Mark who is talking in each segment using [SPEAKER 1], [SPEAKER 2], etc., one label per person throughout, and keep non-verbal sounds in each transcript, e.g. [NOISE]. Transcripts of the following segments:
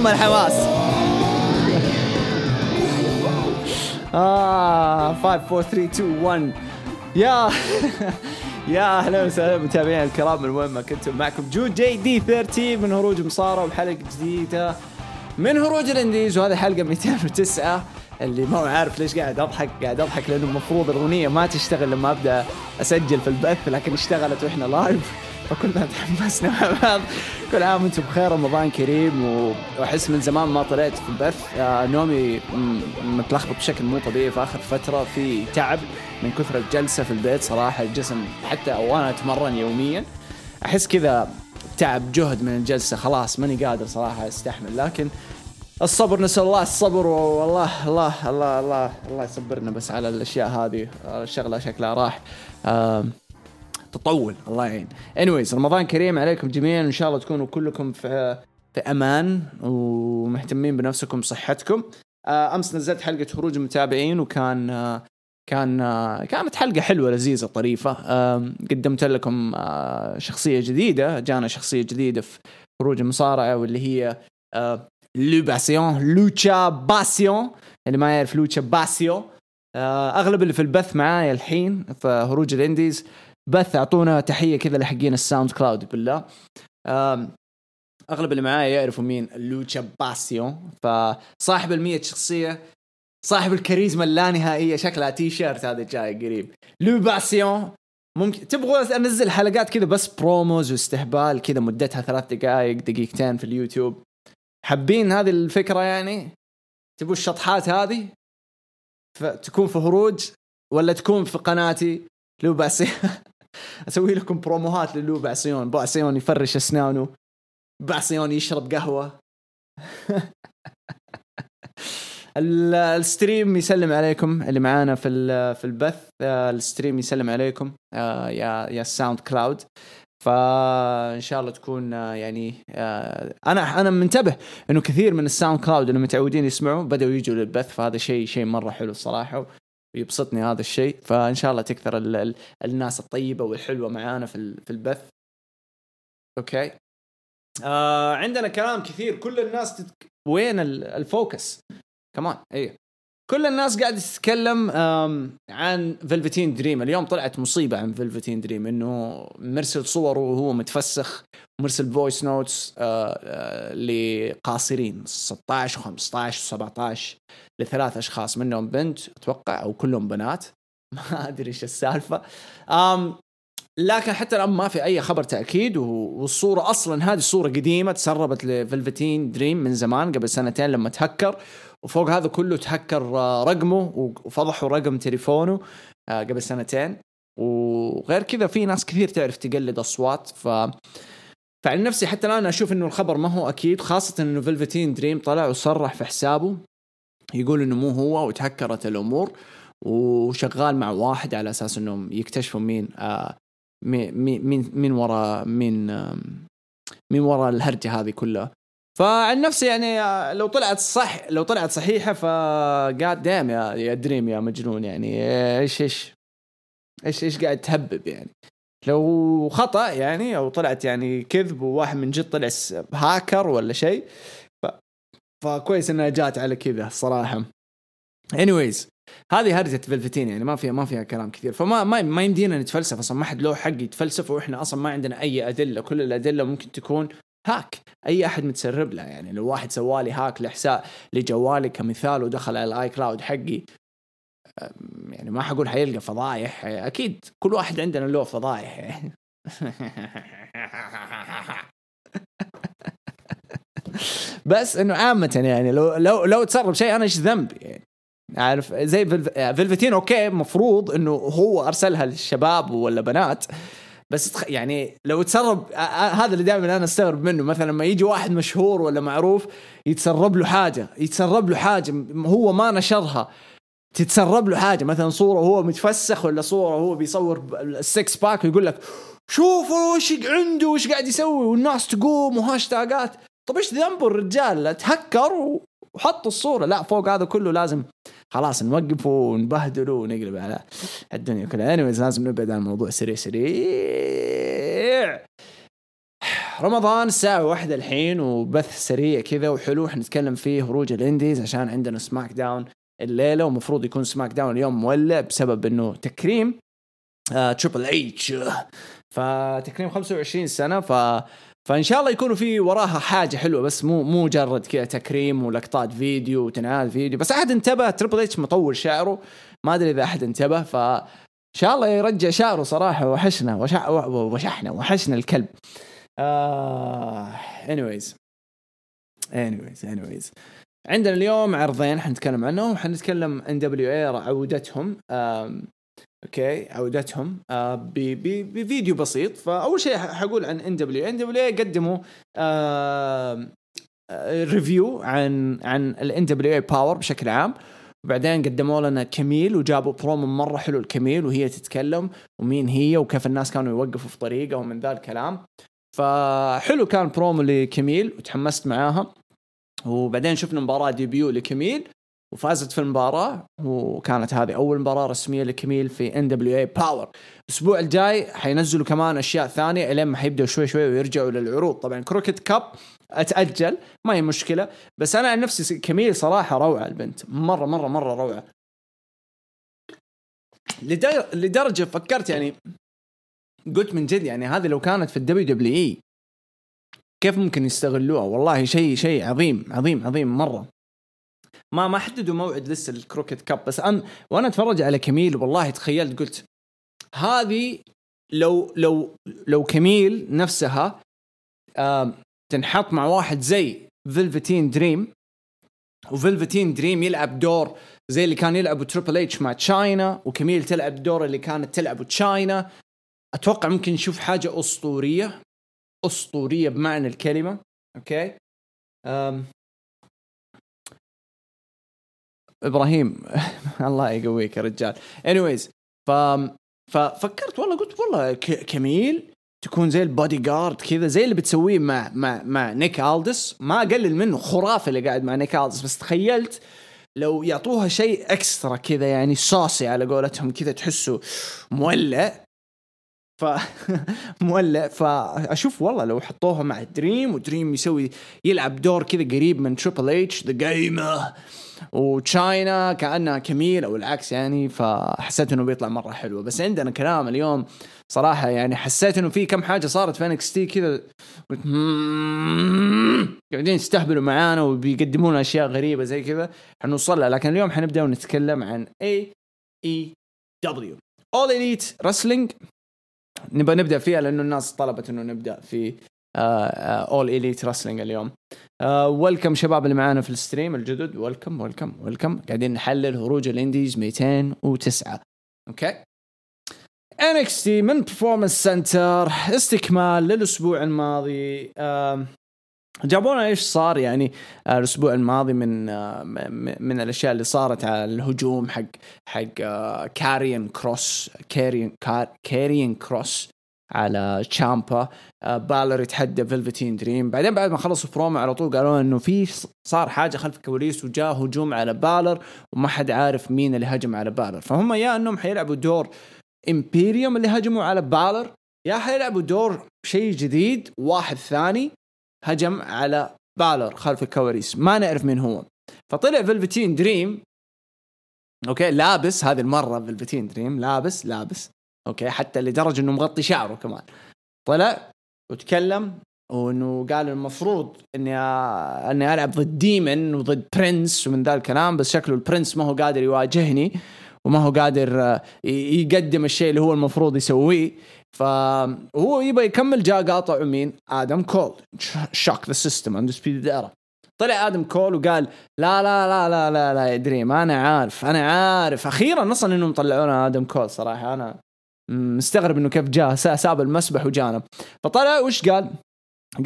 [SPEAKER 1] أم الحماس آه 5 4 3 2 1 يا [LAUGHS] يا أهلا وسهلا متابعينا الكرام من وين ما كنتم معكم جو جي دي 13 من هروج المصارعة وحلقة جديدة. من هروج ال indies وهذه حلقة 209 اللي ما هو عارف ليش قاعد أضحك قاعد أضحك لأنه المفروض الأغنية ما تشتغل لما أبدأ أسجل في البث لكن اشتغلت وإحنا live فكلنا تحمسنا مع بعض. كل عام وأنتم بخير رمضان كريم وأحس من زمان ما طلعت في البث. آه، نومي متلخبط بشكل مو طبيعي في آخر فترة. في تعب من كثر الجلسة في البيت صراحة. الجسم حتى وأنا أتمرن يوميا. أحس كذا تعب جهد من الجلسة. خلاص ماني قادر صراحة أستحمل. لكن الصبر نسأل الله الصبر والله الله الله الله الله يصبرنا بس على الأشياء هذه. الشغلة شكلها راح. تطول. الله يعين. Anyways رمضان كريم عليكم جميعا. إن شاء الله تكونوا كلكم في في أمان ومهتمين بنفسكم صحتكم آه، أمس نزلت حلقة هروج المتابعين وكان آه، كان آه، كانت حلقة حلوة لذيذة طريفة. آم، قدمت لكم شخصية جديدة. جانا شخصية جديدة في هروج المصارعة واللي هي لو باسيون لوتشا باسيون اللي ما يعرف لوتشا باسيو أغلب اللي في البث معايا الحين في هروج ال indies. بث أعطونا تحية كذا لحقين الساوند كلاود بالله أغلب اللي معايا يعرفوا مين لوتشا باسيو. فصاحب المية شخصيه صاحب الكاريزما اللانهائية شكلها تي شيرت هذا جاي قريب. لو باسيون ممكن تبغوا أنزل حلقات كذا بس promos واستهبال كذا مدتها ثلاث دقائق دقيقتين في اليوتيوب. حابين هذه الفكرة يعني؟ تبغوا الشطحات هذه؟ تكون في هروج ولا تكون في قناتي؟ لو باسيون [LAUGHS] أسوي لكم بروموهات للو باسيون باسيون يفرش أسنانه. باسيون يشرب قهوة. [LAUGHS] ال- ال stream يسلم عليكم اللي معانا في في البث. آه، ال stream يسلم عليكم. آه، يا يا الساوند كلاود. فان شاء الله تكون آه، يعني أنا أنا منتبه إنه كثير من الساوند كلاود اللي متعودين يسمعوا بدأوا يجوا للبث فهذا شيء شيء مرة حلو الصراحه ويبسطني هذا الشيء. فإن شاء الله تكثر ال ال الناس الطيبة والحلوة معانا في في البث. أوكي؟ آه عندنا كلام كثير. كل الناس تتك... وين ال- ال focus؟ كمان إيه. كل الناس قاعدة تتكلم عن فيلفتين دريم. اليوم طلعت مصيبة عن فيلفتين دريم إنه مرسل صوره وهو متفسخ مرسل voice notes لقاصرين 16 و15 و17 لثلاث أشخاص منهم بنت أتوقع أو كلهم بنات. [LAUGHS] ما أدري إيش السالفة. لكن حتى الآن ما في أي خبر تأكيد والصورة أصلا هذه الصورة قديمة تسربت لفلفتين دريم من زمان قبل سنتين لما تهكر. وفوق هذا كله تهكر آه، رقمه وفضحوا رقم تليفونه آه، قبل سنتين. وغير كذا في ناس كثير تعرف تقلد أصوات. ف فعن نفسي حتى الآن أشوف إنه الخبر ما هو أكيد خاصة إنه فلفتين دريم طلع وصرح في حسابه يقول إنه مو هو وتهكرت الأمور وشغال مع واحد على أساس إنهم يكتشفوا مين آه مين مين مين ورا مين مين ورا الهرجة هذه كلها. فعن نفسي يعني آه، لو طلعت صح لو طلعت صحيحة فقاعد دام يا يا دريم يا مجنون يعني. إيش إيش إيش إيش قاعد تهبب يعني؟ لو خطأ يعني أو طلعت يعني كذب وواحد من جد طلع هاكر ولا شيء ف... فكويس إنها جات على كذا الصراحه anyways هذه هرجة فلفتين يعني ما فيها ما فيها كلام كثير. فما ما, ما يمدينا نتفلسف أصلا ما حد له حق يتفلسف وإحنا أصلا ما عندنا أي أدلة. كل الأدلة ممكن تكون هاك. أي أحد متسرب له يعني لو واحد سوالي هاك لحساب لجوالي كمثال ودخل على ال iCloud حقي يعني ما حقول حيلقى فضايح. أكيد كل واحد عندنا له فضايح. يعني [LAUGHS] بس إنه عامة يعني لو لو لو تسرب شيء أنا إيش ذنبي؟ يعني عارف زي فيلف- فيلفتين أوكي مفروض إنه هو أرسلها للشباب ولا بنات. بس تخ... يعني لو تسرب هذا اللي دائما أنا أستغرب منه. مثلا لما يجي واحد مشهور ولا معروف يتسرب له حاجة يتسرب له حاجة هو ما نشرها تتسرب له حاجة. مثلا صورة وهو متفسخ ولا صورة وهو بيصور ال six pack ويقول لك شوفوا وش عنده وش قاعد يسوي والناس تقوم وهاشتاجات طب إيش ذنبه الرجال؟ تهكر و- وحط الصورة. لا فوق هذا كله لازم خلاص نوقفه ونبهدله ونقلب على الدنيا كلها anyways لازم نبعد عن الموضوع سريع سريع. رمضان الساعة واحدة الحين وبث سريع كذا وحلو. حنتكلم فيه هروج الإنديز عشان عندنا SmackDown الليلة ومفروض يكون SmackDown اليوم مولع بسبب إنه تكريم Triple H فتكريم 25 سنة ف فإن شاء الله يكونوا في وراها حاجة حلوة بس مو مو مجرد كذا تكريم ولقطات فيديو وتنعاد فيديو بس أحد انتبه Triple H مطول شعره ما أدري إذا أحد انتبه ف إن شاء الله يرجع شعره صراحة وحشنا وشح وشحنا وحشنا الكلب. آه anyways. anyways anyways. عندنا اليوم عرضين حنتكلم عنهم حنتكلم NWA عودتهم. أوكي عودتهم. آه بفيديو بسيط. فأول شيء حقول عن NW NW قدموا آه review عن عن ال NWA Power بشكل عام. وبعدين قدموا لنا كميل وجابوا برومو مرة حلو الكميل وهي تتكلم ومين هي وكيف الناس كانوا يوقفوا في طريقة ومن ذا الكلام. فحلو كان برومو لكميل وتحمست معاها. وبعدين شفنا مباراة debut لكميل. وفازت في المباراة وكانت هذه أول مباراة رسمية لكميل في WA Power الأسبوع الجاي حينزلوا كمان أشياء ثانية إلين ما حيبدأوا شوي شوي ويرجعوا للعروض. طبعا Crockett Cup أتأجل ما هي مشكلة بس أنا عن نفسي كميل صراحة روعة البنت مرة مرة مرة روعة. لدرجة فكرت يعني قلت من جد يعني هذه لو كانت في ال WWE كيف ممكن يستغلوها؟ والله شيء شيء عظيم عظيم عظيم مرة. ما ما حددوا موعد لسه ال Crockett Cup بس أن وأنا أتفرج على كميل والله تخيلت قلت هذه لو لو لو كميل نفسها تنحط مع واحد زي Velveteen Dream و Velveteen Dream يلعب دور زي اللي كان يلعبه Triple H مع Chyna وكميل تلعب الدور اللي كانت تلعبه Chyna أتوقع ممكن نشوف حاجة أسطورية أسطورية بمعنى الكلمة أوكي؟ أم إبراهيم. [LAUGHS] الله يقويك يا رجال. Anyways ف ففكرت والله قلت والله كميل تكون زي البودي جارد كذا زي اللي بتسويه مع مع مع Nick Aldis. ما أقلل منه خرافي اللي قاعد مع Nick Aldis بس تخيلت لو يعطوها شيء extra كذا يعني صوصي على قولتهم كذا تحسه مولع. ف [LAUGHS] مولع. فاشوف والله لو حطوها مع Dream و Dream يسوي يلعب دور كذا قريب من Triple H The Game و Chyna كأنها كميل أو العكس يعني فحسيت إنه بيطلع مرة حلو. بس عندنا كلام اليوم صراحة يعني حسيت إنه في كم حاجة صارت في NXT كذا قاعدين يستهبلوا معانا وبيقدمون أشياء غريبة زي كذا حنوصل لها. لكن اليوم حنبدأ ونتكلم عن A AEW All Elite Wrestling نبغى نبدأ فيها لأنه الناس طلبت إنه نبدأ في All Elite Wrestling اليوم. welcome uh, شباب اللي معانا في ال stream الجدد. welcome welcome welcome قاعدين نحلل هروج الانديز 209 أوكي NXT من Performance Center استكمال للأسبوع الماضي. uh, جابونا إيش صار يعني uh, الأسبوع الماضي من من الأشياء اللي صارت على الهجوم حق حق كاريان كروس كاريان كاريان كروس على Ciampa. آه، Balor يتحدى Velveteen Dream. بعدين بعد ما خلصوا برومو على طول قالوا إنه في صار حاجة خلف الكواليس وجاء هجوم على Balor وما حد عارف مين اللي هجم على Balor. فهم يا إنهم حيلعبوا دور Imperium اللي هجموا على Balor يا حيلعبوا دور شيء جديد واحد ثاني هجم على Balor خلف الكواليس. ما نعرف مين هو. فطلع Velveteen Dream. أوكي لابس هذه المرة Velveteen Dream لابس لابس. أوكي؟ حتى لدرجة إنه مغطي شعره كمان. طلع وتكلم وإنه قال المفروض إني إني ألعب ضد Demon وضد Prince ومن ذا الكلام بس شكله ال Prince ما هو قادر يواجهني وما هو قادر يقدم الشيء اللي هو المفروض يسويه. فهو يبغى يكمل جاء قاطع مين؟ Adam Cole. shock the system Undisputed Era طلع Adam Cole وقال لا لا لا لا لا لا يا Dream أنا عارف أنا عارف. أخيرا أصلا إنهم طلعونا Adam Cole صراحة أنا مستغرب إنه كيف جاء ساب المسبح وجانا. فطلع وش قال؟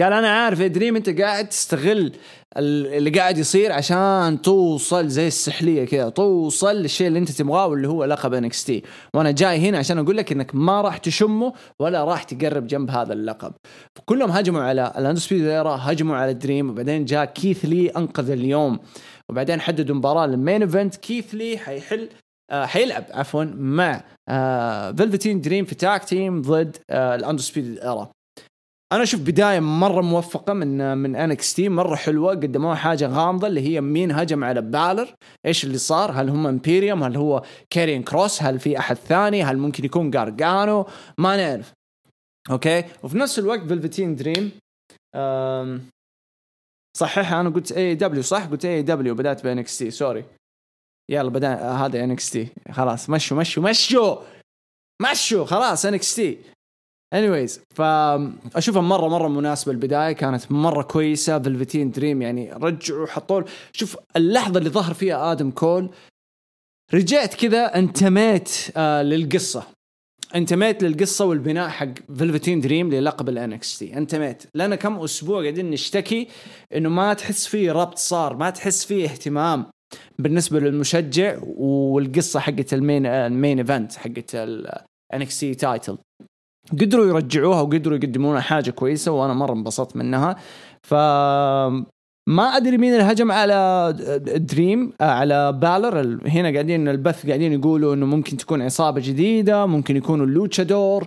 [SPEAKER 1] قال أنا عارف يا Dream انت قاعد تستغل اللي قاعد يصير عشان توصل زي السحلية كذا توصل للشيء اللي أنت تبغاه واللي هو لقب NXT وأنا جاي هنا عشان أقول لك إنك ما راح تشمه ولا راح تقرب جنب هذا اللقب. كلهم هجموا على ال Undisputed هجموا على Dream وبعدين جاء Keith Lee أنقذ اليوم. وبعدين حددوا مباراة لل main event Keith Lee حيحل حيلعب عفوا مع آه Velveteen Dream في tag team ضد آه ال Undisputed Era أنا أشوف بداية مرة موفقة من من NXT مرة حلوة قدموها حاجة غامضة اللي هي مين هجم على Balor إيش اللي صار؟ هل هم Imperium هل هو Karrion Kross هل في أحد ثاني؟ هل ممكن يكون Gargano ما نعرف. أوكي؟ وفي نفس الوقت Velveteen Dream صحيح أنا قلت AEW صح؟ قلت AEW بدأت ب NXT sorry. يلا بدأ هذا NXT خلاص مشوا مشوا مشوا! مشوا! خلاص NXT anyways فاشوفها مرة مرة مناسبة البداية. كانت مرة كويسة. Velveteen Dream يعني رجعوا حطوا شوف اللحظة اللي ظهر فيها آدم كول. رجعت كذا انتميت آه للقصة. انتميت للقصة والبناء حق فلفتين دريم للقب ال NXT انتميت. لأن كم أسبوع قاعدين نشتكي إنه ما تحس فيه ربط صار ما تحس فيه اهتمام. بالنسبة للمشجع والقصة حقت ال main ال main event حقت ال NXT title قدروا يرجعوها وقدروا يقدمون حاجة كويسة وأنا مرة انبسطت منها. ف ما أدري مين اللي هجم على دريم على بالر هنا قاعدين البث قاعدين يقولوا إنه ممكن تكون عصابة جديدة ممكن يكونوا ال luchador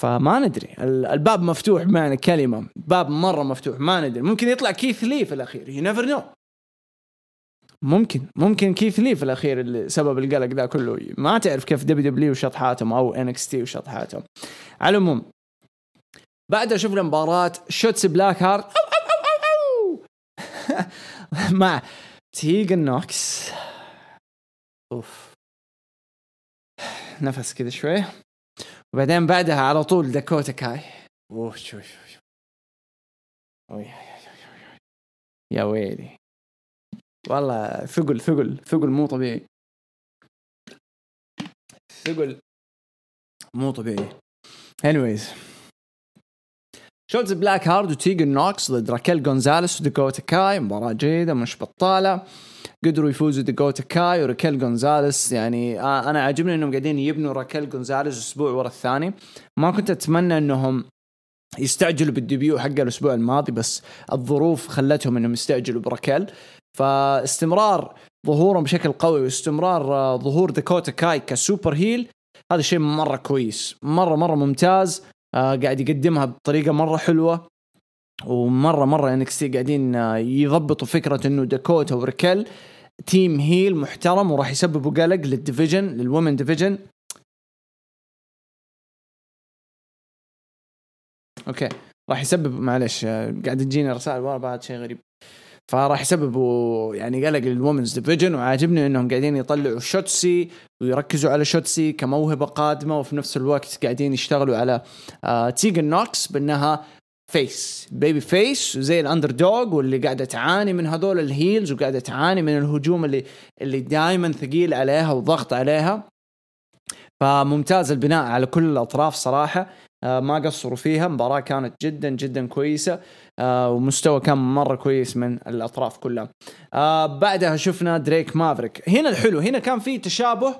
[SPEAKER 1] فما ندري. الباب مفتوح بمعنى كلمة. باب مرة مفتوح ما ندري. ممكن يطلع كيث لي في الأخير you never know ممكن ممكن كيث لي في الأخير اللي سبب القلق ذا كله. ما تعرف كيف WWE وشطحاتهم أو NXT وشطحاتهم على العموم بعدها شفنا مباراة شوتسي بلاك هارت. [LAUGHS] مع تيجن نوكس. أوف. نفس كذا شوي. وبعدين بعدها على طول داكوتا كاي. أوه شوي شوي شوي. يا ويلي. والله ثقل ثقل ثقل مو طبيعي. ثقل مو طبيعي. Anyways. شوتسي بلاك هارت وتيجن نوكس ضد راكيل جونزاليس وداكوتا كاي مباراة جيدة مش بطالة. قدروا يفوزوا داكوتا كاي وراكيل جونزاليس يعني أنا عاجبني إنهم قاعدين يبنوا راكيل جونزاليس أسبوع ورا الثاني. ما كنت أتمنى إنهم يستعجلوا بال debut حق الأسبوع الماضي بس الظروف خلتهم إنهم يستعجلوا براكيل فاستمرار ظهورهم بشكل قوي واستمرار آه، ظهور داكوتا كاي ك super heel هذا شيء مرة كويس مرة مرة ممتاز آه قاعد يقدمها بطريقة مرة حلوة ومرة مرة NXT قاعدين آه يضبطوا فكرة إنه داكوتا وراكيل team heel محترم وراح يسببوا قلق لل division لل women division. أوكي راح يسبب معلش قاعد تجيني رسائل ورا بعد شيء غريب. فراح يسببوا يعني قلق لل women's division وعاجبني إنهم قاعدين يطلعوا شوتسي ويركزوا على شوتسي كموهبة قادمة وفي نفس الوقت قاعدين يشتغلوا على آه تيجن نوكس بأنها face babyface زي ال underdog واللي قاعدة تعاني من هذول ال heels وقاعدة تعاني من الهجوم اللي اللي دائما ثقيل عليها وضغط عليها. فممتاز البناء على كل الأطراف صراحة. ما قصروا فيها. مباراة كانت جدا جدا كويسة آه ومستوى كان مرة كويس من الأطراف كلها. آه بعدها شفنا دريك مافريك. هنا الحلو هنا كان في تشابه.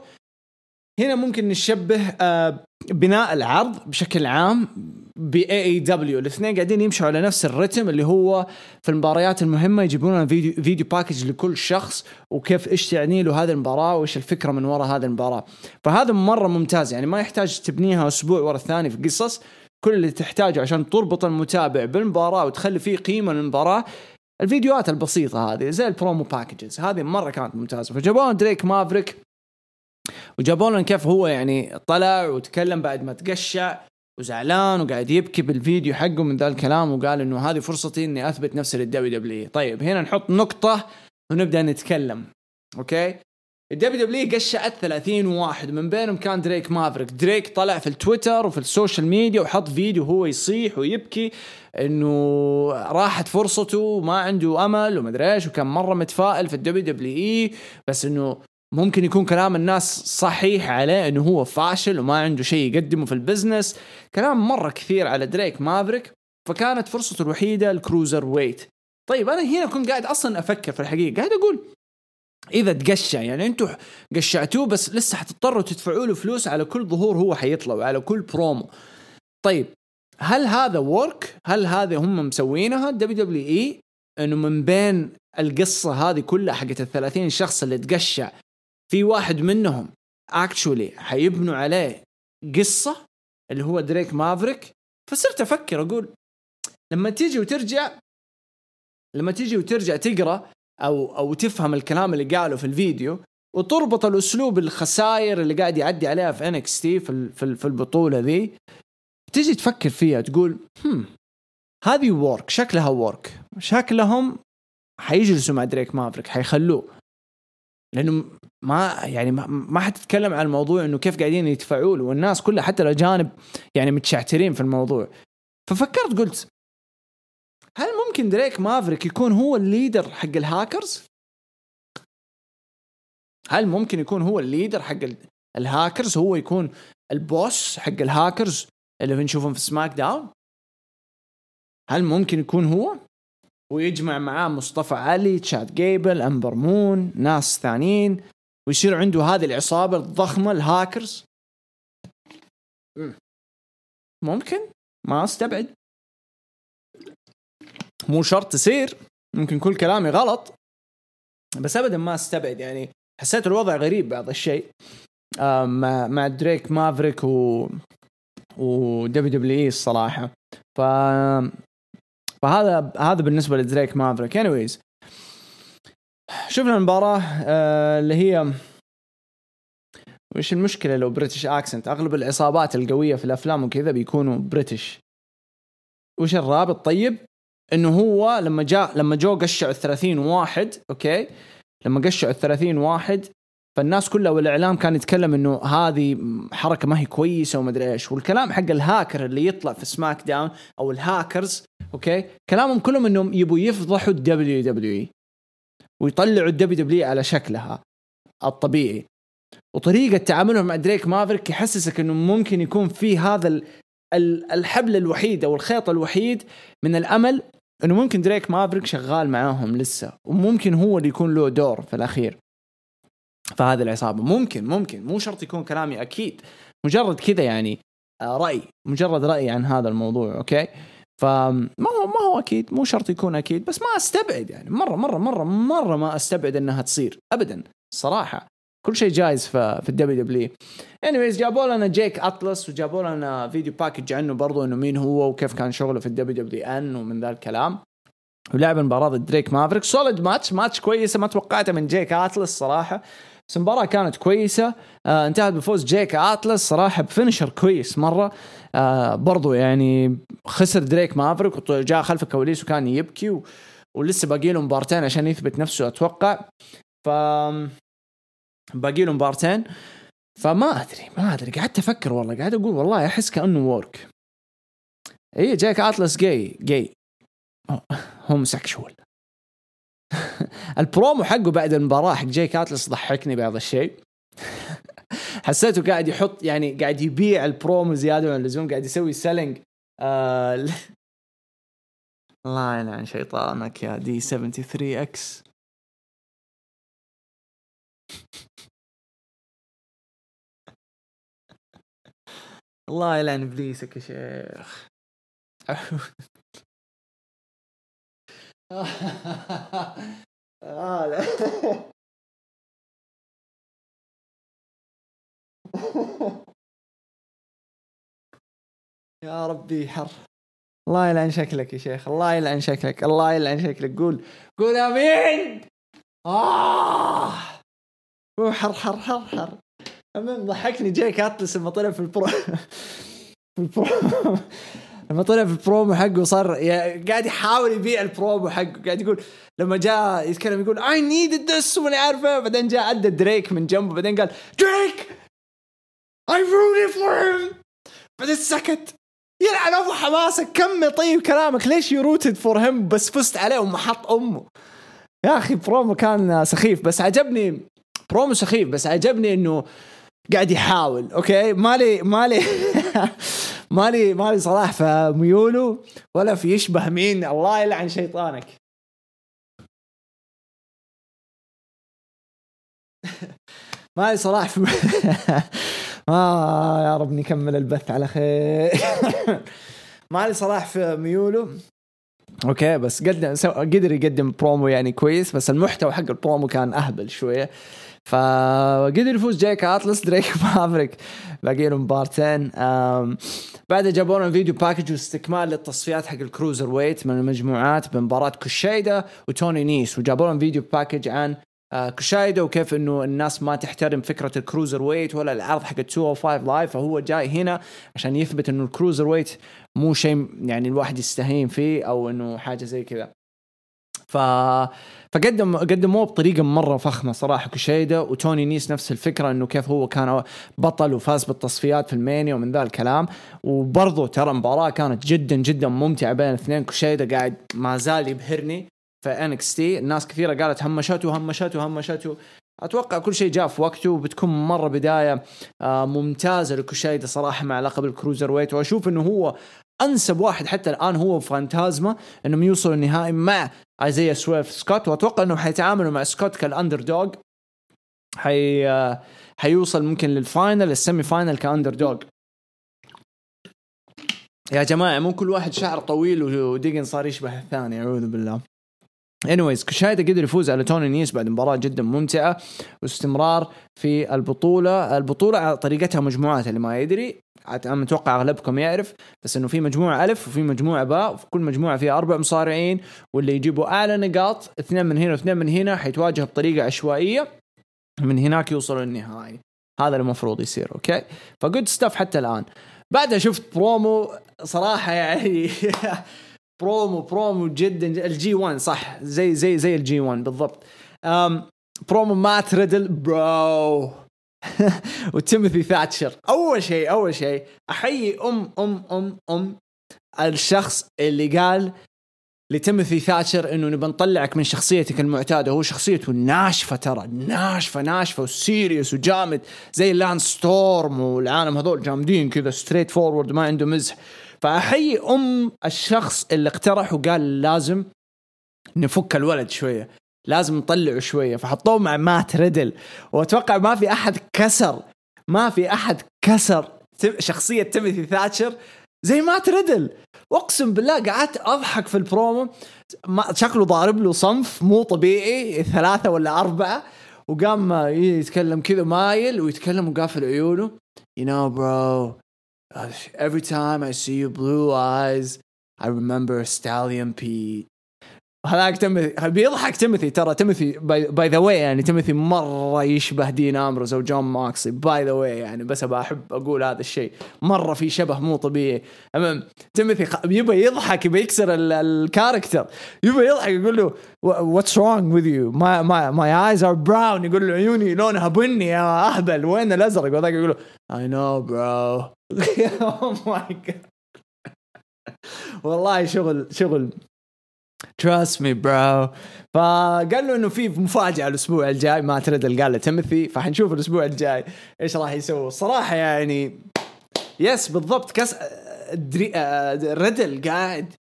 [SPEAKER 1] هنا ممكن نشبه آه بناء العرض بشكل عام. ب AEW. الاثنين قاعدين يمشوا على نفس الرتم اللي هو في المباريات المهمة يجيبون لنا فيديو video package لكل شخص وكيف إيش تعني له هذه المباراة وإيش الفكرة من وراء هذه المباراة. فهذا مرة ممتاز يعني ما يحتاج تبنيها أسبوع ورا الثاني في قصص. كل اللي تحتاجه عشان تربط المتابع بالمباراة وتخلي فيه قيمة للمباراة. الفيديوهات البسيطة هذه زي ال promo packages هذه مرة كانت ممتازة. فجابوا دريك مافريك وجابوا لنا كيف هو يعني طلع وتكلم بعد ما تقشع. وزعلان وقاعد يبكي بالفيديو حقه من ذا الكلام وقال إنه هذه فرصتي إني أثبت نفسي لل WWE طيب هنا نحط نقطة ونبدأ نتكلم أوكي؟ ال WWE قشعت 30 واحد. من بينهم كان دريك مافريك. دريك طلع في التويتر وفي ال social media وحط فيديو هو يصيح ويبكي إنه راحت فرصته وما عنده أمل ومدري إيش وكان مرة متفائل في ال WWE. بس إنه ممكن يكون كلام الناس صحيح عليه إنه هو فاشل وما عنده شيء يقدمه في ال business. كلام مرة كثير على دريك مافريك فكانت فرصته الوحيدة ال cruiserweight. طيب أنا هنا كنت قاعد أصلا أفكر في الحقيقة قاعد أقول إذا تقشع يعني أنتم قشعتوه بس لسه حتضطروا تدفعوا له فلوس على كل ظهور هو حيطلع وعلى كل برومو طيب هل هذا work هل هذا هم مسوينها؟ WWE إنه من بين القصة هذه كلها حقت ال 30 شخص اللي تقشع في واحد منهم actually حيبنوا عليه قصة اللي هو دريك مافريك فصرت أفكر أقول لما تيجي وترجع لما تيجي وترجع تقرأ أو أو تفهم الكلام اللي قاله في الفيديو وتربط الأسلوب الخسائر اللي قاعد يعدي عليها في NXT في في البطولة ذي تيجي تفكر فيها تقول هم هذه work شكلها work شكلهم حيجلسوا مع دريك مافريك حيخلوه. لأنه ما يعني ما, حتتكلم عن الموضوع إنه كيف قاعدين يدفعوا له والناس كلها حتى الأجانب يعني متشعترين في الموضوع ففكرت قلت هل ممكن دريك مافريك يكون هو ال leader حق الهاكرز؟ هل ممكن يكون هو ال leader حق الهاكرز هو يكون ال boss حق الهاكرز اللي بنشوفهم في سماك داون؟ هل ممكن يكون هو؟ ويجمع معاه مصطفى علي تشاد جيبل أمبر مون ناس ثانيين ويصير عنده هذه العصابة الضخمة الهاكرز. ممكن؟ ما أستبعد. مو شرط تصير. ممكن كل كلامي غلط. بس ابدا ما أستبعد يعني حسيت الوضع غريب بعض الشيء. مع مع دريك مافريك و و WWE الصراحة. ف فهذا هذا بالنسبة لدريك مافريك. anyways شفنا المباراة آه اللي هي وش المشكلة لو British accent أغلب العصابات القوية في الأفلام وكذا بيكونوا British وش الرابط؟ طيب إنه هو لما جاء لما جو قشعوا ال 30 واحد أوكي؟ لما قشعوا ال 30 واحد فالناس كلها والإعلام كان يتكلم إنه هذه حركة ما هي كويسة وما أدري إيش. والكلام حق الهاكر اللي يطلع في سماك داون أو الهاكرز أوكي؟ كلامهم كلهم إنهم يبوا يفضحوا ال WWE ويطلعوا ال WW على شكلها الطبيعي. وطريقة تعاملهم مع دريك مافريك يحسسك إنه ممكن يكون في هذا الحبل الوحيد أو الخيط الوحيد من الأمل إنه ممكن دريك مافريك شغال معاهم لسه وممكن هو اللي يكون له دور في الأخير فهذه العصابة. ممكن ممكن مو شرط يكون كلامي أكيد مجرد كذا يعني آه، رأي مجرد رأي عن هذا الموضوع أوكي؟ فما هو أكيد مو شرط يكون أكيد بس ما أستبعد يعني مرة مرة مرة مرة ما أستبعد إنها تصير ابدا الصراحه كل شيء جايز في في ال WW anyways جابوا لنا جيك اتلس وجابوا لنا video package عنه برضو إنه مين هو وكيف كان شغله في ال WWN ومن ذا الكلام. ولعب مباراه ضد دريك مافريك solid match match كويسة ما توقعتها من جيك اتلس صراحة. بس المباراة كانت كويسة. آه انتهت بفوز جيك اتلس صراحة ب finisher كويس مرة. آه برضو يعني خسر دريك مافريك وجاء خلف الكواليس وكان يبكي و... ولسه باقي له مبارتين عشان يثبت نفسه أتوقع. ف باقي له مبارتين. فما أدري ما أدري. قعدت أفكر والله قاعد أقول والله أحس كأنه work إي جاك اتلس gay gay homosexual [LAUGHS] البرومو حقه بعد المباراة حق جاي اتلس ضحكني بعض الشيء. [LAUGHS] حسيته قاعد يحط يعني قاعد يبيع البرومو زيادة من اللزوم قاعد يسوي selling الله يلعن شيطانك يا دي 73 إكس الله يلعن إبليسك يا شيخ. [LAUGHS] آه لا. [LAUGHS] يا ربي حر. الله يلعن شكلك يا شيخ الله يلعن شكلك الله يلعن شكلك. قول قول آمين. آه. حر حر حر حر. المهم ضحكني. جايك اتلس لما طلع في ال pro [LAUGHS] في ال pro لما طلع في البرومو حقه صار قاعد يحاول يبيع البرومو حقه قاعد يقول لما جاء يتكلم يقول I need this وما عارفه. بعدين جاء عدى دريك من جنبه بعدين قال دريك! I rooted for him بعدين سكت. يلعن أبو حماسك كمل طيب كلامك ليش you rooted for him بس فزت عليه ومحط أمه؟ يا أخي برومو كان سخيف بس عجبني برومو سخيف بس عجبني إنه قاعد يحاول أوكي؟ مالي مالي [LAUGHS] مالي مالي صلاح في ميوله ولا في يشبه مين. الله يلعن شيطانك. [LAUGHS] مالي صلاح في [LAUGHS] آه يا رب نكمل البث على خير. [LAUGHS] مالي صلاح في ميوله أوكي بس قدم قدر يقدم برومو يعني كويس بس المحتوى حق البرومو كان أهبل شوية. فقدر يفوز جايك اتلس دريك [LAUGHS] مافريك. باقي له مبارتين بعدها جابوا لنا video package واستكمال للتصفيات حق ال cruiserweight من المجموعات بمباراه كوشيدا وتوني نيس. وجابوا لنا video package عن آه، كوشايدا وكيف إنه الناس ما تحترم فكرة ال cruiserweight ولا العرض حق 205 Live فهو جاي هنا عشان يثبت إنه ال cruiserweight مو شيء يعني الواحد يستهين فيه أو إنه حاجة زي كذا. ف فقدم قدموه بطريقة مرة فخمة صراحة كوشيدا وتوني نيس نفس الفكرة إنه كيف هو كان بطل وفاز بالتصفيات في المانيا ومن ذا الكلام. وبرضه ترى المباراه كانت جدا جدا ممتعة بين الاثنين. كوشيدا قاعد ما زال يبهرني في NXT الناس كثيرة قالت همشته همشته همشته. أتوقع كل شيء جاء في وقته وبتكون مرة بداية آه، ممتازة لكوشيدا صراحة مع لقب ال cruiserweight. وأشوف إنه هو أنسب واحد حتى الآن هو فانتازما إنهم يوصلوا النهائي مع أيزيا سويف سكوت وأتوقع انهم حيتعاملوا مع سكوت ك underdog حي حيوصل ممكن لل final ال semi-final ك underdog يا جماعة مو كل واحد شعر طويل ودقن صار يشبه الثاني أعوذ بالله. anyways كوشايدا قدر يفوز على توني نيس بعد مباراة جدا ممتعة واستمرار في البطولة، البطولة على طريقتها مجموعات اللي ما يدري متوقع أغلبكم يعرف بس إنه في مجموعة ألف وفي مجموعة باء وفي كل مجموعة فيها أربع مصارعين واللي يجيبوا أعلى نقاط اثنين من هنا واثنين من هنا حيتواجه بطريقة عشوائية من هناك يوصلوا للنهائي. هذا المفروض يصير أوكي؟ ف good stuff حتى الآن. بعدها شفت برومو صراحة يعني [LAUGHS] promo promo جدا ال G1 صح زي زي زي ال G1 بالضبط. برومو مات ريدل bro. [LAUGHS] وتيموثي ثاتشر. أول شيء أول شيء أحيي أم أم أم أم الشخص اللي قال لتيموثي ثاتشر إنه نبى نطلعك من شخصيتك المعتادة. هو شخصيته ناشفة ترى ناشفة ناشفة و serious وجامد زي لانس ستورم والعالم هذول جامدين كذا straight forward ما عنده مزح. فأحيي أم الشخص اللي اقترح وقال لازم نفك الولد شوية. لازم نطلعه شوية. فحطوه مع مات ريدل. وأتوقع ما في أحد كسر. ما في أحد كسر شخصية تيموثي ثاتشر زي مات ريدل. اقسم بالله قعدت أضحك في البرومو. شكله ضارب له صنف مو طبيعي. ثلاثة ولا أربعة. وقام يتكلم كذا مايل ويتكلم وقافل عيونه. You know bro every time I see your blue eyes, I remember Stallion Pete. هذاك تيموثي بيضحك تيموثي؟ ترى تيموثي by the way يعني تيموثي مرة يشبه دين أمروز أو جون موكسلي. by the way يعني بس أبى أحب أقول هذا الشيء. مرة في شبه مو طبيعي. المهم تيموثي يبى يضحك يبى يكسر ال character يبى يضحك يقول له what's wrong with you my my eyes are brown يقول له عيوني لونها بني يا أهبل. وين الأزرق؟ وذاك يقول له I know bro oh my god والله شغل شغل trust me bro فقال له إنه في مفاجأة الأسبوع الجاي ما ترد قال له تيموثي فحنشوف الأسبوع الجاي إيش راح يسوي. الصراحه يعني yes بالضبط. كاس دري... ريدل قاعد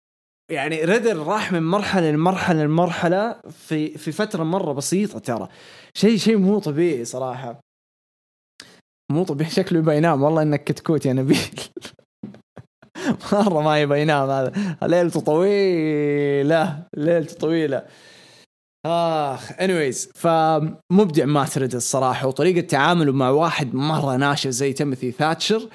[SPEAKER 1] يعني ريدل راح من مرحلة لمرحلة لمرحلة في في فترة مرة بسيطة ترى. شيء شيء مو طبيعي صراحة. مو طبيعي شكله يبغى ينام. والله إنك كتكوت يا نبيل. [LAUGHS] [LAUGHS] مرة ما يبغى ينام هذا. ليلته طويلة ليلته طويلة. آخ anyways فمبدع مات ريدل الصراحة وطريقة تعامله مع واحد مرة ناشف زي تيموثي ثاتشر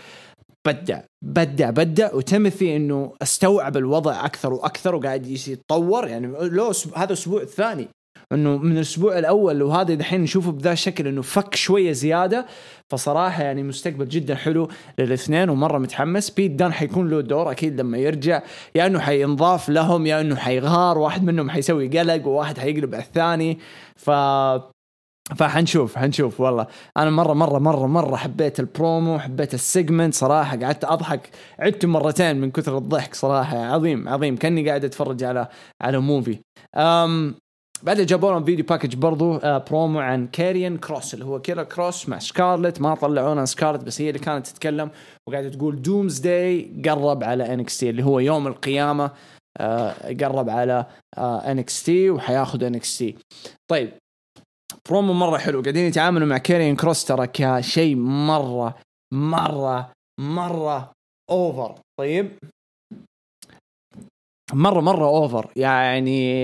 [SPEAKER 1] بدع بدع بدع. وتيموثي إنه استوعب الوضع أكثر وأكثر وقاعد يتطور. يعني لو هذا الأسبوع الثاني إنه من الأسبوع الأول وهذا دحين نشوفه بذا الشكل إنه فك شوية زيادة. فصراحة يعني مستقبل جدا حلو للاثنين ومرة متحمس. بيت دان حيكون له دور أكيد لما يرجع. يا إنه حينضاف لهم يا إنه حيغار. واحد منهم حيسوي قلق وواحد حيقلب على الثاني. ف فحنشوف حنشوف والله. أنا مرة مرة مرة مرة حبيت البرومو حبيت ال segment صراحة. قعدت أضحك عدت مرتين من كثر الضحك صراحة. عظيم عظيم. كأني قاعد أتفرج على على movie أم بعدين جابوا لهم video package برضو آه برومو عن كاريان كروس اللي هو كيلر كروس مع سكارلت ما طلعونا سكارلت بس هي اللي كانت تتكلم وقاعدة تقول doomsday قرب على NXT اللي هو يوم القيامة آه قرب على آه NXT وحياخذ NXT طيب برومو مرة حلو. قاعدين يتعاملوا مع كاريان كروس ترى كشيء مرة مرة مرة over طيب مرة مرة over يعني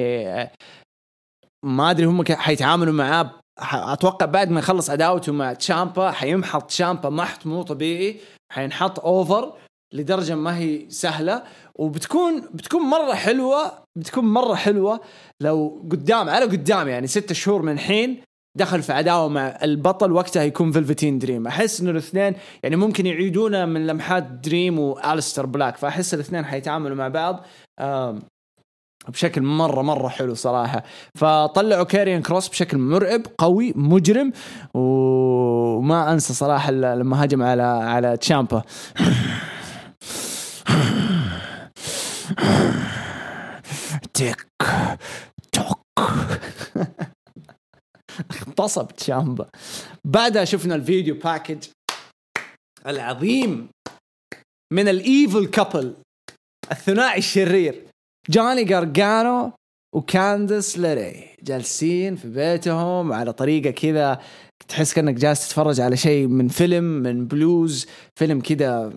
[SPEAKER 1] ما أدري هم حيتعاملوا معاه أتوقع بعد ما يخلص عداوته مع تشامبا حينحط تشامبا محت مو طبيعي حينحط over لدرجة ما هي سهلة. وبتكون بتكون مرة حلوة بتكون مرة حلوة لو قدام على قدام يعني ستة شهور من الحين دخل في عداوه مع البطل وقتها يكون فيلفتين دريم أحس إنه الاثنين يعني ممكن يعيدونه من لمحات دريم والستر بلاك فأحس الاثنين حيتعاملوا مع بعض بشكل مرة مرة حلو صراحة. فطلعوا كاريان كروس بشكل مرعب قوي مجرم وما أنسى صراحة لما هجم على على تشامبا. tick tock. اغتصب تشامبا. بعدها شفنا ال video package العظيم من ال evil couple الثنائي الشرير. جوني جارجانو وكاندس لاري جالسين في بيتهم على طريقة كذا تحس كأنك جالس تتفرج على شيء من فيلم من بلوز فيلم كذا.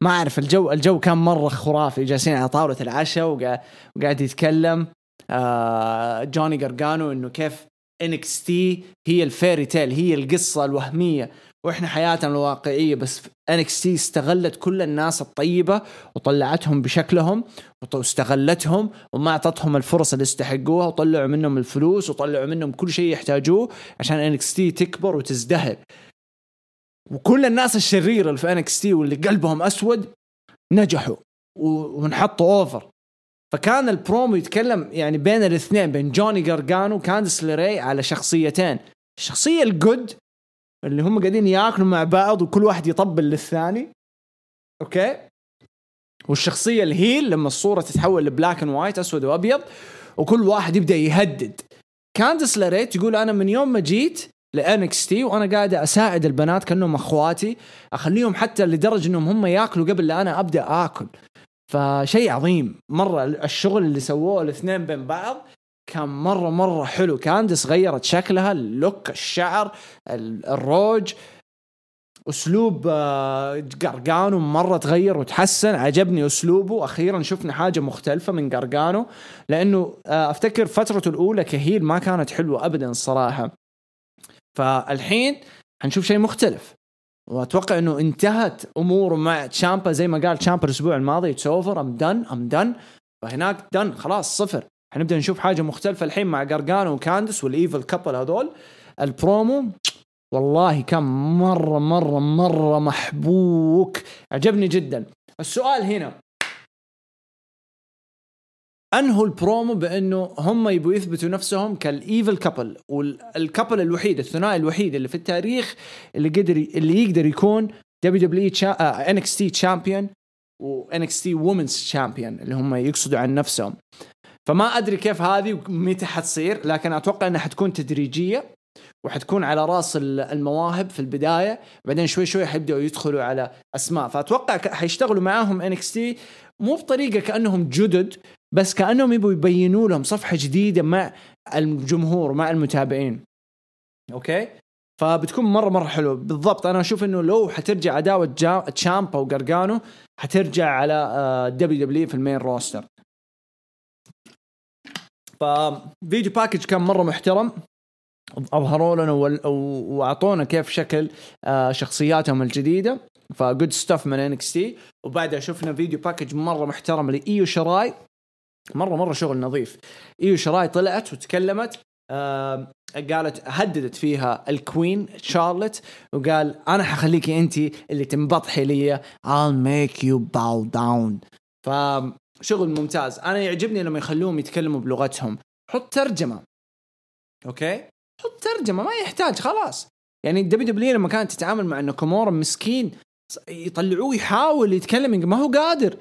[SPEAKER 1] ما أعرف الجو الجو كان مرة خرافي. جالسين على طاولة العشاء وقاعد يتكلم. آه جوني جارجانو إنه كيف NXT هي ال fairy tale هي القصة الوهمية. وإحنا حياتنا الواقعية بس NXT استغلت كل الناس الطيبة وطلعتهم بشكلهم واستغلتهم وما أعطتهم الفرص اللي يستحقوها وطلعوا منهم الفلوس وطلعوا منهم كل شيء يحتاجوه عشان NXT تكبر وتزدهر. وكل الناس الشريره اللي في NXT واللي قلبهم أسود نجحوا ونحطوا over فكان البرومو يتكلم يعني بين الاثنين بين جوني جارجانو وكاندس ليري على شخصيتين. الشخصية ال good اللي هم قاعدين ياكلوا مع بعض وكل واحد يطبل للثاني. okay؟ والشخصية ال heel لما الصورة تتحول ل black and white أسود وأبيض وكل واحد يبدأ يهدد. كاندس ليري تقول أنا من يوم ما جيت ل NXT وأنا قاعدة أساعد البنات كأنهم أخواتي أخليهم حتى لدرجة إنهم هم ياكلوا قبل لا أنا أبدأ آكل. فشيء عظيم. مرة الشغل اللي سووه الاثنين بين بعض كان مرة مرة حلو. كاندس غيرت شكلها ال look الشعر الروج أسلوب جارجانو آه، مرة تغير وتحسن. عجبني أسلوبه. أخيرا شفنا حاجة مختلفة من جارجانو لأنه آه، أفتكر فترته الأولى ك heel ما كانت حلوة ابدا الصراحه فالحين حنشوف شيء مختلف. وأتوقع إنه انتهت اموره مع تشامبا. زي ما قال تشامبا الأسبوع الماضي it's over I'm done I'm done فهناك done خلاص صفر. حنبدأ نشوف حاجة مختلفة الحين مع جارجانو وكاندس وال evil couple هذول. البرومو والله كان مرة مرة مرة محبوك. عجبني جدا. السؤال هنا. أنهوا البرومو بأنه هم يبغوا يثبتوا نفسهم كال evil couple وال couple الوحيد الثنائي الوحيد اللي في التاريخ اللي قدر اللي يقدر يكون دبليو دبليو ان إكس تي تشامبيون وان إكس تي وومنز تشامبيون اللي هم يقصدوا عن نفسهم. فما أدري كيف هذه ومتى حتصير لكن أتوقع إنها حتكون تدريجية وحتكون على رأس المواهب في البداية بعدين شوي شوي حيبدأوا يدخلوا على أسماء. فأتوقع حيشتغلوا معاهم NXT مو بطريقة كأنهم جدد بس كأنهم يبوا يبينوا لهم صفحة جديدة مع الجمهور مع المتابعين. okay؟ فبتكون مرة مرة حلو بالضبط أنا أشوف إنه لو حترجع عداوة تشامبا وقرقانو حترجع على WWE في ال main roster ف video package كان مرة محترم. أظهروا لنا وأعطونا كيف شكل آه، شخصياتهم الجديدة. ف good stuff من NXT وبعدها شفنا video package مرة محترم ل ايو شراي مرة مرة شغل نظيف. ايو شراي طلعت وتكلمت آه قالت هددت فيها ال queen شارلت وقال أنا حخليكي انت اللي تنبطحي لي. I'll make you bow down. فشغل ممتاز. أنا يعجبني لما يخلوهم يتكلموا بلغتهم. حط ترجمة. okay؟ حط ترجمة ما يحتاج خلاص. يعني ال WWE لما كانت تتعامل مع ناكامورا مسكين يطلعوه يحاول يتكلم ما هو قادر.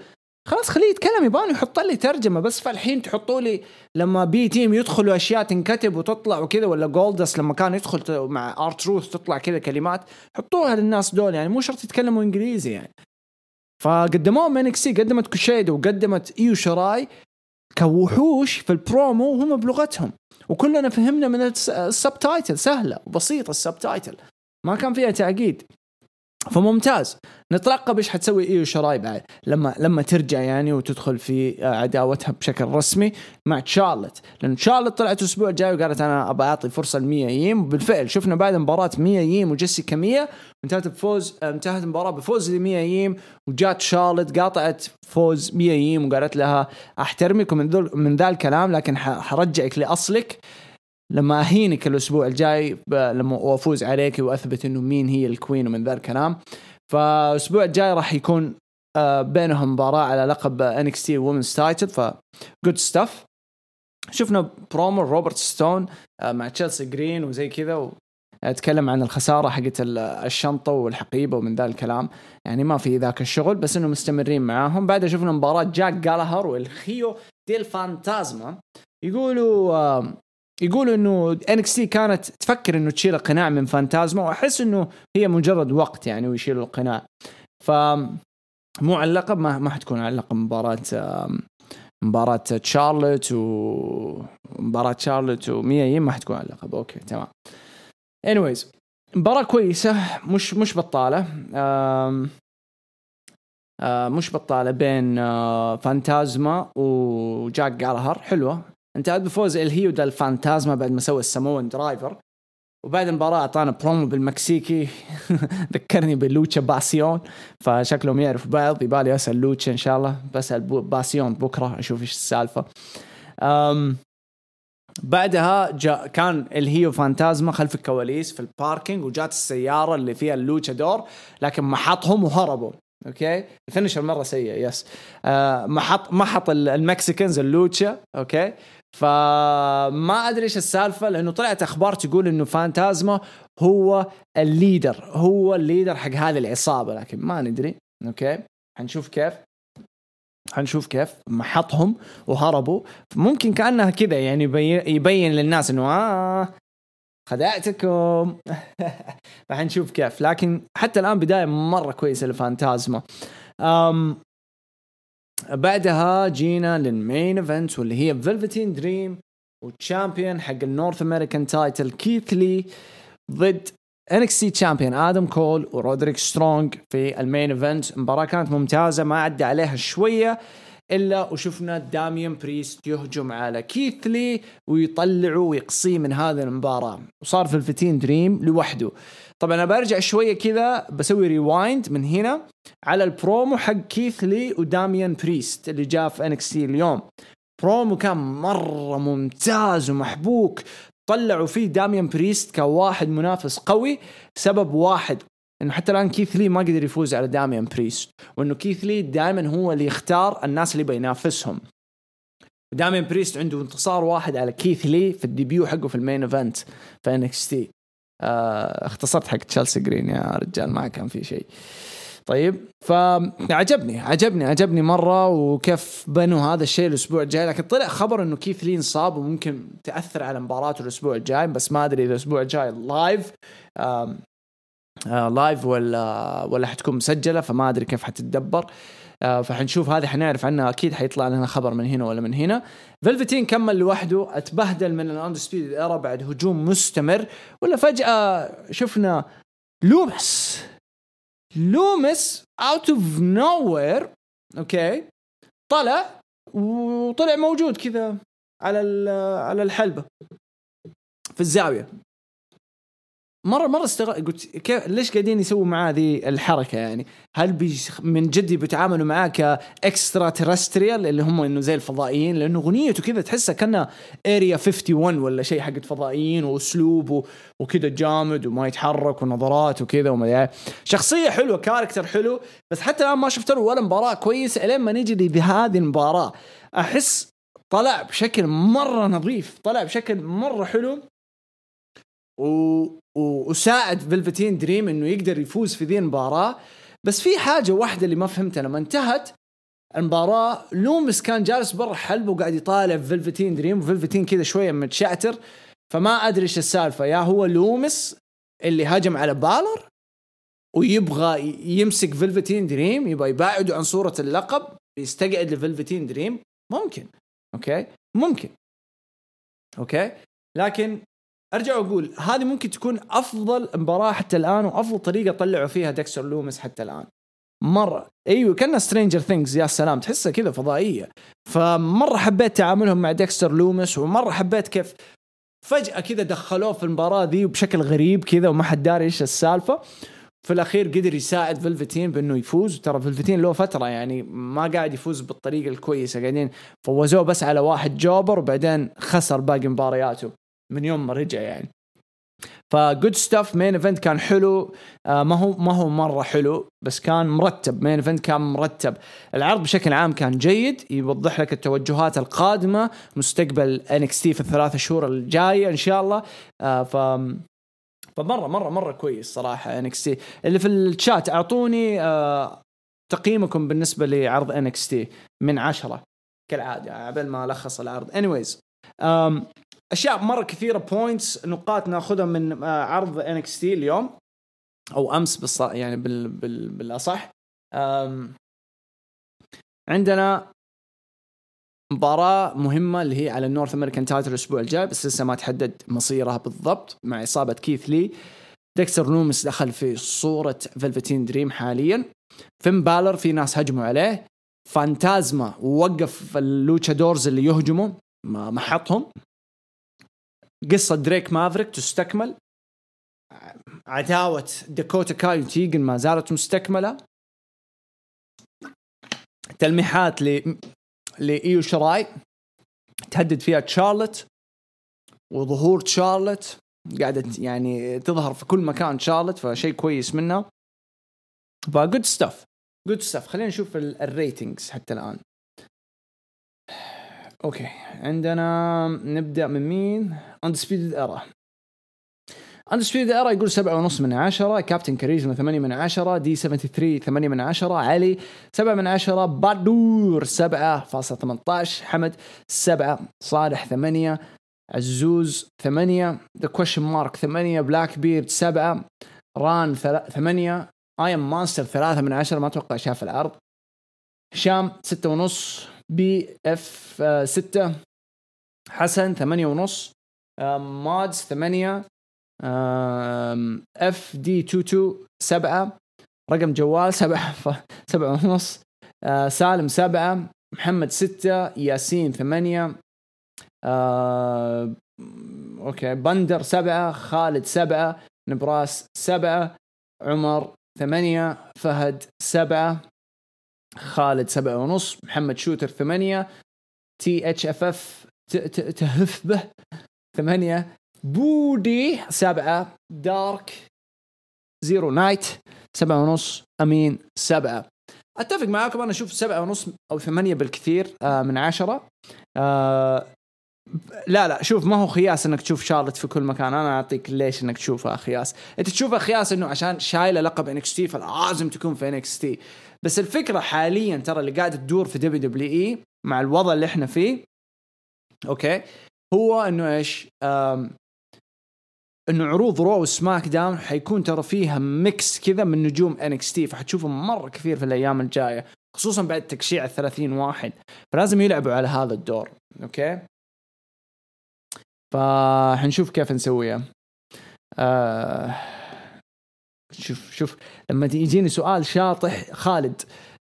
[SPEAKER 1] خلاص خليه يتكلم يبغى يحط لي ترجمة. بس فالحين تحطوا لي لما B-Team يدخلوا أشياء تنكتب وتطلع وكذا ولا جولدست لما كان يدخل مع ار تروث تطلع كذا كلمات حطوها للناس دول. يعني مو شرط يتكلموا إنجليزي يعني. فقدموهم من NXT قدمت كوشيدو وقدمت إيو شراي كوحوش في البرومو وهم بلغتهم. وكلنا فهمنا من ال subtitle سهلة وبسيطه ال subtitle ما كان فيها تعقيد. فممتاز. نترقب إيش حتسوي إيو شراي بعد. لما لما ترجع يعني وتدخل في عداوتها بشكل رسمي مع تشارلت. لأن تشارلت طلعت الأسبوع الجاي وقالت أنا أبغى أعطي فرصة لميا ييم. وبالفعل شفنا بعد مباراة ميا ييم وجيسيكا ميا. انتهت بفوز انتهت المباراه بفوز لميا ييم. وجات شارلت قاطعت فوز ميا ييم وقالت لها أحترمك من من ذا الكلام لكن حرجعك لأصلك. لما أهينك الأسبوع الجاي لما وافوز عليك وأثبت إنه مين هي ال queen ومن ذا الكلام. فالاسبوع الجاي راح يكون آه، بينهم مباراة على لقب NXT women's title ف good stuff شفنا برومو روبرت ستون آه، مع تشيلسي جرين وزي كذا أتكلم عن الخسارة حقت الشنطة والحقيبة ومن ذا الكلام. يعني ما في ذاك الشغل بس إنه مستمرين معاهم. بعدها شفنا مباراة جاك جالهر والخيو ديل فانتازما. يقولوا آه، يقولوا إنه NXT كانت تفكر إنه تشيل القناع من فانتازما وأحس إنه هي مجرد وقت يعني ويشيلوا القناع. ف مو على اللقب ما ما حتكون على اللقب مباراة مباراة تشارلت ومباراة تشارلت وميا يم ما حتكون على اللقب okay تمام. Anyways مباراة كويسة مش مش بطالة. مش بطالة بين فانتازما وجاك جالهر. حلوة. انتهت بفوز الهيو ديل فانتازما بعد ما سوى ال Samoan driver. وبعد المباراة أعطانا برومو بالمكسيكي. [LAUGHS] ذكرني بلوتشا باسيون. فشكلهم يعرف بعض. يبالي أسأل لوتشا إن شاء الله. بسأل باسيون بكرة. أشوف إيش السالفة. أم بعدها جاء كان الهيو فانتازما خلف الكواليس في الباركينج وجات السيارة اللي فيها اللوتشا دور لكن محطهم وهربوا. أوكي؟ الفينشر مرة سيء يس. آه ما حط ما حط المكسيكنز اللوتشا أوكي؟ فما أدري إيش السالفة لأنه طلعت أخبار تقول إنه فانتازما هو الليدر هو الليدر حق هذه العصابة لكن ما ندري. أوكي؟ حنشوف كيف. حنشوف كيف. محطهم وهربوا. ممكن كأنها كذا يعني يبين للناس إنه آه خدعتكم. [LAUGHS] فحنشوف كيف. لكن حتى الآن بداية مرة كويسة لفانتازما. بعدها جينا لل main event واللي هي فيلفتين دريم و champion حق ال North American title كيث لي ضد NXT champion آدم كول ورودريك سترونج في ال main event مباراة كانت ممتازة ما عدى عليها شوية إلا وشفنا داميان بريست يهجم على كيث لي ويطلعه ويقصيه من هذه المباراة. وصار في فيلفتين دريم لوحده. طبعا أنا برجع شوية كذا بسوي rewind من هنا على البرومو حق كيث لي وداميان بريست اللي جاء في NXT اليوم. برومو كان مرة ممتاز ومحبوك. طلعوا فيه داميان بريست كواحد منافس قوي سبب واحد إنه حتى الآن كيث لي ما قدر يفوز على داميان بريست وإنه كيث لي دائما هو اللي يختار الناس اللي بينافسهم. داميان بريست عنده انتصار واحد على كيث لي في ال debut حقه في ال main event في NXT اختصرت حق تشيلسي جرين يا رجال ما كان في شيء. طيب فعجبني عجبني عجبني مرة وكيف بنوا هذا الشيء الأسبوع الجاي. لكن طلع خبر إنه كيث لي انصاب وممكن تأثر على مباراته الأسبوع الجاي بس ما أدري إذا الأسبوع الجاي live live ولا ولا حتكون مسجلة فما أدري كيف حتتدبر. آه فحنشوف هذه حنعرف عنها أكيد حيطلع لنا خبر من هنا ولا من هنا. Velveteen كمل لوحده أتبهدل من ال Undisputed Era بعد هجوم مستمر. ولا فجأة شفنا لومس لومس out of nowhere okay طلع وطلع موجود كذا على على الحلبة في الزاوية. مره مرة استغرب قلت كيف ليش قاعدين يسووا معاه ذي الحركة يعني؟ هل بيش من جد بيتعاملوا معاه ك extraterrestrial اللي هم إنه زي الفضائيين؟ لأنه أغنيته كذا تحسها كانها Area 51 ولا شيء حق فضائيين وأسلوب وكذا جامد وما يتحرك ونظرات وكذا وما شخصية حلوة character حلو بس حتى الآن ما شفت له ولا مباراة كويسه إلين ما نجي لهذه المباراة. أحس طلع بشكل مرة نظيف طلع بشكل مرة حلو. و... وساعد Velveteen Dream إنه يقدر يفوز في ذي المباراة. بس في حاجة واحدة اللي ما فهمتها لما انتهت المباراة لومس كان جالس برا حلبه وقاعد يطالع Velveteen Dream و Velveteen كذا شوية متشعتر. فما أدري إيش السالفة. يا هو لومس اللي هاجم على بالر ويبغى يمسك Velveteen Dream يبغى يبعده عن صورة اللقب يستقعد ل Velveteen Dream. ممكن. okay؟ ممكن. okay؟ لكن أرجع وأقول هذه ممكن تكون أفضل مباراة حتى الآن وأفضل طريقة طلعوا فيها ديكستر لومس حتى الآن. مرة. إيوه كنا Stranger Things يا سلام تحسها كذا فضائية. فمرة حبيت تعاملهم مع ديكستر لومس ومرة حبيت كيف فجأة كذا دخلوه في المباراة ذي بشكل غريب كذا وما حد داري إيش السالفة. في الأخير قدر يساعد Velveteen بأنه يفوز. ترى Velveteen له فترة يعني ما قاعد يفوز بالطريقة الكويسة. قاعدين فوزوه بس على واحد jobber وبعدين خسر باقي مبارياته. من يوم ما رجع يعني. ف good stuff main event كان حلو. آه ما هو ما هو مرة حلو بس كان مرتب. main event كان مرتب. العرض بشكل عام كان جيد يوضح لك التوجهات القادمة مستقبل NXT في الثلاث شهور الجاية إن شاء الله. آه ف فمره مره مرة كويس صراحة NXT اللي في الشات أعطوني آه تقييمكم بالنسبة لعرض NXT من عشرة كالعادة قبل ما ألخص العرض. anyways أشياء مرة كثيرة points نقاط ناخذها من آه، عرض NXT اليوم أو أمس بالص... يعني بال... بال... بالأصح. عندنا مباراة مهمة اللي هي على ال North American title الأسبوع الجاي بس لسه ما تحدد مصيرها بالضبط مع إصابة كيث لي ديكستر لومس دخل في صورة Velveteen Dream حاليا. فين بالر في ناس هجموا عليه. فانتازما ووقف ال luchadores اللي يهجموا ما حطهم. قصة دريك مافريك تستكمل. عداوة داكوتا كاي وتيجن ما زالت مستكملة. تلميحات ل لإيو شيراي. تهدد فيها تشارلت. وظهور تشارلت. قاعدة يعني تظهر في كل مكان تشارلت فشيء كويس منها. ف good stuff good stuff خلينا نشوف ال ratings حتى الآن. [SIGHS] okay. عندنا نبدأ من مين؟ Undisputed Era Undisputed Era يقول سبعة ونص من عشرة Captain Charisma ثمانية من عشرة D 73 ثمانية من عشرة علي سبعة من عشرة بادور سبعة فاصلة 18 حمد سبعة صالح ثمانية عزوز ثمانية The Question Mark ثمانية Blackbird سبعة ران ثمانية I am Monster ثلاثة من عشرة ما أتوقع شاف العرض. هشام ستة ونص BF 6 حسن 8 ونص مادز 8 FD 22 7 رقم جوال 7 7 ونص آه، سالم 7 محمد 6 ياسين 8 آه، okay بندر 7 خالد 7 نبراس 7 عمر 8 فهد 7 خالد سبعة ونص محمد Shooter ثمانية THFF تهف به. ثمانية. بودي سبعة Dark Zero. Knight سبعة ونص. أمين سبعة أتفق معاكم أنا أشوف سبعة ونص أو ثمانية بالكثير آه من عشرة. آه لا لا شوف ما هو خياس إنك تشوف شارلت في كل مكان. أنا أعطيك ليش إنك تشوفها خياس. أنت تشوفها خياس إنه عشان شايلة لقب NXT فلازم تكون في NXT. بس الفكرة حاليا ترى اللي قاعدة تدور في WWE مع الوضع اللي إحنا فيه okay؟ هو إنه إيش؟ إنه عروض Raw و SmackDown حيكون ترى فيها mix كذا من نجوم NXT فحتشوفهم مرة كثير في الأيام الجاية خصوصا بعد تكشيع ال 30 واحد. فلازم يلعبوا على هذا الدور okay؟ فحنشوف كيف نسويها. آه شوف شوف لما يجيني سؤال شاطح خالد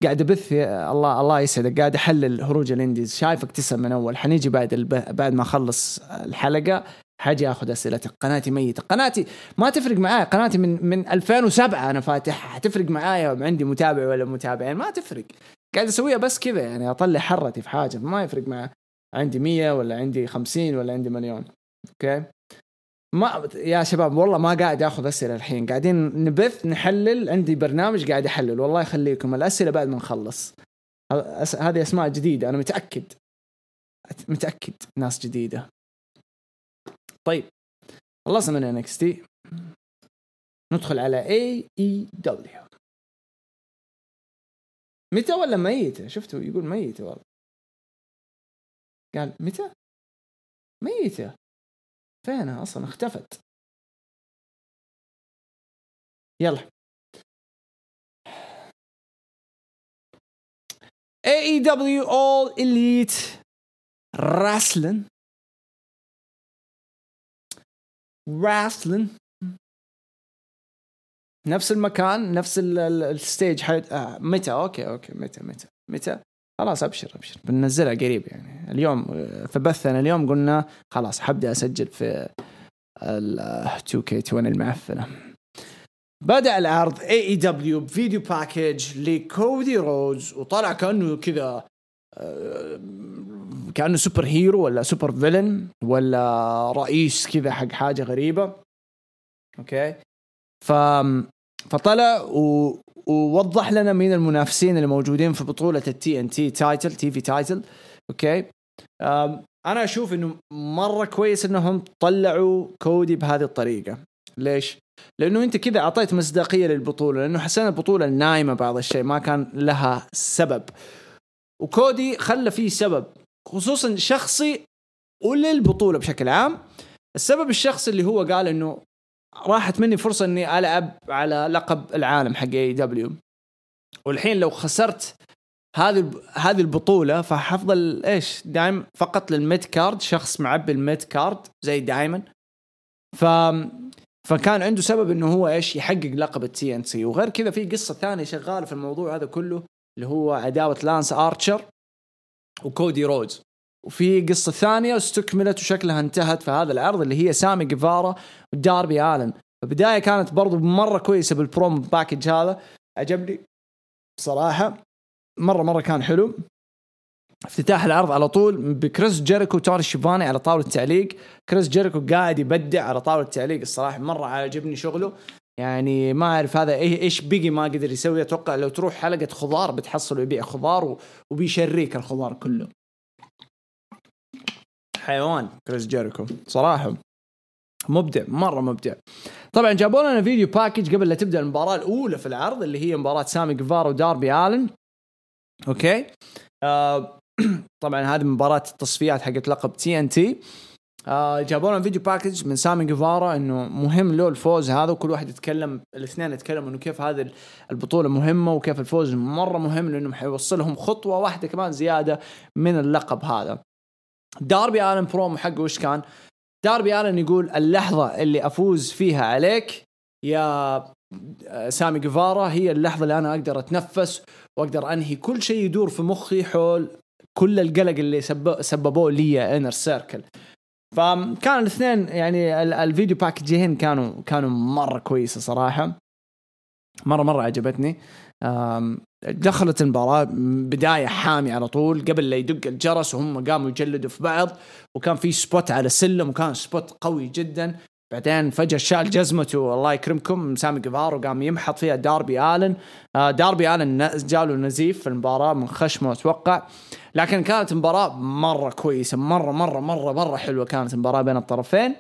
[SPEAKER 1] قاعد ابث الله الله يسعدك. قاعد احلل هروج الانديز شايفك تسال من أول. حنيجي بعد الب... بعد ما أخلص الحلقة. حاجي آخذ اسئلتك قناتي ميتة. قناتي ما تفرق معايا. قناتي من من 2007 أنا فاتحها حتفرق معايا عندي متابع ولا متابعين. ما تفرق. قاعد أسويها بس كذا يعني. أطلع حرتي في حاجة. ما يفرق معي عندي 100 ولا عندي 50 ولا عندي مليون. أوكي؟ ما يا شباب والله ما قاعد آخذ أسئلة الحين. قاعدين نبث نحلل. عندي برنامج قاعد يحلل والله يخليكم الأسئلة بعد ما نخلص. هذه أسماء جديدة. أنا متأكد. متأكد ناس جديدة. طيب. خلصنا من NXT ندخل على AEW متى ولا ميتة؟ شفتوا يقول ميتة والله. قال متى؟ ميتة. فينها أصلا اختفت. يلا. AEW All Elite Wrestling. Wrestling. نفس المكان نفس ال- ال- ال stage حيت آه متى؟ أوكي أوكي متى متى متى؟ خلاص أبشر أبشر. بننزلها قريب يعني. اليوم آه، في بثنا اليوم قلنا خلاص حبدا أسجل في ال 2 k 20 المعفنة. بدأ العرض AEW ب video package لكودي رودز وطلع كأنه كذا آه، كأنه super hero ولا super villain ولا رئيس كذا حق حاجة غريبة. أوكي؟ ف فطلع و... ووضح لنا مين المنافسين اللي موجودين في بطولة ال TNT title TV title أوكي أنا أشوف إنه مرة كويس إنهم طلعوا كودي بهذه الطريقة. ليش؟ لأنه أنت كذا أعطيت مصداقية للبطولة لأنه حسينا البطولة نايمة بعض الشيء ما كان لها سبب. وكودي خلى فيه سبب خصوصا شخصي وللبطولة بشكل عام. السبب الشخصي اللي هو قال إنه راحت مني فرصة إني ألعب على لقب العالم حق AEW والحين لو خسرت هذه هذه البطولة فحفضل إيش؟ دايم فقط لل mid card شخص معبي ال mid card زي دايما. ف فكان عنده سبب إنه هو إيش؟ يحقق لقب ال TNT وغير كذا في قصة ثانية شغالة في الموضوع هذا كله اللي هو عداوة لانس ارشر وكودي رودز. وفي قصة ثانية استكملت وشكلها انتهت في هذا العرض اللي هي سامي جيفارا وداربي آلن. البداية كانت برضو مرة كويسة بال promo package هذا. عجبني صراحة. مرة مرة كان حلو. افتتاح العرض على طول بكريس جيريكو وتوني شيفاني على طاولة التعليق. كريس جيريكو قاعد يبدع على طاولة التعليق الصراحة مرة عجبني شغله. يعني ما أعرف هذا إيه إيش بيجي ما قدر يسوي. أتوقع لو تروح حلقة خضار بتحصله يبيع خضار وبيشريك الخضار كله. حيوان. كريس جيريكو. صراحة مبدع مرة مبدع. طبعا جابوا لنا video package قبل لا تبدأ المباراة الأولى في العرض اللي هي مباراة سامي جيفارا وداربي آلن. أوكي؟ آه [CLEARS THROAT] طبعا هذه مباراة التصفيات حقت لقب TNT. آه جابوا لنا video package من سامي جيفارا إنه مهم له الفوز هذا وكل واحد يتكلم الاثنين يتكلموا إنه كيف هذه البطولة مهمة وكيف الفوز مرة مهم لأنه حيوصلهم خطوة واحدة كمان زيادة من اللقب هذا. داربي آلن برومو حقه وش كان؟ داربي آلن يقول اللحظة اللي أفوز فيها عليك يا سامي جيفارا هي اللحظة اللي أنا أقدر أتنفس وأقدر أنهي كل شيء يدور في مخي حول كل القلق اللي سب- سببوه لي Inner Circle فكان الاثنين يعني ال- ال video package ين كانوا كانوا مرة كويسة صراحة مرة مرة عجبتني. دخلت المباراة بداية حامي على طول. قبل لا يدق الجرس وهم قاموا يجلدوا في بعض وكان في spot على السلم وكان spot قوي جدا. بعدين فجأة شال جزمته الله يكرمكم سامي جيفارا وقام يمحط فيها داربي آلن. آه، داربي آلن ن- جاله نزيف في المباراة من خشمة أتوقع. لكن كانت مباراة مرة كويسة مرة مرة مرة مرة حلوة كانت المباراة بين الطرفين.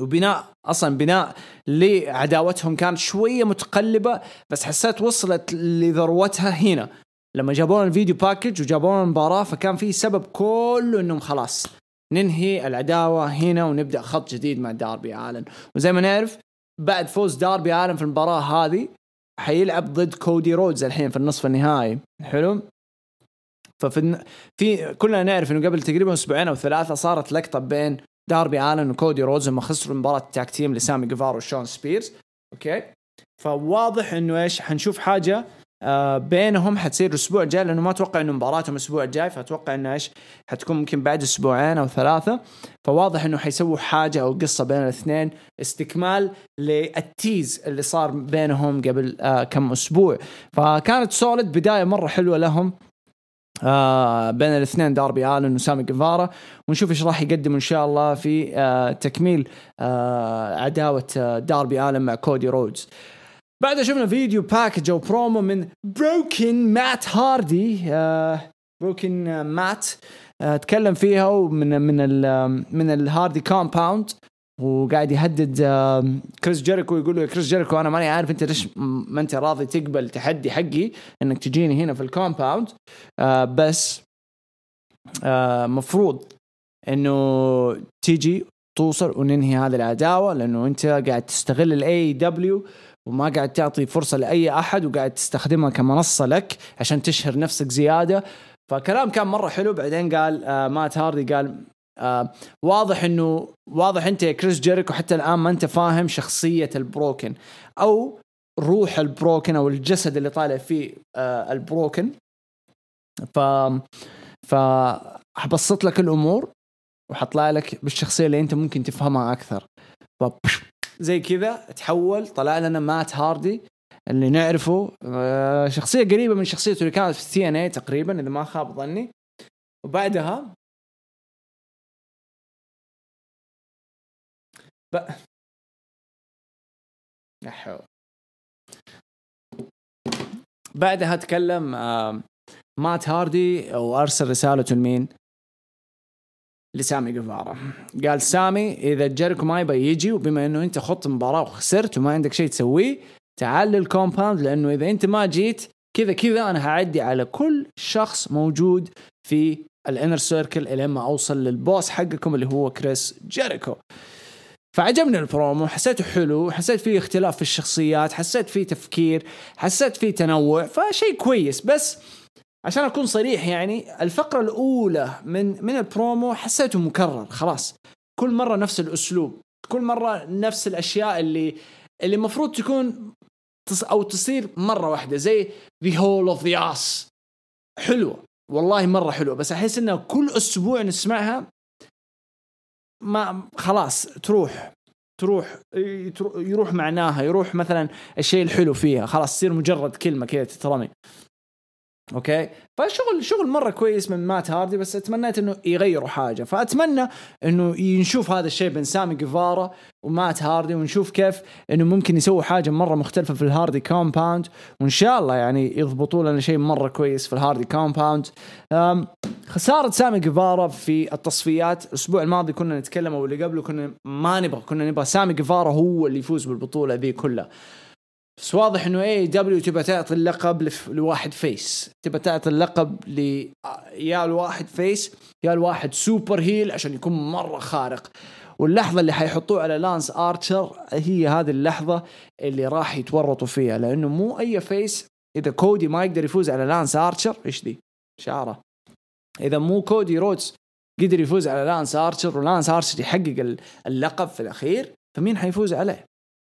[SPEAKER 1] وبناء أصلا بناء لعداوتهم كانت شوية متقلبة بس حسيت وصلت لذروتها هنا. لما جابوا لنا الفيديو باكج وجابوا لنا المباراة فكان في سبب كله إنهم خلاص ننهي العداوة هنا ونبدأ خط جديد مع داربي آلن. وزي ما نعرف بعد فوز داربي آلن في المباراة هذه حيلعب ضد كودي رودز الحين في النصف النهائي. حلو؟ ففي في كلنا نعرف إنه قبل تقريبا أسبوعين أو ثلاثة صارت لقطة بين داربي الن وكودي رودز لما خسروا مباراه ال tag team لسامي جيفارا وشون سبيرز. أوكي؟ فواضح إنه إيش؟ حنشوف حاجة آه بينهم حتصير الأسبوع الجاي لأنه ما أتوقع إنه مباراتهم الأسبوع الجاي فأتوقع إنه إيش؟ حتكون ممكن بعد أسبوعين أو ثلاثة. فواضح إنه حيسووا حاجة أو قصة بين الاثنين استكمال لل tease اللي صار بينهم قبل آه كم أسبوع. فكانت solid بداية مرة حلوة لهم. آه بين الاثنين داربي آلن وسامي جيفارا ونشوف إيش راح يقدم إن شاء الله في آه تكميل آه عداوة آه داربي آلن مع كودي رودز. بعدها شفنا video package أو برومو من Broken مات هاردي آه Broken مات آه تكلم فيها ومن من ال من الهاردي compound وقاعد يهدد كريس جيريكو يقول له يا كريس جيريكو أنا ماني عارف أنت ليش ما أنت راضي تقبل تحدي حقي إنك تجيني هنا في ال compound. آه بس آه مفروض إنه تيجي توصل وننهي هذه العداوة لأنه أنت قاعد تستغل ال AEW وما قاعد تعطي فرصة لأي أحد وقاعد تستخدمها كمنصة لك عشان تشهر نفسك زيادة. فكلام كان مرة حلو بعدين قال آه مات هاردي قال آه واضح انه واضح أنت يا كريس جيريكو حتى الآن ما أنت فاهم شخصية ال Broken أو روح ال Broken أو الجسد اللي طالع فيه آه ال Broken. ف ف حبسط لك الأمور وحطلع لك بالشخصية اللي أنت ممكن تفهمها أكثر. زي كذا تحول طلع لنا مات هاردي اللي نعرفه آه، شخصية قريبة من شخصيته اللي كانت في TNA تقريبا إذا ما خاب ظني. وبعدها ب... نحو. بعدها تكلم مات هاردي وأرسل رسالته لمين؟ لسامي جيفارا قال سامي إذا جيريكو ما يبغى يجي وبما إنه أنت خضت مباراة وخسرت وما عندك شيء تسويه تعال لل compound لأنه إذا أنت ما جيت كذا كذا أنا هعدي على كل شخص موجود في ال inner circle الين ما أوصل لل boss حقكم اللي هو كريس جيريكو فعجبني البرومو حسيته حلو حسيت فيه اختلاف في الشخصيات حسيت فيه تفكير حسيت فيه تنوع فشيء كويس. بس عشان أكون صريح يعني الفقرة الأولى من من البرومو حسيته مكرر خلاص. كل مرة نفس الأسلوب كل مرة نفس الأشياء اللي اللي المفروض تكون أو تصير مرة واحدة زي the hole of the ass حلوة والله مرة حلوة. بس أحس انها كل أسبوع نسمعها ما خلاص تروح تروح يروح معناها يروح مثلا الشيء الحلو فيها خلاص تصير مجرد كلمة كذا تترمي أوكي؟ فالشغل شغل مرة كويس من مات هاردي بس أتمنيت إنه يغيروا حاجة. فأتمنى إنه نشوف هذا الشيء بين سامي جيفارا ومات هاردي ونشوف كيف إنه ممكن يسووا حاجة مرة مختلفة في الهاردي compound. وإن شاء الله يعني يضبطوا لنا شيء مرة كويس في الهاردي compound. خسارة سامي جيفارا في التصفيات. الأسبوع الماضي كنا نتكلم أو اللي قبله كنا ما نبغى كنا نبغى سامي جيفارا هو اللي يفوز بالبطولة ذي كلها. بس واضح إنه AEW تبى تعطي اللقب لواحد face تبى تعطي اللقب ل يا الواحد face يا الواحد super heel عشان يكون مرة خارق واللحظة اللي حيحطوه على لانس ارشر هي هذه اللحظة اللي راح يتورطوا فيها لأنه مو أي face إذا كودي ما يقدر يفوز على لانس ارشر إيش دي؟ شعرة إذا مو كودي رودز قدر يفوز على لانس ارشر ولانس ارشر يحقق اللقب في الأخير فمين حيفوز عليه؟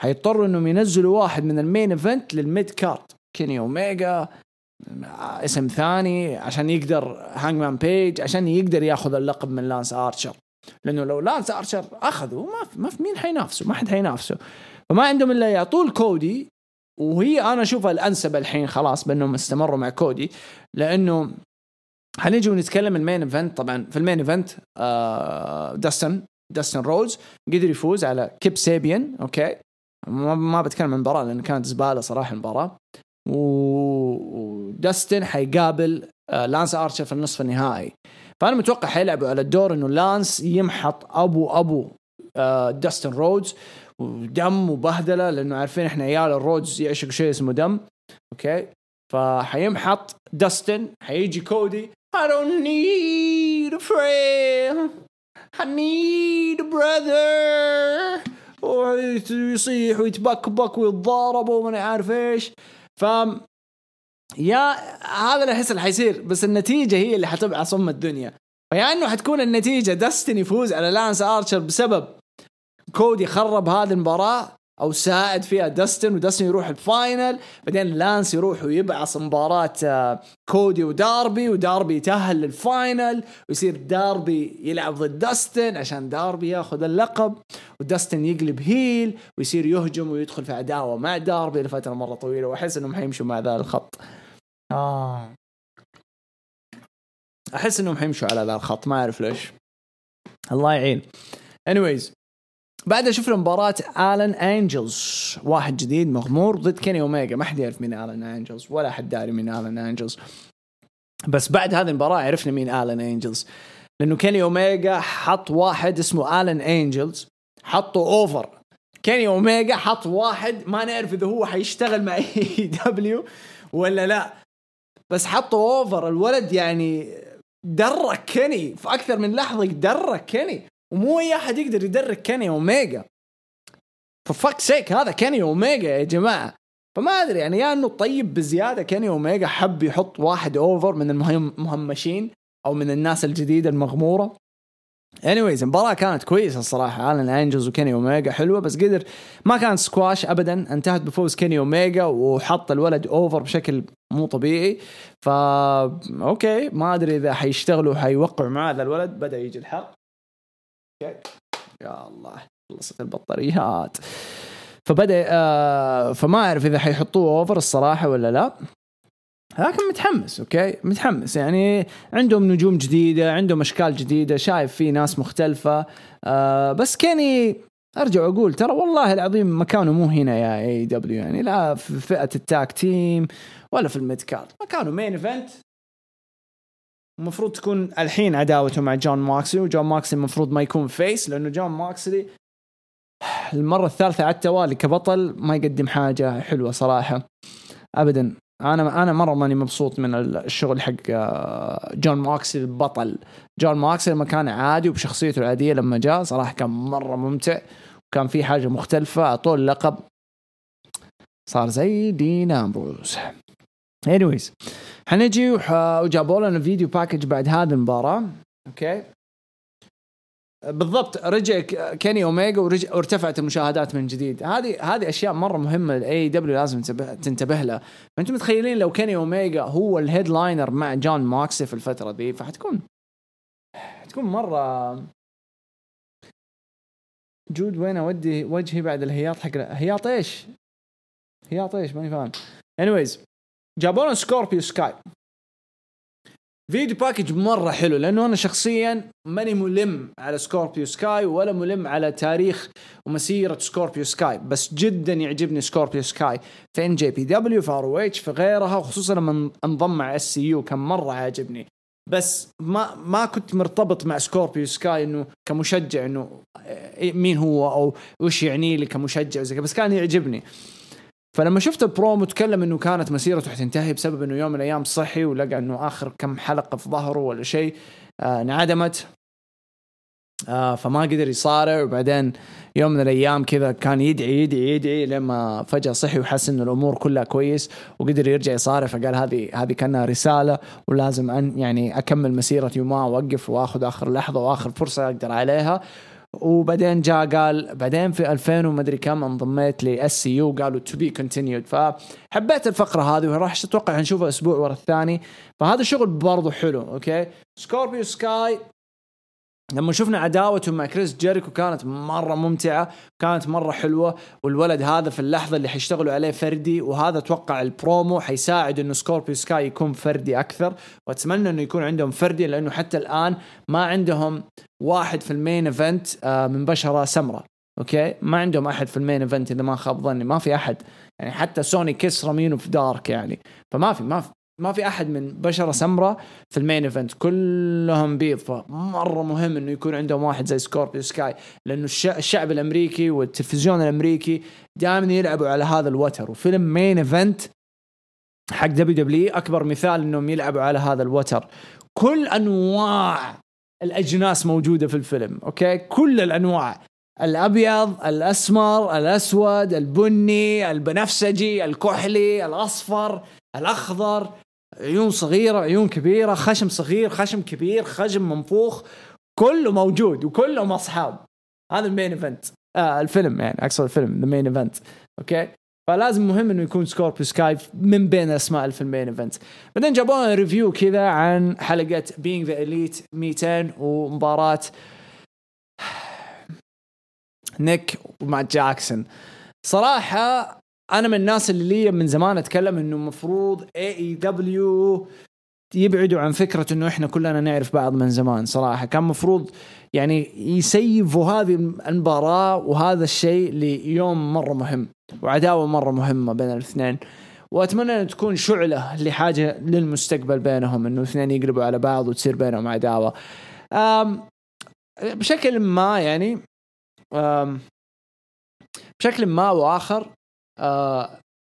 [SPEAKER 1] حيضطروا إنهم ينزلوا واحد من ال main event لل mid card. كيني اوميجا اسم ثاني عشان يقدر هانجمان بيج عشان يقدر ياخذ اللقب من لانس آرشر. لأنه لو لانس آرشر اخذه ما في ما في مين حينافسه ما حد حينافسه فما عندهم إلا يعطوه الكودي وهي أنا أشوفها الأنسب الحين خلاص بأنهم استمروا مع كودي. لأنه حنيجي ونتكلم ال main event. طبعا في ال main event آه داستن داستن روز قدر يفوز على كيب سيبيان أوكي؟ ما, بتكلم عن المباراه لأن كانت زبالة صراحة المباراة. وداستن حيقابل آه، لانس أرشر في النصف النهائي. فأنا متوقع حيلعبوا على الدور إنه لانس يمحط أبو أبو آه، داستن رودز ودم وبهدلة لأنه عارفين إحنا عيال الرودز يعشقوا شيء اسمه دم. أوكي؟ فحيمحط داستن حيجي كودي. I don't need a friend. I need a brother. ويصيح ويتبكبك ويتضاربوا وما عارف إيش. ف yeah هذا اللي أحس اللي حيصير بس النتيجة هي اللي حتبعص ام الدنيا. ف yeah إنه حتكون النتيجة داستن يفوز على لانس ارشر بسبب كودي خرب هذه المباراة. أو ساعد فيها داستن وداستن يروح ال final بعدين لانس يروح ويبعص مباراة آه، كودي وداربي وداربي يتأهل لل final ويصير داربي يلعب ضد داستن عشان داربي ياخذ اللقب وداستن يقلب heel ويصير يهجم ويدخل في عداوة مع داربي لفترة مرة طويلة وأحس إنهم حيمشوا مع ذا الخط. آه. أحس إنهم حيمشوا على ذا الخط ما أعرف ليش. الله يعين. Anyways. بعدها شفنا مباراة الن انجلز واحد جديد مغمور ضد كيني اوميجا ما حد يعرف مين الن انجلز ولا حد داري مين الن انجلز بس بعد هذه المباراة عرفنا مين الن انجلز لأنه كيني اوميجا حط واحد اسمه الن انجلز حطه over كيني اوميجا حط واحد ما نعرف إذا هو حيشتغل مع [LAUGHS] AEW ولا لا. بس حطه over الولد يعني درك كيني في أكثر من لحظة درك كيني ومو أي أحد يقدر يدرك كيني أوميجا. ف fuck's sake هذا كيني أوميجا يا جماعة. فما أدري يعني يا إنه طيب بزيادة كيني أوميجا حب يحط واحد over من المهمشين أو من الناس الجديدة المغمورة. Anyways المباراة كانت كويسة الصراحة. الان انجلز وكيني أوميجا حلوة بس قدر ما كانت سكواش ابدا. انتهت بفوز كيني أوميجا وحط الولد over بشكل مو طبيعي. فا أوكي ما أدري إذا حيشتغلوا حيوقعوا مع هذا الولد. بدأ يجي الحق يا الله خلصت البطاريات. فبدأ آه فما أعرف إذا حيحطوه over الصراحة ولا لا. لكن متحمس أوكي؟ متحمس. يعني عندهم نجوم جديدة عندهم أشكال جديدة شايف في ناس مختلفة. آه بس كيني أرجع واقول ترى والله العظيم مكانه مو هنا يا AEW يعني لا في فئة ال tag team ولا في ال mid card. مكانه main event المفروض تكون الحين عداوته مع جون موكسلي وجون موكسلي المفروض ما يكون face لأنه جون موكسلي المرة الثالثة على التوالي كبطل ما يقدم حاجة حلوة صراحة. ابدا. أنا أنا مرة ماني مبسوط من الشغل حق آه، جون موكسلي البطل. جون موكسلي لما كان عادي وبشخصيته العادية لما جاء صراحة كان مرة ممتع وكان في حاجة مختلفة أعطوه اللقب. صار زي دين أمبروز. Anyways. حنجي وجابوا لنا video package بعد هذه المباراة. أوكي بالضبط رجع كيني اوميجا ورجع وارتفعت المشاهدات من جديد. هذه هذه أشياء مرة مهمة لل AEW لازم تنتبه لها فأنتم متخيلين لو كيني اوميجا هو ال headliner مع جون موكسلي في الفترة دي فحتكون حتكون مره جود وين أودي وجهي بعد الهياط حق هياط إيش؟ هياط إيش؟ ماني فاهم. Anyways. جابوا لنا سكوربيو سكاي. video package مرة حلو لأنه أنا شخصيا ماني ملم على سكوربيو سكاي ولا ملم على تاريخ ومسيره سكوربيو سكاي بس جدا يعجبني سكوربيو سكاي. في ان جي بي؟ دبليو في ار اتش في غيرها وخصوصا لما انضم مع SCU كان مرة عاجبني. بس ما ما كنت مرتبط مع سكوربيو سكاي إنه كمشجع إنه إيه، مين هو أو وش يعني لي كمشجع وزي بس كان يعجبني. فلما شفت البرومو تكلم إنه كانت مسيرته حتنتهي بسبب إنه يوم من الأيام صحي ولقى إنه آخر كم حلقة في ظهره ولا شيء آه انعدمت. آه فما قدر يصارع. وبعدين يوم من الأيام كذا كان يدعي يدعي يدعي لما فجأة صحي وحس إن الأمور كلها كويس وقدر يرجع يصارع. فقال هذه هذه كأنها رسالة ولازم أن يعني أكمل مسيرتي وما أوقف وآخذ آخر لحظة وآخر فرصة أقدر عليها. وبعدين جاء قال بعدين في 2000 وما أدري كم انضميت ل SCU قالوا to be continued فحبيت الفقرة هذه وراح أتوقع نشوفها أسبوع ورا الثاني. فهذا شغل برضه حلو أوكي؟ سكوربيو سكاي لما شفنا عداوته مع كريس جيريكو كانت مرة ممتعة كانت مرة حلوة والولد هذا في اللحظة اللي حيشتغلوا عليه فردي وهذا أتوقع البرومو حيساعد إنه سكوربيو سكاي يكون فردي أكثر وأتمنى إنه يكون عندهم فردي لأنه حتى الآن ما عندهم واحد في ال main event آه، من بشرة سمراء أوكي؟ ما عندهم أحد في ال main event إذا ما خاب ظني ما في أحد. يعني حتى سوني كيس رامينه في Dark يعني. فما في ما في ما في أحد من بشرة سمراء في ال main event. كلهم بيض. فمرة مهم إنه يكون عندهم واحد زي سكوربيو سكاي لأنه الشعب الأمريكي والتلفزيون الأمريكي دائما يلعبوا على هذا الوتر. وفيلم Main Event حق WWE أكبر مثال إنهم يلعبوا على هذا الوتر. كل أنواع الأجناس موجودة في الفيلم أوكي؟ كل الأنواع. الأبيض الأسمر الأسود البني البنفسجي الكحلي الأصفر الأخضر. عيون صغيرة عيون كبيرة خشم صغير خشم كبير خشم منفوخ كله موجود وكلهم أصحاب. هذا ال Main Event. آه الفيلم يعني أقصد الفيلم The Main Event أوكي؟ فلازم مهم إنه يكون سكوربيو سكاي من بين الأسماء اللي في ال main event بعدين جابوا review كذا عن حلقة Being The Elite 200 ومباراة نيك مع جاكسون صراحة أنا من الناس اللي لي من زمان أتكلم إنه المفروض AEW يبعدوا عن فكرة إنه إحنا كلنا نعرف بعض من زمان صراحة. كان مفروض يعني يسيفوا هذه المباراة وهذا الشيء ليوم مرة مهم وعداوة مرة مهمة بين الاثنين. وأتمنى إن تكون شعلة لحاجة للمستقبل بينهم إنه الاثنين يقلبوا على بعض وتصير بينهم عداوة. بشكل ما يعني بشكل ما واخر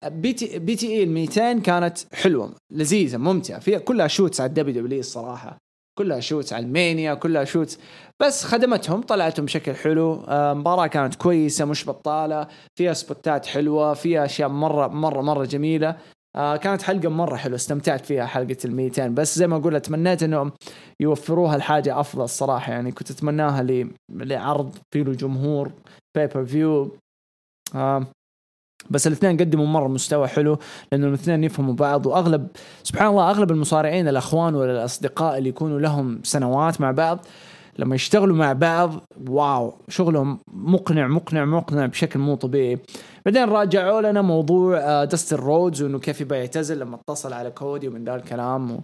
[SPEAKER 1] بي تي بي تي إي ال 200 كانت حلوة لذيذة ممتعة. فيها كلها شوتس على الدبليو دبليو الصراحة. كلها شوتس على المانيا كلها شوتس. بس خدمتهم طلعتهم بشكل حلو. آه مباراة كانت كويسة مش بطالة. فيها سبوتات حلوة فيها أشياء مرة مرة مرة جميلة. آه كانت حلقة مرة حلوة استمتعت فيها حلقة ال 200 بس زي ما أقول أتمنيت إنهم يوفروها لحاجة أفضل الصراحة. يعني كنت أتمناها لعرض فيه له جمهور pay-per-view آه بس الاثنين قدموا مرة مستوى حلو لأنه الاثنين يفهموا بعض وأغلب سبحان الله أغلب المصارعين الأخوان ولا الأصدقاء اللي يكونوا لهم سنوات مع بعض لما يشتغلوا مع بعض wow شغلهم مقنع مقنع مقنع بشكل مو طبيعي. بعدين راجعوا لنا موضوع آه، داستن رودز وإنه كيف يبغى يعتزل لما اتصل على كودي ومن ذا الكلام و...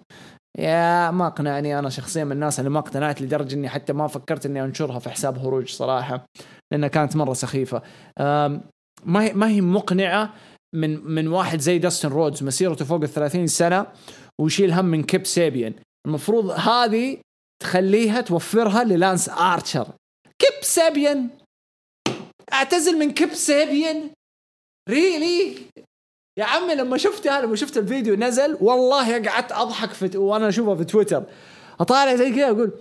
[SPEAKER 1] يا ما اقنعني أنا شخصيا من الناس اللي ما اقتنعت لدرجة إني حتى ما فكرت إني أنشرها في حساب هروج صراحة لأنها كانت مرة سخيفة. ما هي ما هي مقنعة من من واحد زي داستن رودز مسيرته فوق ال 30 سنة ويشيل هم من كيب سيبيان المفروض هذه تخليها توفرها للانس ارشر كيب سيبيان اعتزل من كيب سيبيان really يا عمي لما شفتها لما شفت الفيديو نزل والله قعدت أضحك في وأنا اشوفها في تويتر. أطالع زي كذا أقول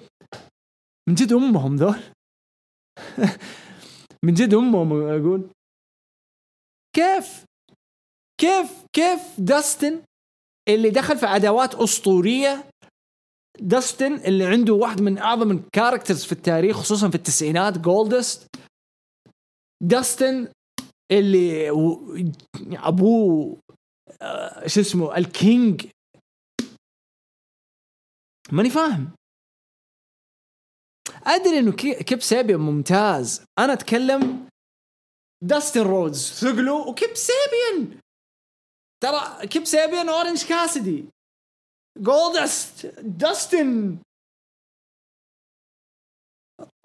[SPEAKER 1] من جد أمهم ذول؟ [LAUGHS] من جد أمهم أقول كيف؟ كيف؟ كيف داستن اللي دخل في عداوات أسطورية؟ داستن اللي عنده واحد من أعظم ال characters في التاريخ خصوصا في التسعينات جولدست داستن اللي أبوه آه، شو اسمه؟ ال booking ماني فاهم. أدري إنه كي- كيب سابيان ممتاز. أنا أتكلم داستن رودز ثقله وكيب سابيان ترى كيب سابيان اورنج كاسدي جولدست داستن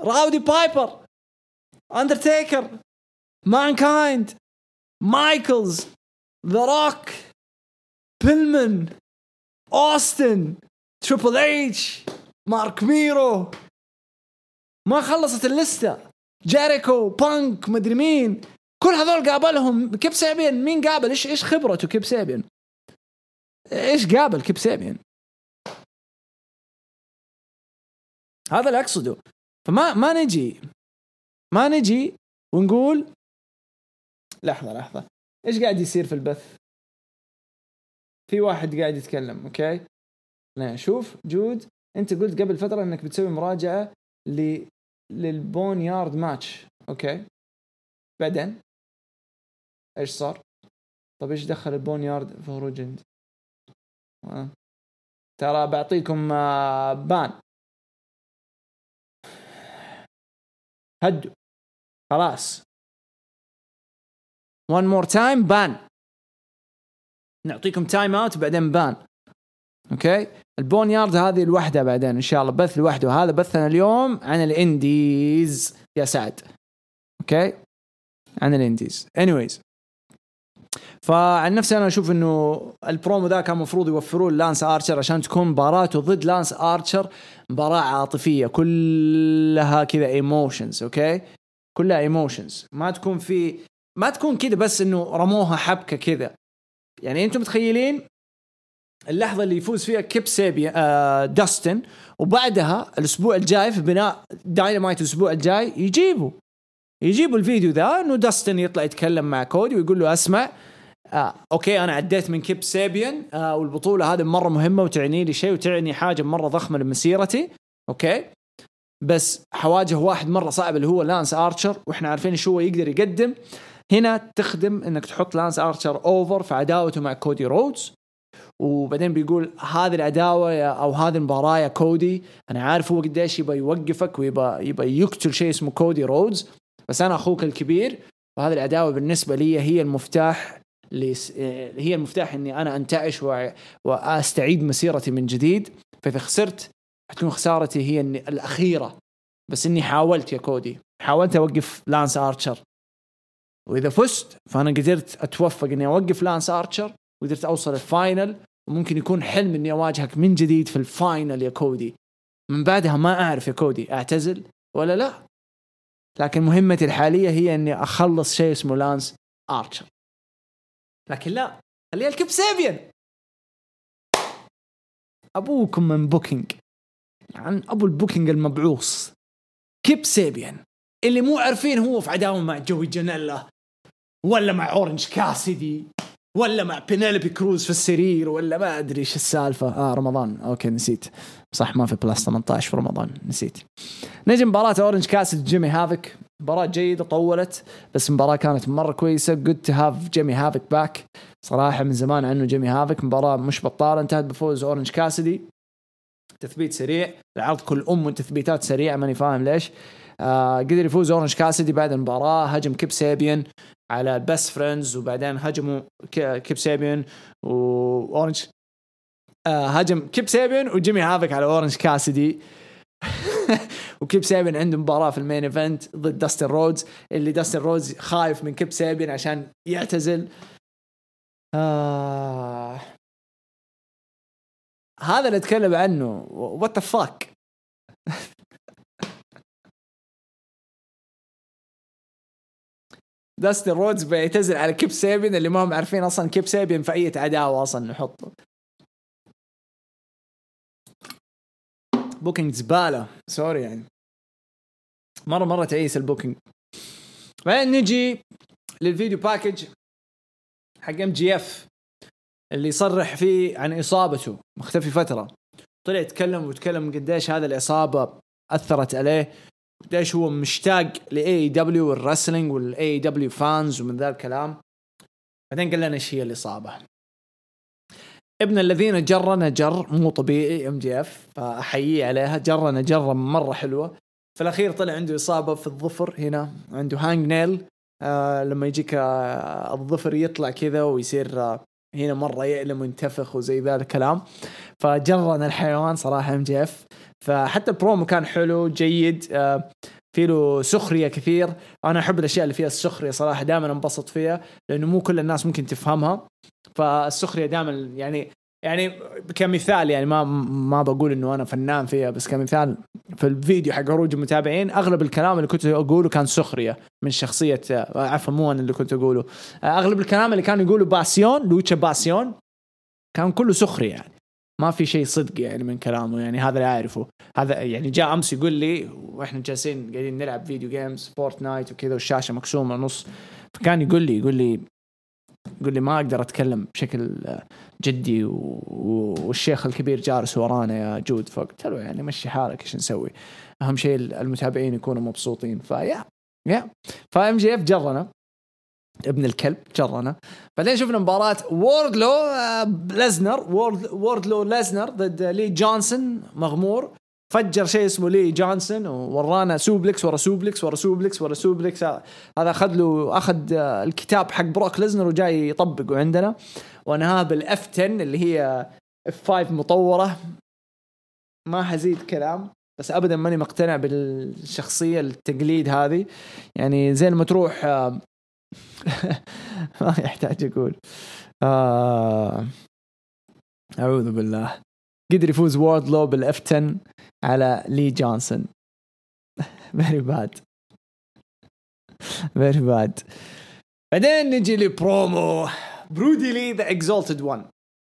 [SPEAKER 1] راودي بايبر اندرتيكر مانكايند مايكلز ذا روك بيلمن اوستن تريبل اتش مارك ميرو ما خلصت اللستة. جيريكو بانك مدري مين. كل هذول قابلهم كيب سابين مين قابل؟ إيش إيش خبرته كيب سابين إيش قابل كيب سابين هذا اللي أقصده. فما ما نجي ما نجي ونقول لحظة لحظة. إيش قاعد يصير في البث؟ في واحد قاعد يتكلم okay؟ لا شوف جود أنت قلت قبل فترة إنك بتسوي مراجعة ل لل boneyard match okay؟ بعدين إيش صار؟ طب إيش دخل ال boneyard في هروج انديز؟ آه. ترى بعطيكم آه، ban هدوا خلاص one more time ban نعطيكم timeout بعدين ban okay ال boneyard هذه لوحدها بعدين إن شاء الله بث لوحده هذا بثنا اليوم عن ال indies. يا سعد. okay؟ عن ال indies. Anyways. فعن نفسي أنا أشوف إنه البرومو ذا كان المفروض يوفروه لانس آرشر عشان تكون مباراته ضد لانس آرشر مباراة عاطفية. كلها كذا emotions okay؟ كلها emotions ما تكون في ما تكون كذا بس إنه رموها حبكة كذا. يعني أنتم متخيلين؟ اللحظة اللي يفوز فيها كيب سيبي آه داستن. وبعدها الأسبوع الجاي في بناء داينامايت الأسبوع الجاي يجيبوا. يجيبوا الفيديو ذا إنه داستن يطلع يتكلم مع كودي ويقول له أسمع آه okay أنا عديت من كيب سيبيان آه والبطولة هذه مرة مهمة وتعني لي شيء وتعني حاجة مرة ضخمة لمسيرتي. okay؟ بس حواجه واحد مرة صعب اللي هو لانس آرشر وإحنا عارفين شو هو يقدر يقدم. هنا تخدم إنك تحط لانس آرشر over في عداوته مع كودي رودز. وبعدين بيقول هذه العداوة يا أو هذه المباراة يا كودي. أنا عارف هو قديش يبغى يوقفك ويبغى يبغى يقتل شيء اسمه كودي رودز بس أنا أخوك الكبير وهذه العداوة بالنسبة لي هي المفتاح لس... هي المفتاح إني أنا أنتعش. وأستعيد مسيرتي من جديد. فإذا خسرت حتكون خسارتي هي إني الأخيرة. بس إني حاولت يا كودي. حاولت أوقف لانس ارشر وإذا فزت فأنا قدرت أتوفق إني أوقف لانس ارشر وقدرت أوصل ال final. وممكن يكون حلم إني أواجهك من جديد في ال final يا كودي. من بعدها ما أعرف يا كودي أعتزل ولا لا؟ لكن مهمتي الحالية هي إني أخلص شيء اسمه لانس آرشر. لكن لا خليها الكيب سيبيان. أبوكم من booking. عن أبو ال booking المبعوث كيب سيبيان اللي مو عارفين هو في عداوة مع جوي جانيلا ولا مع أورنج كاسيدي. ولا مع بينيلبي فورد في السرير ولا ما أدري إيش السالفة. آه رمضان. okay نسيت. صح ما في plus 18 في رمضان. نسيت. نجي مباراة اورنج كاس جيمي هافك مباراة جيدة طولت بس المباراة كانت مرة كويسة. good to have جيمي هافك back صراحة من زمان عنه جيمي هافك مباراة مش بطالة انتهت بفوز اورنج كاسدي تثبيت سريع. العرض كل ام وتثبيتات سريعة ماني فاهم ليش. آه قدر يفوز أورنج كاسدي بعد المباراة هجم كيب سيبيان على البست فريندز وبعدين هجموا كيب سيبيان وأورنج آه هجم كيب سيبيان وجيمي هافك على أورنج كاسدي [LAUGHS] وكيب سيبين عنده مباراة في ال main event ضد داستن رودز اللي داستن رودز خايف من كيب سيبين عشان يعتزل. آه هذا اللي أتكلم عنه. what the fuck داستن رودز بيعتزل على كيب سيبين اللي ما هم عارفين أصلا كيب سيبين في أي عداوة أصلا نحطه. booking زبالة. sorry يعني. مرة مرة تعيس ال booking. بعدين نجي لل video package حق ام جي اف اللي يصرح فيه عن إصابته. مختفي فترة. طلع يتكلم ويتكلم قديش هذا الإصابة أثرت عليه. قديش هو مشتاق ل AEW وال wrestling وال AEW fans ومن ذا الكلام. بعدين قال لنا إيش هي الإصابة. ابن الذين جرنا جر مو طبيعي ام جي اف فاحييه عليها. جرنا جره مرة حلوة. في الأخير طلع عنده إصابة في الظفر هنا عنده hangnail آه لما يجيك آه الظفر يطلع كذا ويصير آه هنا مرة يألم وينتفخ وزي ذا الكلام. فجرنا الحيوان صراحة MJF فحتى البرومو كان حلو جيد آه في له سخرية كثير. أنا أحب الأشياء اللي فيها السخرية صراحة دائما انبسط فيها لأنه مو كل الناس ممكن تفهمها. فالسخرية دائما يعني يعني كمثال يعني ما ما بقول إنه أنا فنان فيها بس كمثال في الفيديو حق هروج المتابعين أغلب الكلام اللي كنت أقوله كان سخرية من شخصية عفوا مو أنا اللي كنت أقوله. أغلب الكلام اللي كانوا يقولوا باسيون لوتشا باسيون كان كله سخرية يعني. ما في شيء صدق يعني من كلامه يعني هذا اللي أعرفه. هذا يعني جاء أمس يقول لي وإحنا جالسين قاعدين نلعب video games Fortnite وكذا والشاشة مقسومة نص. فكان يقول لي يقول لي يقول لي ما أقدر أتكلم بشكل جدي والشيخ الكبير جالس ورانا يا جود. فقلت له يعني مشي حالك إيش نسوي؟ أهم شيء المتابعين يكونوا مبسوطين. فيا يا ف MJF فجرنا. ابن الكلب فجرنا. بعدين شفنا مباراة ووردلو ليزنر ووردلو ليزنر ضد لي جونسون مغمور. فجر شيء اسمه لي جونسون وورانا suplex ورا suplex ورا suplex ورا suplex هذا أخذ له أخذ الكتاب حق بروك ليزنر وجاي يطبقه عندنا. وانهاه بال F 10 اللي هي F 5 مطورة. ما حزيد كلام بس ابدا ماني مقتنع بالشخصية التقليد هذه. يعني زي لما تروح [LAUGHS] ما يحتاج أقول. آه. أعوذ بالله. قدر يفوز ووردلو بال F 10 على لي جونسون very bad very bad بعدين نجي لبرومو. برودي لي the exalted 1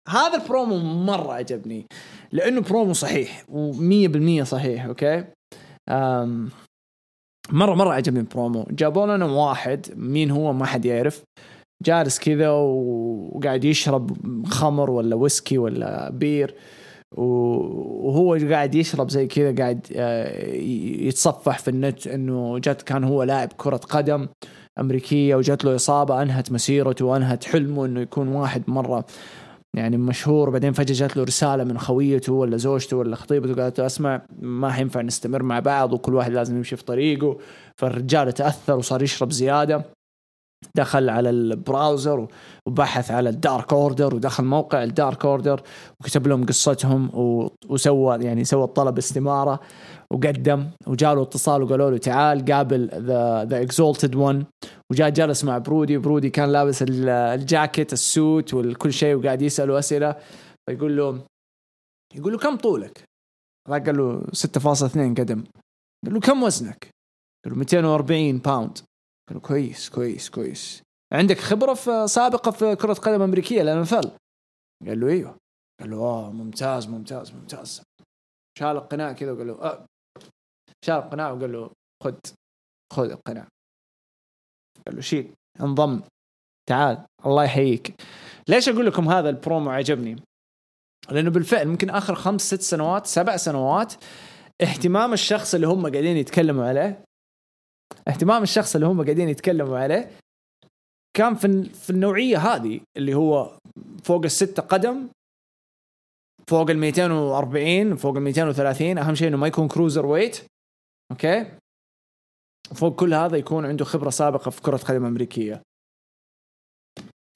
[SPEAKER 1] هذا البرومو مرة عجبني لأنه برومو صحيح و100% صحيح أوكي؟ أم. مره مرة عجبني البرومو جابوا لنا واحد مين هو ما حد يعرف. جالس كذا وقاعد يشرب خمر ولا ويسكي ولا beer. وهو قاعد يشرب زي كذا قاعد يتصفح في النت إنه جت كان هو لاعب كرة قدم أمريكية وجت له إصابة أنهت مسيرته وأنهت حلمه إنه يكون واحد مرة يعني مشهور بعدين فجأة جات له رسالة من خويته ولا زوجته ولا خطيبته قالت له أسمع ما حينفع نستمر مع بعض وكل واحد لازم يمشي في طريقه فالرجال تأثر وصار يشرب زيادة دخل على ال browser وبحث على ال Dark Order ودخل موقع ال Dark Order وكتب لهم قصتهم وسوى يعني سوى طلب استمارة. وقدم وجاله اتصال وقالوا له تعال قابل the the exalted 1 وجاء جلس مع برودي برودي كان لابس الجاكيت ال suit وكل شيء وقاعد يساله أسئلة. فيقول له يقول له كم طولك؟ قال له 6.2 قدم. قال له كم وزنك؟ قال له 240 pound قال له كويس كويس كويس. عندك خبرة في سابقة في كرة قدم أمريكية لأن فل قال له إيوه. قال له آه ممتاز ممتاز ممتاز. شال القناع كذا وقال له آه. شال القناع وقال له خذ خذ القناع قال له شيل انضم تعال الله يحييك. ليش أقول لكم هذا البرومو عجبني؟ لأنه بالفعل ممكن آخر خمس ست سنوات سبع سنوات اهتمام الشخص اللي هم قاعدين يتكلموا عليه اهتمام الشخص اللي هم قاعدين يتكلموا عليه كان في في النوعية هذه اللي هو فوق الستة قدم فوق ال 240 فوق ال 230 أهم شيء إنه ما يكون cruiserweight أوكي؟ فوق كل هذا يكون عنده خبرة سابقة في كرة قدم أمريكية.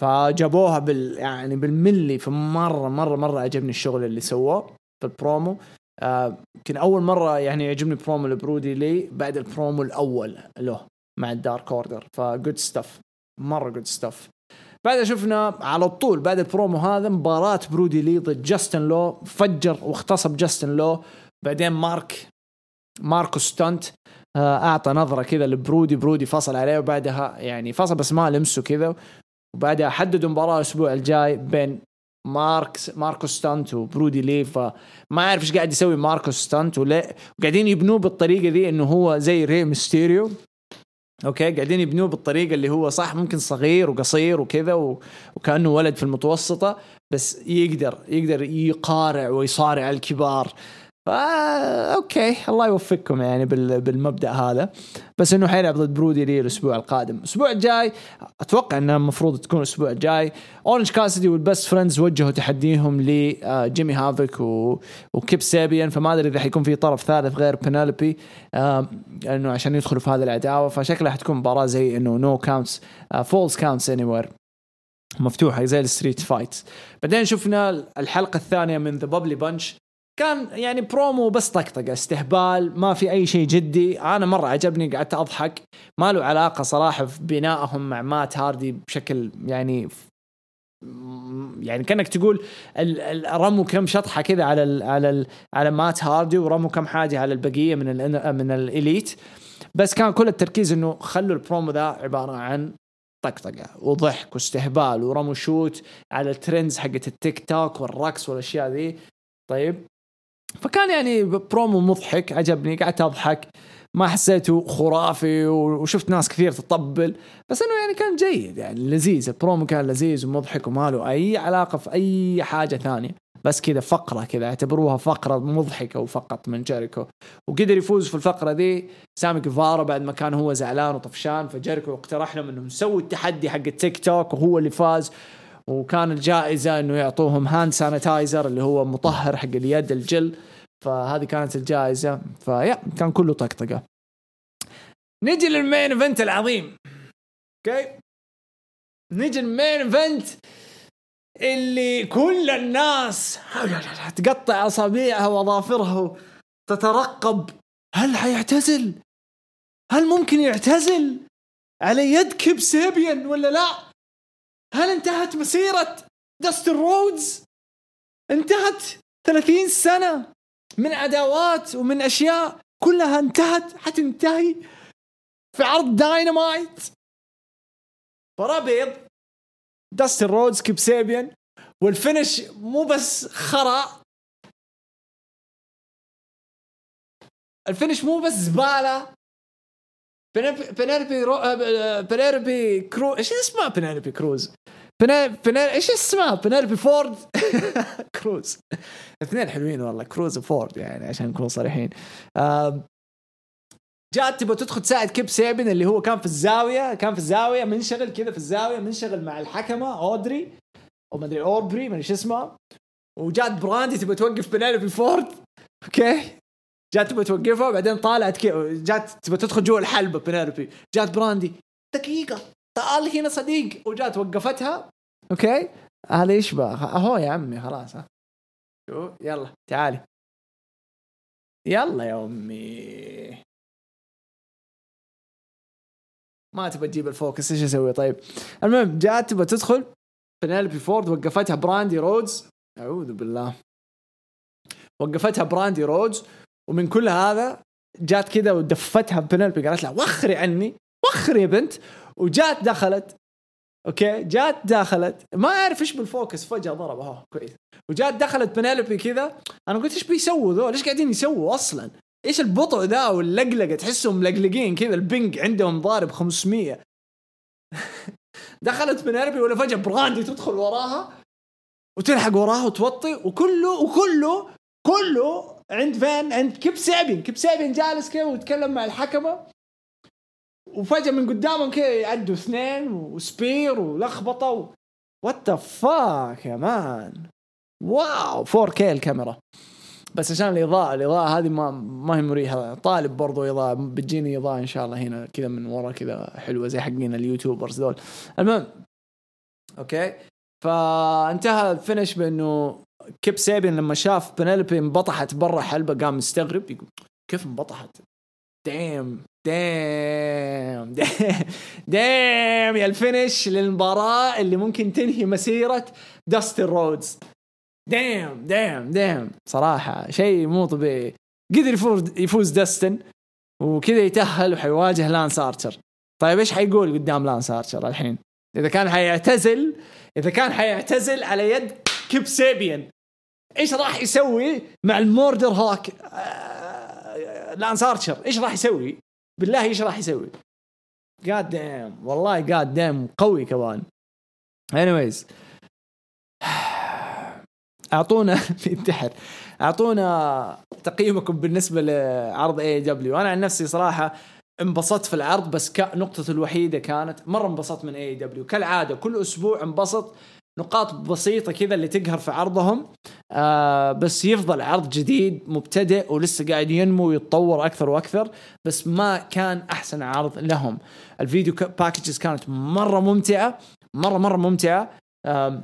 [SPEAKER 1] فجابوها بال يعني بالملي فمرة مرة مرة عجبني الشغل اللي سووه في البرومو آه، يمكن آه أول مرة يعني يعجبني برومو لبرودي لي بعد البرومو الأول له مع ال Dark Order. ف good stuff مرة good stuff بعدها شفنا على طول بعد البرومو هذا مباراة برودي لي ضد جاستن لو فجر واغتصب جاستن لو. بعدين مارك ماركو ستونت آه، أعطى نظرة كذا لبرودي برودي فصل عليه وبعدها يعني فصل بس ما لمسه كذا وبعدها حددوا مباراة الأسبوع الجاي بين ماركس ماركو ستانت وبرودي لي فما أعرف إيش قاعد يسوي ماركو ستانت وقاعدين يبنوه بالطريقة دي إنه هو زي ري ميستيريو. أوكي قاعدين يبنوه بالطريقة اللي هو صح ممكن صغير وقصير وكذا وكأنه ولد في المتوسطة بس يقدر يقدر يقارع ويصارع الكبار. فا أوكي الله يوفقكم يعني بالمبدأ هذا. بس إنه حيلعب ضد برودي لي الأسبوع القادم. الأسبوع الجاي أتوقع انه المفروض تكون الأسبوع الجاي. Orange Cassidy وال Best Friends وجهوا تحديهم لجيمي هافوك وكيب سابيان فما أدري إذا حيكون في طرف ثالث غير بينيلوبي إنه عشان يدخلوا في هذه العداوة. فشكلها حتكون مباراة زي إنه no counts falls counts anywhere مفتوحة زي ال street fight بعدين شفنا الحلقة الثانية من The Bubbly Bunch كان يعني برومو بس طقطقة استهبال ما في أي شيء جدي. أنا مرة عجبني قعدت أضحك. ما له علاقة صراحة في بنائهم مع مات هاردي بشكل يعني يعني كأنك تقول رموا كم شطحة كذا على ال على ال على مات هاردي ورموا كم حاجة على البقية من ال من ال Elite. بس كان كل التركيز إنه خلوا البرومو ذا عبارة عن طقطقة وضحك واستهبال ورموا shoot على ال trends حقت التيك توك والرقص والأشياء ذي. طيب. فكان يعني برومو مضحك عجبني قعدت أضحك. ما حسيته خرافي وشفت ناس كثير تطبل. بس إنه يعني كان جيد يعني لذيذ. البرومو كان لذيذ ومضحك وما له أي علاقة في أي حاجة ثانية. بس كذا فقرة كذا اعتبروها فقرة مضحكة وفقط من جيريكو. وقدر يفوز في الفقرة دي سامي جيفارا بعد ما كان هو زعلان وطفشان. فجيريكو اقترح لهم انه نسوي التحدي حق التيك توك وهو اللي فاز. وكان الجائزة إنه يعطوهم hand sanitizer اللي هو مطهر حق اليد الجل فهذه كانت الجائزة. فيا كان كله طقطقة. نجي لل main event العظيم. okay؟ نجي لل main event اللي كل الناس تقطع أصابعها وأظافرها تترقب هل حيعتزل؟ هل ممكن يعتزل على يد كيب سيبيان ولا لا؟ هل انتهت مسيرة داستن رودز؟ انتهت 30 سنة من عداوات ومن أشياء كلها انتهت حتنتهي في عرض داينامايت مباراة بيض داستن رودز كيب سيبيان وال finish مو بس خرا. ال finish مو بس زبالة. بنيربي رو... بنيلوبي كرو إيش اسمها بنيلوبي كروز بنير إيش اسمها بنيلوبي فورد كروز اثنين حلوين والله كروز وفورد يعني عشان نكون صريحين. جات تبغى تدخل تساعد كيب سيبن اللي هو كان في الزاوية كان في الزاوية منشغل كذا في الزاوية منشغل مع الحكمة اودري أو ما أدري اوربري ما إيش اسمها وجات براندي تبغى توقف بنيلوبي فورد okay جات تبغى توقفها بعدين طالعت كي جات تبغى تدخل جوا الحلبه بنيلوبي جات براندي دقيقة تعال هنا صديق. وجات وقفتها. okay هذا يشبه اهو يا عمي خلاص. ها شو؟ يلا تعالي. يلا يا أمي. ما تبى تجيب ال focus إيش أسوي؟ طيب. المهم جات تبى تدخل بنيلوبي فورد وقفتها براندي رودز. أعوذ بالله. وقفتها براندي رودز ومن كل هذا جات كذا ودفتها بنيلوبي قالت لها وخري عني وخري يا بنت. وجات دخلت okay؟ جات دخلت ما أعرف إيش بال focus فجأة ضرب اهو كويس. وجات دخلت بنيلوبي كذا أنا قلت إيش بيسووا ذول؟ إيش قاعدين يسووا أصلا؟ إيش البطء ذا واللقلقة؟ تحسهم ملقلقين كذا البنج عندهم ضارب 500 [LAUGHS] دخلت بنيلوبي ولا فجأة براندي تدخل وراها وتلحق وراها وتوطي وكله وكله كله عند فين؟ عند كيب سابين، كيب سابين جالس كذا ويتكلم مع الحكمة. وفجأة من قدامهم كذا يعدوا اثنين و spear ولخبطة و... what the fuck يا man؟ wow 4K الكاميرا. بس عشان الإضاءة الإضاءة هذه ما ما هي مريحة. طالب برضو إضاءة بتجيني إضاءة إن شاء الله هنا كذا من ورا كذا حلوة زي حقين ال YouTubers دول. المهم okay؟ فانتهى ال finish بأنه كيب سيبين لما شاف بنيلوبي انبطحت برا حلبة قام مستغرب يقول كيف انبطحت؟ damn damn [LAUGHS] damn يا ال finish للمباراة اللي ممكن تنهي مسيرة داستن رودز damn damn damn صراحة شيء مو طبيعي قدر يفوز يفوز داستن وكذا يتأهل وحيواجه لانس ارشر طيب إيش حيقول قدام لانس ارشر الحين؟ إذا كان حيعتزل إذا كان حيعتزل على يد كيب سيبيان. إيش راح يسوي مع ال Murderhawk؟ آه لانس آرشر. إيش راح يسوي؟ بالله إيش راح يسوي؟ God damn والله God damn قوي كمان. Anyways. [SIGHS] أعطونا [LAUGHS] ينتحر أعطونا تقييمكم بالنسبة لعرض AEW أنا عن نفسي صراحة انبسطت في العرض بس نقطة الوحيدة كانت مرة انبسطت من AEW كالعادة كل أسبوع انبسط. نقاط بسيطة كذا اللي تقهر في عرضهم. آه بس يفضل عرض جديد مبتدئ ولسه قاعد ينمو ويتطور أكثر وأكثر. بس ما كان أحسن عرض لهم. ال video packages كانت مرة ممتعة مرة مرة ممتعة. آه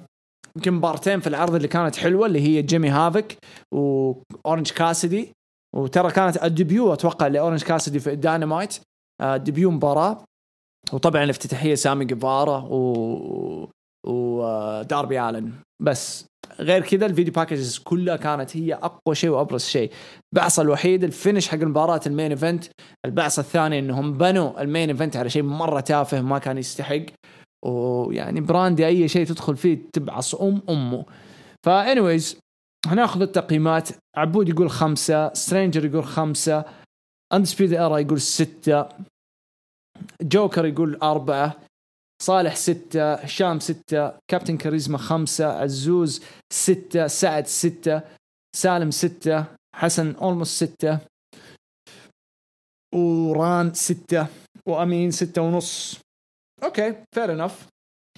[SPEAKER 1] يمكن مبارتين في العرض اللي كانت حلوة اللي هي جيمي هافوك واورنج كاسدي وترى كانت ال debut أتوقع لاورنج كاسدي في الداينامايت آه debut مباراة. وطبعا الافتتاحية سامي جيفارا و وداربي آلن. بس غير كذا ال video packages كلها كانت هي أقوى شيء وأبرز شيء. بعصة الوحيد ال finish حق مباراة ال main event. البعصة الثانية إنهم بنوا ال main event على شيء مرة تافه ما كان يستحق. ويعني براندي أي شيء تدخل فيه تبعص أم أمه. فا anyways هناخذ التقييمات. عبود يقول خمسة سترينجر يقول خمسة اندسبيد ارا يقول ستة جوكر يقول أربعة صالح ستة هشام ستة كابتن كاريزما خمسة عزوز ستة سعد ستة سالم ستة حسن almost ستة وران ستة وأمين ستة ونص. okay fair enough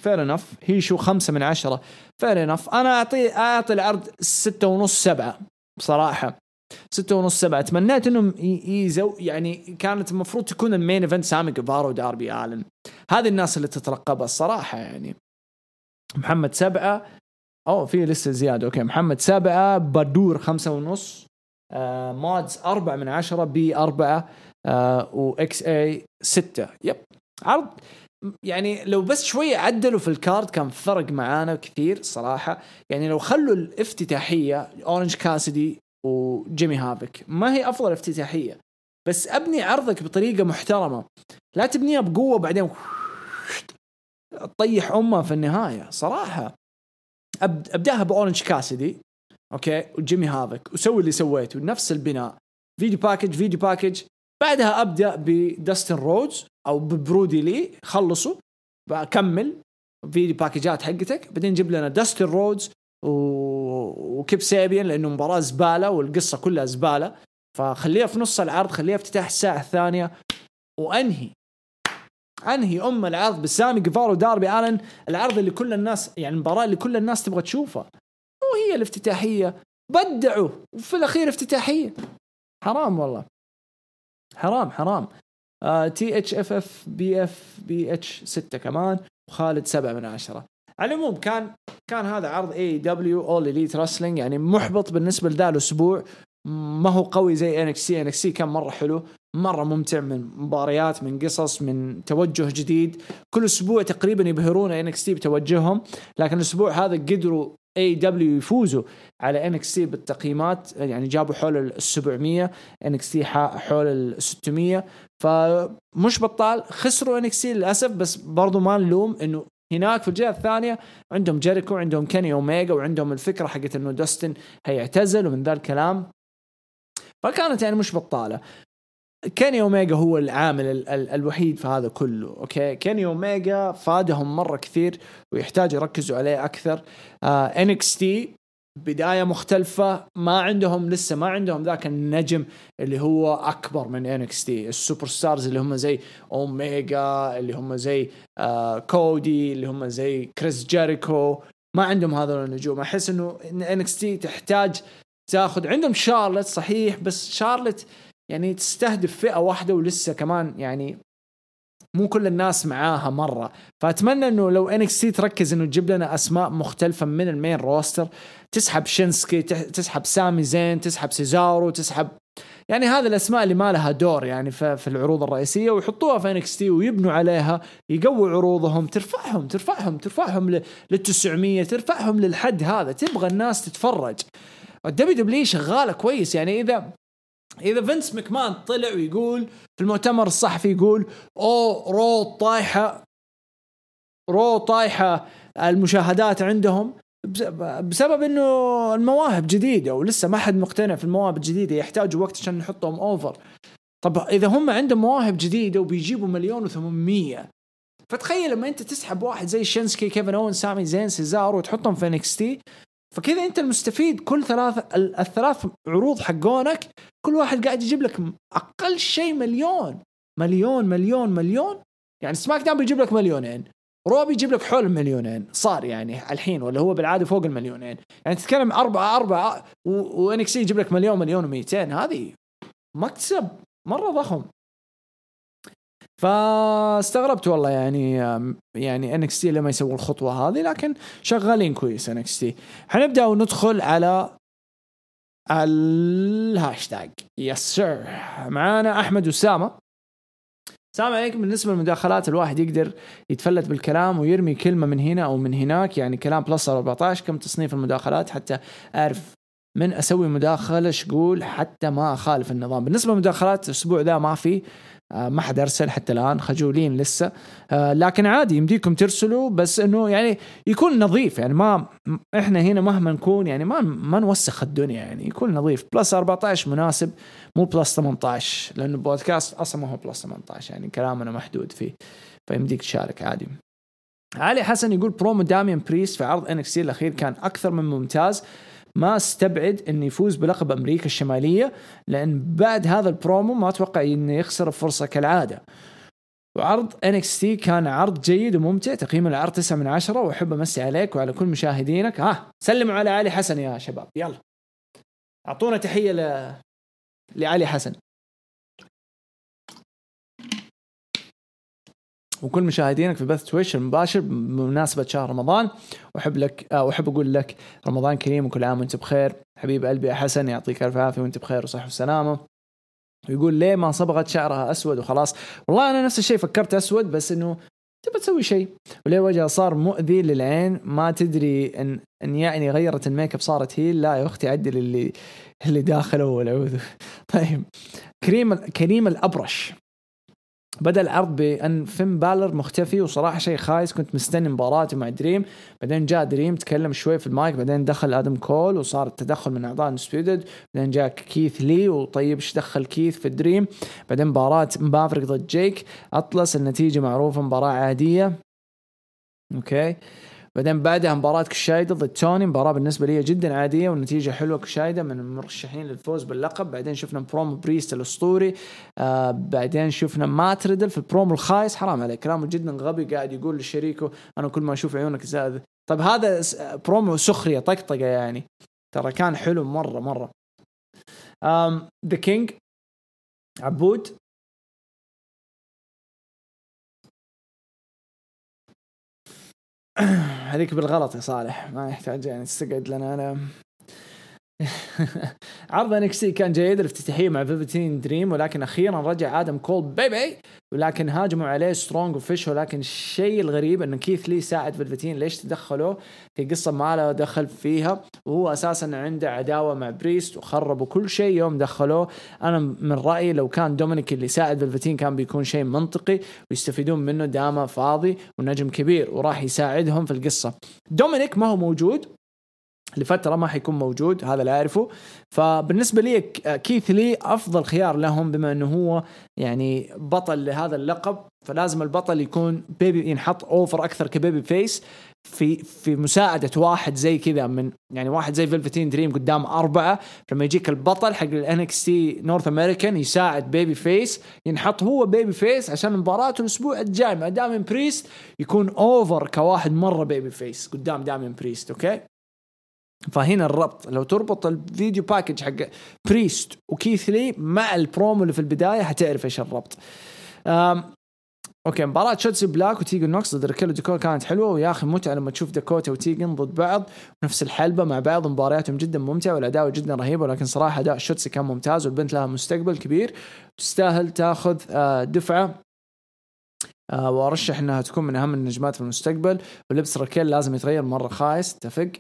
[SPEAKER 1] fair enough هي شو خمسة من عشرة. fair enough أنا اعطي أعطي العرض ستة ونص سبعة بصراحة ستة ونص سبعة. تمنيت إنهم يزو يعني كانت المفروض تكون ال main event سامي جيفارا وداربي آلن. هذه الناس اللي تترقبها الصراحة يعني. محمد سبعة أوه في لسه زيادة okay محمد سبعة بدور خمسة ونص آه مودز أربعة من عشرة بي أربعة آه وإكس اي ستة. yep. عرض يعني لو بس شوية عدلوا في ال card كان فرق معانا كثير صراحة. يعني لو خلوا الافتتاحية أورنج كاسدي وجيمي هافك ما هي أفضل افتتاحية. بس أبني عرضك بطريقة محترمة. لا تبنيها بقوة بعدين تطيح امها في النهاية. صراحة. أبداها بأورنج كاسدي أوكي؟ وجيمي هافك وسوي اللي سويته. نفس البناء. video package video package. بعدها أبدأ بدستن رودز أو ببرودي لي. خلصوا بكمل video package ات حقتك. بعدين جيب لنا دستن رودز. وكيب سيبين لأنه مباراة زبالة والقصة كلها زبالة. فخليها في نص العرض خليها افتتاح الساعة الثانية. وأنهي. أنهي أم العرض بسامي جيفارا وداربي آلن. العرض اللي كل الناس يعني المباراة اللي كل الناس تبغى تشوفها. وهي الافتتاحية. بدعوا. وفي الأخير افتتاحية. حرام والله. حرام حرام. تي اتش اف اف بي اف بي اتش 6 كمان. وخالد 7 من 10 على العموم كان كان هذا عرض AEW All Elite Wrestling يعني محبط بالنسبة لذا الأسبوع. ما هو قوي زي انك سي انك سي كان مرة حلو مرة ممتع من مباريات من قصص من توجه جديد. كل أسبوع تقريبا يبهرون NXT بتوجههم لكن الأسبوع هذا قدروا AEW يفوزوا على NXT بالتقييمات. يعني جابوا حول ال 700 NXT حول ال 600 فمش بطال خسروا NXT للأسف بس برضو ما نلوم إنه هناك في الجهة الثانية عندهم جيريكو عندهم كيني اوميجا وعندهم الفكرة حقت إنه دوستن هيعتزل ومن ذا الكلام فكانت يعني مش بطالة. كيني اوميجا هو العامل ال ال الوحيد في هذا كله okay؟ كيني اوميجا فادهم مرة كثير ويحتاج يركزوا عليه أكثر. آه NXT بداية مختلفة ما عندهم لسه ما عندهم ذاك النجم اللي هو أكبر من NXT ال superstars اللي هم زي أوميجا اللي هم زي آه كودي اللي هم زي كريس جيريكو ما عندهم هذول النجوم. أحس إنه NXT تحتاج تاخذ. عندهم شارلت صحيح بس شارلت يعني تستهدف فئة واحدة ولسه كمان يعني مو كل الناس معاها مرة. فأتمنى إنه لو NXT تركز إنه تجيب لنا أسماء مختلفة من ال main roster. تسحب شينسكي تسحب سامي زين تسحب سيزارو تسحب يعني هذه الأسماء اللي ما لها دور يعني في العروض الرئيسية ويحطوها في NXT ويبنوا عليها يقووا عروضهم ترفعهم ترفعهم ترفعهم لل 900 ترفعهم للحد هذا. تبغى الناس تتفرج. ال WWE شغالة كويس. يعني إذا إذا فينس مكمان طلع ويقول في المؤتمر الصحفي يقول أو Raw طايحة Raw طايحة المشاهدات عندهم بسبب إنه المواهب جديدة ولسه ما حد مقتنع في المواهب الجديدة يحتاجوا وقت عشان نحطهم over طب إذا هم عندهم مواهب جديدة وبيجيبوا مليون و800 فتخيل لما أنت تسحب واحد زي شينسكي كيفن اون سامي زين سيزارو وتحطهم في NXT فكذا انت المستفيد كل ثلاث الثلاث عروض حقونك كل واحد قاعد يجيب لك أقل شيء مليون. مليون مليون مليون. يعني SmackDown بيجيب لك مليونين. Raw بيجيب لك حول المليونين صار يعني الحين ولا هو بالعادة فوق المليونين. يعني تتكلم أربعة أربعة و NXT يجيب لك مليون مليون و200 هذه مكسب مرة ضخم. فاستغربت والله يعني يعني NXT لما يسووا الخطوة هذه لكن شغالين كويس NXT حنبدأ وندخل على الهاشتاج. yes sir معانا أحمد اسامه السلام عليكم. بالنسبة للمداخلات الواحد يقدر يتفلت بالكلام ويرمي كلمة من هنا أو من هناك يعني كلام plus 14 كم تصنيف المداخلات حتى أعرف من أسوي مداخلة شقول حتى ما أخالف النظام. بالنسبة للمداخلات الأسبوع ذا ما في ما حد أرسل حتى الآن خجولين لسه. آه، لكن عادي يمديكم ترسلوا بس إنه يعني يكون نظيف. يعني ما إحنا هنا مهما نكون يعني ما ما نوسخ الدنيا يعني يكون نظيف. plus 14 مناسب مو plus 18 لأنه بودكاست أصلا ما هو plus 18 يعني كلامنا محدود فيه. فيمديك تشارك عادي. علي حسن يقول برومو داميان بريست في عرض NXT الأخير كان أكثر من ممتاز. ما استبعد إنه يفوز بلقب أمريكا الشمالية لأن بعد هذا البرومو ما أتوقع إنه يخسر الفرصه كالعادة. وعرض تي كان عرض جيد وممتع تقييم العرض 9 من 10 وأحب أمسي عليك وعلى كل مشاهدينك. ها سلموا على علي حسن يا شباب يلا. أعطونا تحية ل... لعلي حسن. وكل مشاهدينك في بث Twitch المباشر بمناسبة شهر رمضان. وأحب لك آه، وأحب أقول لك رمضان كريم وكل عام وأنت بخير. حبيب قلبي يا حسن يعطيك ألف عافية وأنت بخير وصحة وسلامة. ويقول ليه ما صبغت شعرها أسود وخلاص؟ والله أنا نفس الشيء فكرت أسود بس إنه تبى تسوي شيء. وليه وجهها صار مؤذي للعين؟ ما تدري إن إن يعني غيرت ال make up صارت هي لا يا أختي عدل اللي اللي داخله والعوذ. طيب. كريم كريم الأبرش. بدأ العرض بأن فين بالر مختفي وصراحة شيء خايس كنت مستني مباراته مع دريم بعدين جاء دريم تكلم شوي في المايك بعدين دخل آدم كول وصار التدخل من أعضاء Undisputed بعدين جاء كيث لي وطيب إيش دخل كيث في الدريم بعدين مباراة مافريك ضد جيك. أطلس النتيجة معروفة مباراة عادية. أوكي. بعدين بعدها مباراة كوشيدا ضد توني مباراة بالنسبة لي جدا عادية والنتيجة حلوة كوشيدا من المرشحين للفوز باللقب. بعدين شفنا برومو بريست الأسطوري آه بعدين شفنا مات ريدل في البرومو الخايس. حرام عليك كلامه جدا غبي قاعد يقول لشريكه أنا كل ما أشوف عيونك زاد طيب هذا برومو سخرية طقطقة يعني. ترى كان حلو مرة مرة. The King عبود. [CLEARS THROAT] هذيك بالغلط يا صالح ما يحتاج يعني تستقعد لنا أنا [LAUGHS] عرض NXT كان جيد الافتتاحية مع فيلفتين دريم ولكن أخيرا رجع آدم كول bay bay ولكن هاجموا عليه سترونج وفيش ولكن الشيء الغريب إنه كيث لي ساعد فيلفتين ليش تدخلوا؟ في قصة ما له دخل فيها. وهو أساسا عنده عداوة مع بريست وخربوا كل شيء يوم دخلوه. أنا من رأيي لو كان دومينيك اللي ساعد فيلفتين كان بيكون شيء منطقي ويستفيدون منه دامه فاضي ونجم كبير وراح يساعدهم في القصة. دومينيك ما هو موجود لفترة ما حيكون موجود هذا اللي أعرفه. فبالنسبة لي كيث لي أفضل خيار لهم بما إنه هو يعني بطل لهذا اللقب فلازم البطل يكون baby ينحط over أكثر ك babyface في في مساعدة واحد زي كذا من يعني واحد زي فيلفتين دريم قدام أربعة. لما يجيك البطل حق NXT North American يساعد babyface ينحط هو babyface عشان مباراته الأسبوع الجاي مع داميان بريست يكون over كواحد مرة babyface قدام داميان بريست أوكي؟ فهنا الربط. لو تربط ال video package حق بريست وكيث لي مع البرومو اللي في البداية حتعرف إيش الربط. أوكي مباراة شوتسي بلاك وتيجن نوكس ضد راكيل وداكوتا كانت حلوة. ويا أخي متعة لما تشوف داكوتا وتيجن ضد بعض نفس الحلبة مع بعض. مبارياتهم جدا ممتعة والأداء جدا رهيب ولكن صراحة أداء شوتسي كان ممتاز والبنت لها مستقبل كبير. تستاهل تاخذ آه، دفعة. آه، وأرشح إنها تكون من أهم النجمات في المستقبل. ولبس راكيل لازم يتغير مرة خايس. اتفق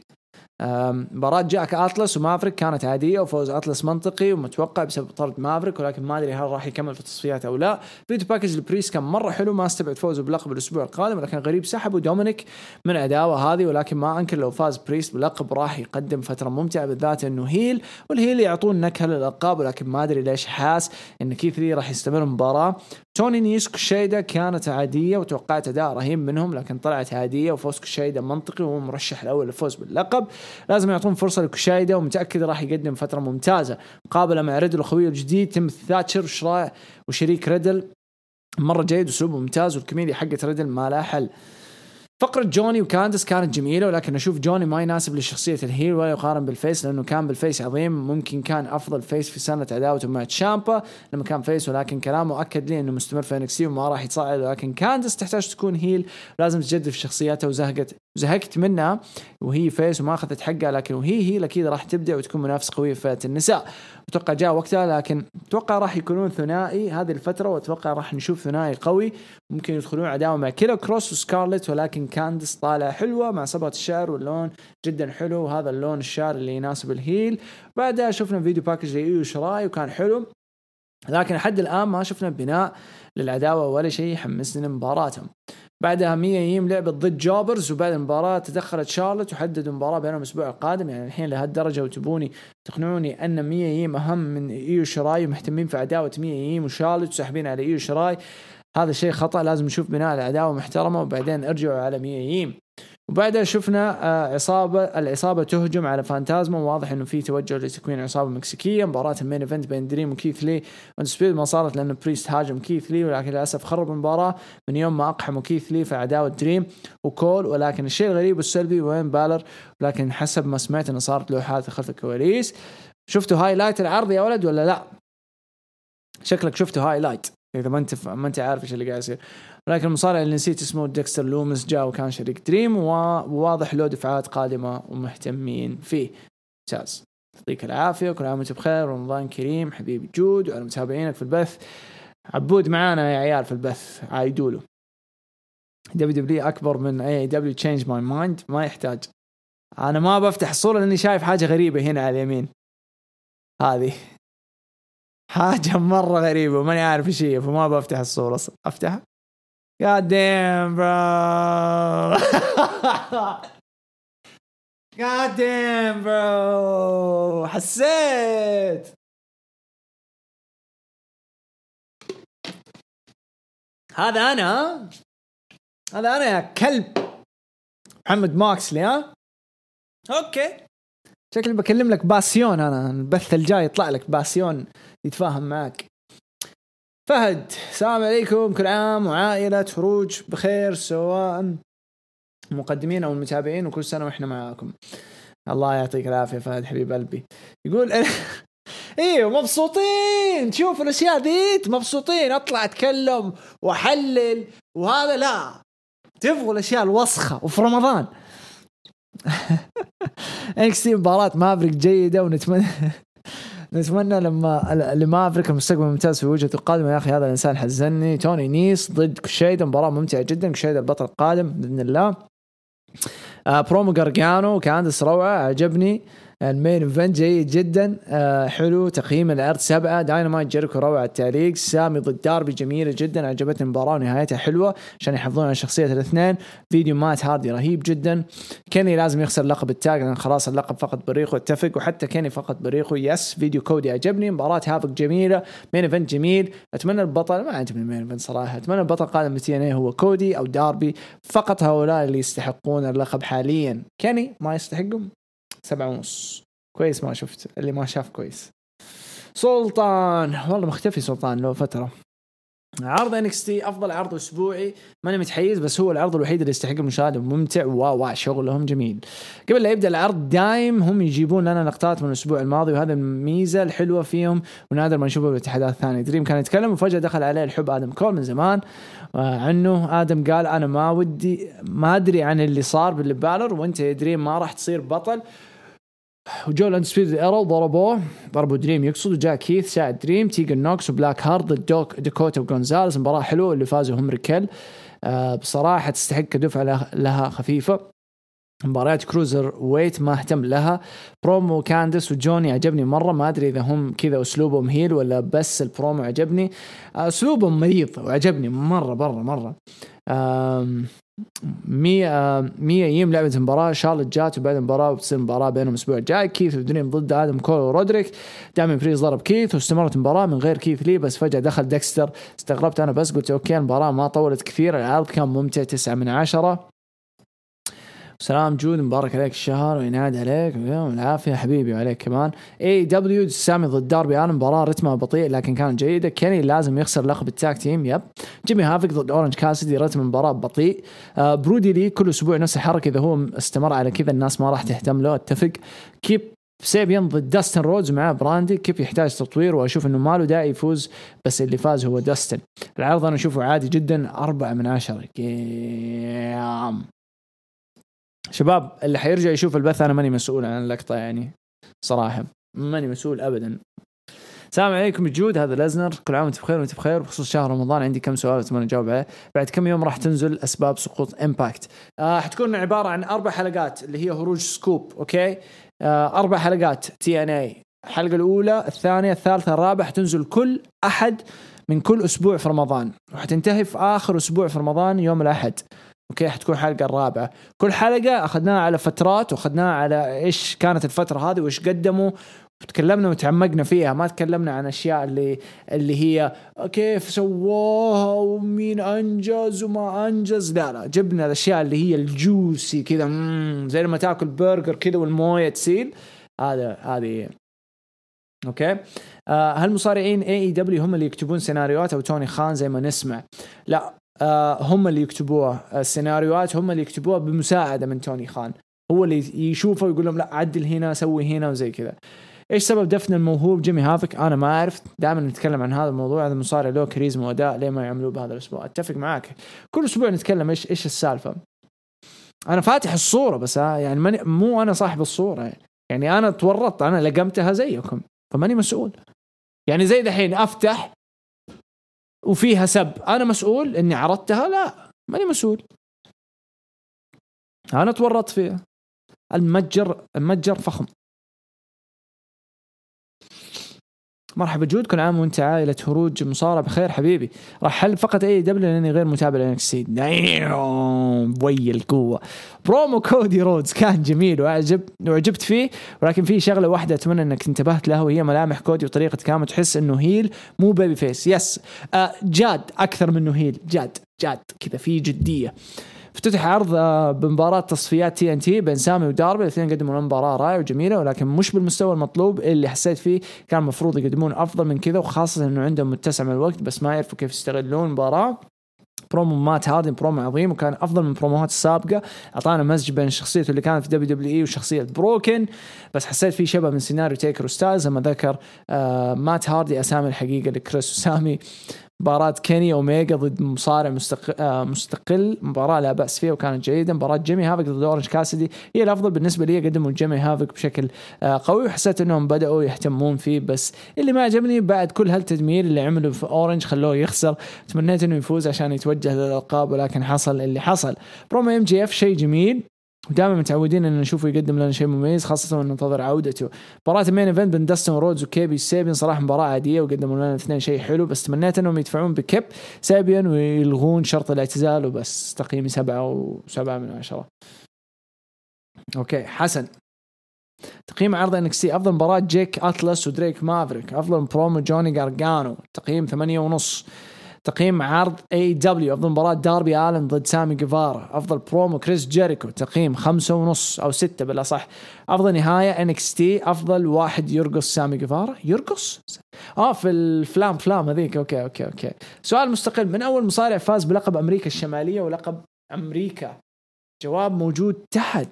[SPEAKER 1] مباراة جيك اتلس ومافريك كانت عادية وفوز اتلس منطقي ومتوقع بسبب طرد مافريك ولكن ما أدري هل راح يكمل في التصفيات أو لا. video package بريست كان مرة حلو ما استبعد فوزه بلقب الأسبوع القادم ولكن غريب سحبوا دومينيك من عداوة هذه ولكن ما أنكر لو فاز بريست بلقب راح يقدم فترة ممتعة بالذات إنه heel وال heel يعطون نكهة للألقاب ولكن ما أدري ليش حاس إن كيث لي راح يستمر المباراة توني نيس كوشيدا كانت عادية وتوقعت أداء رهيب منهم لكن طلعت عادية وفوز كوشيدا منطقي وهو مرشح الأول للفوز باللقب. لازم يعطون فرصة لكوشيدا ومتأكد راح يقدم فترة ممتازة. مقابلة مع ريدل أخويه الجديد تيم ثاتشر وشريك ريدل. مرة جيد وأسلوبه ممتاز والكوميديا حقت ريدل ما لها حل فقرة جوني وكاندس كانت جميلة ولكن أشوف جوني ما يناسب لشخصية ال heel ولا يقارن بال face لأنه كان بال face عظيم ممكن كان أفضل face في سنة عداوته مع تشامبا لما كان face ولكن كلامه أكد لي أنه مستمر في NXT وما راح يتصاعد ولكن كاندس تحتاج تكون heel لازم تجدد في شخصيتها وزهقت زهقت منها وهي face وما أخذت حقها لكن وهي هي أكيد راح تبدع وتكون منافس قوي في فئة النساء. أتوقع جاء وقتها لكن أتوقع راح يكونون ثنائي هذه الفترة وأتوقع راح نشوف ثنائي قوي. ممكن يدخلون عداوة مع كيلر كروس وسكارلت ولكن كاندس طالع حلوة مع صبغة الشعر واللون جدا حلو وهذا اللون الشعر اللي يناسب ال heel. بعدها شفنا video package لإيو شراي وكان حلو. لكن لحد الآن ما شفنا بناء للعداوة ولا شيء يحمسني لمباراتهم. بعدها مية ييم لعبت ضد جوبرز وبعد المباراة تدخلت شارلت وحددوا مباراة بينهم الأسبوع القادم. يعني الحين لهالدرجة وتبوني تقنعوني أن مية ييم أهم من إيو شراي ومهتمين في عداوة مية ييم وشارلت وساحبين على إيو شراي. هذا شيء خطأ لازم نشوف بناء العداوة محترمة وبعدين ارجعوا على مية ييم. وبعدها شفنا آه، عصابة العصابة تهجم على فانتاسما وواضح إنه في توجه لتكوين عصابة مكسيكية. مباراة ال main event بين دريم وكيث لي. Undisputed ما صارت لأن بريست هاجم كيث لي ولكن للأسف خرب المباراة. من يوم ما أقحموا كيث لي في عداوة دريم وكول. ولكن الشيء الغريب والسلبي وين بالر؟ ولكن حسب ما سمعت إنه صارت له حادثه خلف الكواليس. شفتوا highlight العرض يا ولد ولا لا؟ شكلك شفتوا highlight. إذا ما أنت ما أنت عارف إيش اللي قاعد يصير. لكن المصارع اللي نسيت اسمه ديكستر لومس جاء وكان شريك دريم وواضح له دفعات قادمة ومهتمين فيه. ممتاز. يعطيك العافية وكل عام وأنتم بخير. ورمضان كريم حبيبي جود وعلى متابعينك في البث. عبود معانا يا عيال في البث عايدوا له WWE أكبر من AEW change my mind ما يحتاج. أنا ما بفتح الصورة لأني شايف حاجة غريبة هنا على اليمين. هذه. حاجة مرة غريبة ماني عارف إيش هي فما بفتح الصورة أفتحها. God damn bro. [LAUGHS] God damn bro. حسيت. هذا أنا هذا أنا يا كلب. محمد ماكسلي ها؟ أوكي. شكلي بكلم لك باسيون أنا. البث الجاي يطلع لك باسيون. يتفاهم معك. فهد السلام عليكم. كل عام وعائلة هروج بخير سواء المقدمين أو المتابعين وكل سنة وإحنا معاكم. الله يعطيك العافية فهد حبيب قلبي. يقول [LAUGHS] إيوه مبسوطين. تشوف الأشياء ذي مبسوطين. أطلع أتكلم وأحلل. وهذا لا. تبغوا الأشياء الوسخة وفي رمضان. [LAUGHS] NXT مباراة مافريك جيدة ونتمنى [LAUGHS] نتمنى لما لمافريك المستقبل ممتاز في وجهته القادمه يا أخي هذا الإنسان حزني. توني نيس ضد كشيدا مباراة ممتعة جدا. كشيدا البطل القادم بإذن الله. آه برومو جارجانو كاندس روعة عجبني ال main event جيد جدا. آه حلو. تقييم العرض سبعة. داينامايت جيريكو روعة التعليق. سامي ضد داربي جميلة جدا. عجبتني المباراة ونهايتها حلوة عشان يحافظون على شخصية الاثنين. فيديو مات هاردي رهيب جدا. كيني لازم يخسر لقب ال tag لأن خلاص اللقب فقط بريقه اتفق وحتى كيني فقط بريقه. yes فيديو كودي عجبني. مباراة هافك جميلة. main event جميل. أتمنى البطل ما عجبني ال main event صراحة. أتمنى البطل قادم TNT هو كودي أو داربي. فقط هؤلاء اللي يستحقون اللقب حاليا. كيني ما يستحقهم؟ سبعة ونص. كويس ما شفت اللي ما شاف كويس. سلطان والله مختفي سلطان له فترة. عرض NXT أفضل عرض أسبوعي. ماني متحيز بس هو العرض الوحيد اللي يستحق المشاهدة. ممتع wow شغلهم جميل. قبل لا يبدأ العرض دايم هم يجيبون لنا لقطات من الأسبوع الماضي وهذا الميزة الحلوة فيهم ونادر ما نشوفها بالاتحادات الثانية. دريم كان يتكلم وفجأة دخل عليه الحب آدم كول من زمان. عنه آدم قال أنا ما ودي ما أدري عن اللي صار باللي بالر وأنت يا دريم ما راح تصير بطل. وجو ال Undisputed Era ضربوه ضربوا دريم يقصد وجاء كيث ساعد دريم تيجن نوكس وبلاك هارد ضد داكوتا وجونزاليز مباراة حلوة اللي فازوا هم ريكل آه بصراحة تستحق دفعه لها خفيفة. مباريات cruiserweight ما اهتم لها. برومو كاندس وجوني عجبني مرة. ما أدري إذا هم كذا أسلوبهم heel ولا بس البرومو عجبني. أسلوبهم مريض وعجبني مره مره مرة. مية مية يم لعبة مباراة شارلت جات وبعد المباراة وبتصير مباراة بينهم الأسبوع الجاي كيث ودريم ضد آدم كول ورودريك دامين بريست ضرب كيث واستمرت المباراة من غير كيث لي بس فجأة دخل ديكستر. استغربت أنا بس قلت okay المباراة ما طولت كثير. العرض كان ممتع تسعة من عشرة. سلام جود مبارك عليك الشهر وينعاد عليك العافية حبيبي وعليك كمان. AEW سامي ضد داربي أنا مباراة رتمها بطيء لكن كانت جيده كيني لازم يخسر لقب ال tag team yep. جيمي هافك ضد أورنج كاسدي رتم المباراة بطيء. آه برودي لي كل أسبوع نفس الحركة إذا هو استمر على كذا الناس ما راح تهتم له أتفق. كيب سيبيان ضد داستن رودز معاه براندي. كيف يحتاج تطوير وأشوف إنه ما له داعي يفوز بس اللي فاز هو داستن. العرض أنا أشوفه عادي جدا أربعة من عشرة. شباب اللي حيرجع يشوف البث أنا ماني مسؤول عن اللقطة يعني صراحة. ماني مسؤول ابدا. السلام عليكم جود هذا لازنر. كل عام وأنت بخير وأنت بخير بخصوص شهر رمضان عندي كم سؤال أتمنى أجاوب عليه. بعد كم يوم راح تنزل أسباب سقوط Impact آه حتكون عبارة عن أربع حلقات اللي هي هروج سكوب okay؟ آه أربع حلقات TNA الحلقة الأولى الثانية الثالثة الرابعة حتنزل كل أحد من كل أسبوع في رمضان. وحتنتهي في آخر أسبوع في رمضان يوم الأحد. okay حتكون الحلقة الرابعة. كل حلقة أخذناها على فترات وأخذناها على إيش كانت الفترة هذه وإيش قدموا تكلمنا وتعمقنا فيها. ما تكلمنا عن أشياء اللي اللي هي كيف سووها ومين أنجز وما أنجز. لا لا جبنا الأشياء اللي هي ال juicy كذا زي لما تأكل برجر كذا والموية تسيل. هذا هذه. okay. آه هل مصارعين AEW هم اللي يكتبون سيناريوهات أو توني خان زي ما نسمع؟ لا. هم اللي يكتبوها السيناريوهات هم اللي يكتبوها بمساعدة من توني خان. هو اللي يشوفه ويقول لهم لا عدل هنا سوي هنا وزي كذا. إيش سبب دفن الموهوب جيمي هافك أنا ما أعرف. دائما نتكلم عن هذا الموضوع. هذا مصارع له كاريزما واداء ليه ما يعملوه بهذا الأسبوع. أتفق معاك. كل أسبوع نتكلم إيش إيش السالفة. أنا فاتح الصورة بس يعني ماني مو أنا صاحب الصورة يعني أنا تورطت أنا لقمتها زيكم فماني مسؤول. يعني زي دحين أفتح وفيها سب. أنا مسؤول إني عرضتها؟ لا ماني مسؤول. أنا تورطت فيها. المتجر المتجر فخم. مرحبا جود كل عام وانت عائلة هروج مصارع بخير حبيبي. راح أحلل فقط AE W لأني غير متابع ل NXT وي القوة. برومو كودي رودز كان جميل وأعجب وعجبت فيه ولكن في شغلة واحدة أتمنى إنك انتبهت لها وهي ملامح كودي وطريقة كلامه تحس إنه heel مو babyface yes جاد أكثر منه heel. جاد جاد كذا في جدية. افتتح عرض آه، بمباراة تصفيات TNT بين سامي وداربي. الاثنين قدموا مباراة رائعة وجميلة ولكن مش بالمستوى المطلوب. اللي حسيت فيه كان المفروض يقدمون أفضل من كذا وخاصة إنه عندهم متسع من الوقت بس ما يعرفوا كيف يستغلون المباراة برومو مات هاردي برومو عظيم وكان أفضل من البروموهات السابقة. أعطانا مزج بين شخصيته اللي كانت في WWE وشخصية Broken. بس حسيت في شبه من سيناريو تيكر وستايلز. لما ذكر آه مات هاردي أسامي الحقيقة لكريس وسامي. مباراة كيني اوميجا ضد مصارع مستقل, آه مستقل. مباراة لا بأس فيها وكانت جيدة. مباراة جيمي هافك ضد أورنج كاسدي هي الأفضل بالنسبة لي. قدموا جيمي هافك بشكل آه قوي. وحسيت إنهم بدأوا يهتمون فيه. بس اللي ما عجبني بعد كل هالتدمير اللي عمله في أورنج خلوه يخسر. تمنيت إنه يفوز عشان يتوجه للألقاب ولكن حصل اللي حصل. promo MJF شيء جميل. ودائما متعودين إن نشوفه يقدم لنا شيء مميز خاصة ننتظر عودته. مباراة ال main event بين داستن رودز وكيبي سيبين صراحة مباراة عادية وقدموا لنا الاثنين شيء حلو بس تمنيت إنهم يدفعون بكيب سيبين ويلغون شرط الاعتزال وبس. تقييمي سبعة وسبعة من عشرة. okay حسن. تقييم عرض NXT. أفضل مباراة جيك أتلس ودريك مافريك. أفضل برومو جوني جارجانو. تقييم ثمانية ونص. تقييم عرض AEW أفضل مباراة داربي آلن ضد سامي جيفارا. أفضل برومو كريس جيريكو. تقييم خمسة ونص أو ستة بالأصح. أفضل نهاية NXT أفضل واحد يرقص سامي جيفارا. يرقص؟ آه في ال flim flam هذيك. okay okay okay. سؤال مستقل. من أول مصارع فاز بلقب أمريكا الشمالية ولقب أمريكا؟ جواب موجود تحت.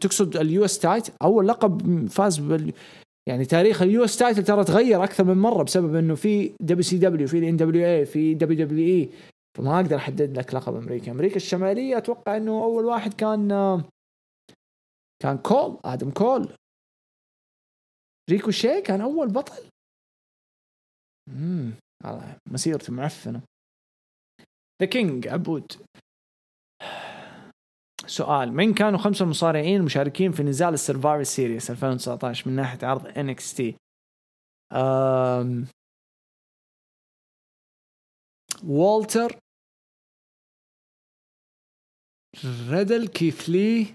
[SPEAKER 1] تقصد ال US title أول لقب فاز بال يعني تاريخ ال US title ترى تغير أكثر من مرة بسبب إنه في WCW في ال NWA في WWE فما أقدر أحدد لك لقب أمريكا. أمريكا الشمالية أتوقع إنه أول واحد كان كان كول آدم كول. ريكو شي كان أول بطل؟ مسيرته معفنة. the king عبود. سؤال. من كانوا خمسة مصارعين مشاركين في نزال ال Survivor Series 2019 من ناحية عرض NXT أم... والتر ريدل كيث لي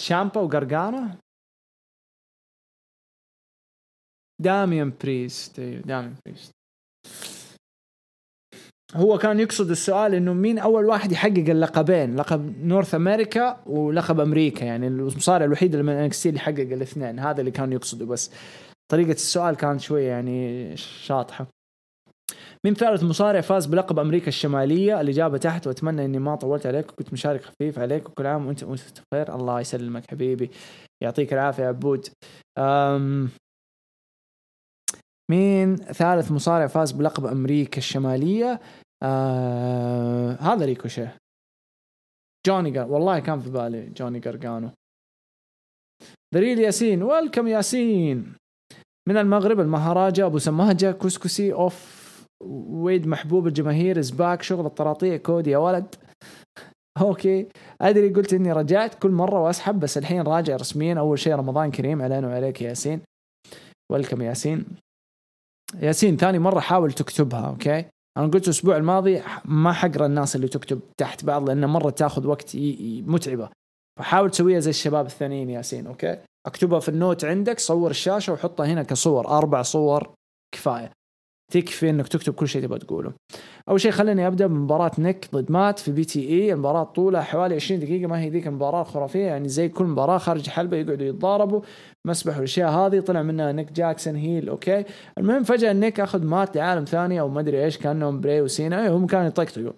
[SPEAKER 1] شامبا وغرغانا داميان بريست. أيوه داميان بريست. هو كان يقصد السؤال إنه مين أول واحد يحقق اللقبين؟ لقب North America ولقب أمريكا يعني المصارع الوحيد اللي من NXT اللي حقق الاثنين هذا اللي كان يقصده. بس طريقة السؤال كانت شوية يعني شاطحة. مين ثالث مصارع فاز بلقب أمريكا الشمالية الاجابة تحت؟ وأتمنى إني ما طولت عليك وكنت مشارك خفيف عليك. وكل عام وأنت وانت بخير الله يسلمك حبيبي. يعطيك العافية يا عبود. أم مين ثالث مصارع فاز بلقب أمريكا الشمالية؟ آه هذا ريكوشيه جوني جار والله كان في بالي جوني جارجانو. دليل ياسين ويلكم ياسين من المغرب المهراجة أبو سماجة. كسكسي اوف ويد محبوب الجماهير. باك شغل الطراطيع. كودي يا ولد. okay. أدري قلت إني رجعت كل مرة وأسحب بس الحين راجع رسميا. أول شيء رمضان كريم. علينا وعليك ياسين. welcome ياسين. ياسين ثاني مرة حاول تكتبها okay. أنا قلت الأسبوع الماضي ما حقرأ الناس اللي تكتب تحت بعض لأنه مرة تاخذ وقت متعبة. فحاول تسويها زي الشباب الثانيين ياسين okay؟ اكتبها في ال note عندك صور الشاشة وحطها هنا كصور أربع صور كفاية. تكفي إنك تكتب كل شيء تبغى تقوله. أول شيء خليني أبدأ بمباراة نيك ضد مات في BTE، المباراة طولها حوالي 20 دقيقة ما هي ذيك المباراة الخرافيه يعني زي كل مباراة خارج حلبة يقعدوا يتضاربوا. مسبح والأشياء هذه طلع منها نيك جاكسون heel okay، المهم فجأة نيك أخذ مات لعالم ثاني أو ما أدري إيش كانهم بري وسينا. هم كانوا يطقطقوا.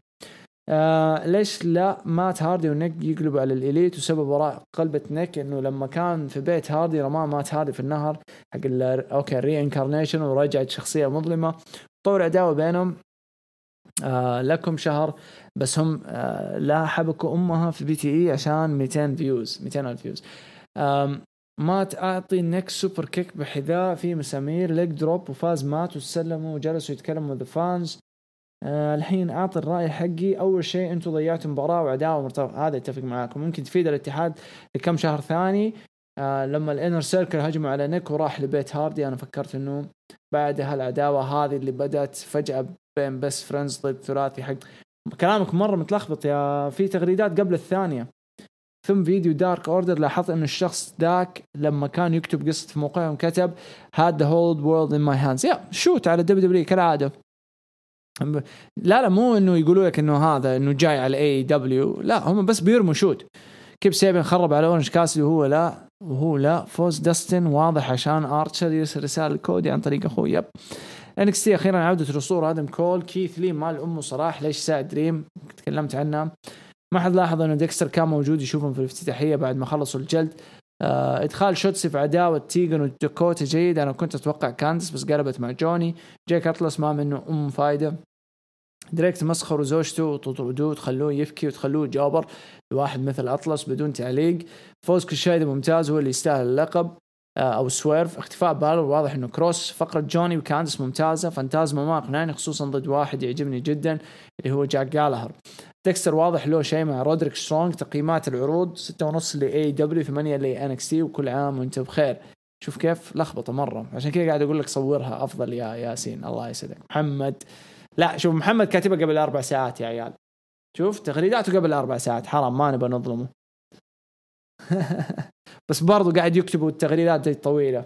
[SPEAKER 1] آه ليش لا؟ مات هاردي ونيك يقلبوا على ال Elite وسبب وراء قلبة نيك إنه لما كان في بيت هاردي رماه مات هاردي في النهر حق أوكي الري انكارنيشن ورجعت شخصية مظلمة. طور عداوة بينهم آه لكم شهر بس هم آه لا حبكوا أمها في بي تي إي عشان 200 فيوز 200 ألف فيوز. ما تعطي نيك سوبر كيك بحذاء في مسامير ليج دروب وفاز مات وتسلموا وجلسوا يتكلموا ذا فانز آه الحين أعطي الرأي حقي. أول شيء أنتم ضيعتوا مباراة وعداوة مرتبطة هذا اتفق معاكم. ممكن تفيد الاتحاد لكم شهر ثاني. آه لما الانر سيركل هجموا على نيك وراح لبيت هاردي أنا فكرت إنه بعد هالعداوه هذه اللي بدأت فجأة بين بس فريندز ضد ثلاثي حق كلامك مرة متلخبط يا في تغريدات قبل الثانية. ثم فيديو دارك اوردر لاحظت انه الشخص ذاك لما كان يكتب قصة في موقعهم كتب هاد ذا هولد وورلد ان ماي هاندز يا شوت على دبليو دبليو كالعادة. لا لا مو إنه يقولوا لك إنه هذا إنه جاي على اي دبليو لا هم بس بيرموا شوت كيف سيبين خرب على اورنج كاسلي وهو لا وهو لا. فوز داستن واضح عشان ارشر يرسل رسالة لكودي عن طريق أخوه. يب انكس تي أخيرا عودة الاسطوره آدم كول كيث لي مال أمه صراحة. ليش ساعد دريم؟ تكلمت عنها ما حد لاحظ انه ديكستر كان موجود يشوفهم في الافتتاحية بعد ما خلصوا الجلد. آه إدخال شوتسي في عداوة تيجن وداكوتا جيد. أنا كنت أتوقع كاندس بس قلبت مع جوني. جاك أطلس ما منه أم فايدة. دريك تمسخروا زوجته وتطردوه وتخلوه يبكي وتخلوه جابر. لواحد مثل أطلس بدون تعليق. فوز شيء ممتاز هو اللي يستاهل اللقب. آه، أو سويرف. اختفاء بالور واضح إنه كروس. فقرة جوني وكاندس ممتازة. فانتازما ما اقنعني خصوصا ضد واحد يعجبني جدا اللي هو جاك جالهر ديكستر واضح له شيء مع رودريك سترونج تقييمات العروض 6.5 ل AEW 8 ل NXT وكل عام وانت بخير. شوف كيف لخبطة مرة. عشان كذا قاعد أقول لك صورها أفضل يا ياسين. الله يسعدك. محمد. لا شوف محمد كاتبها قبل أربع ساعات يا عيال. شوف تغريداته قبل أربع ساعات. حرام ما نبغى نظلمه. [LAUGHS] بس برضو قاعد يكتبوا التغريدات الطويله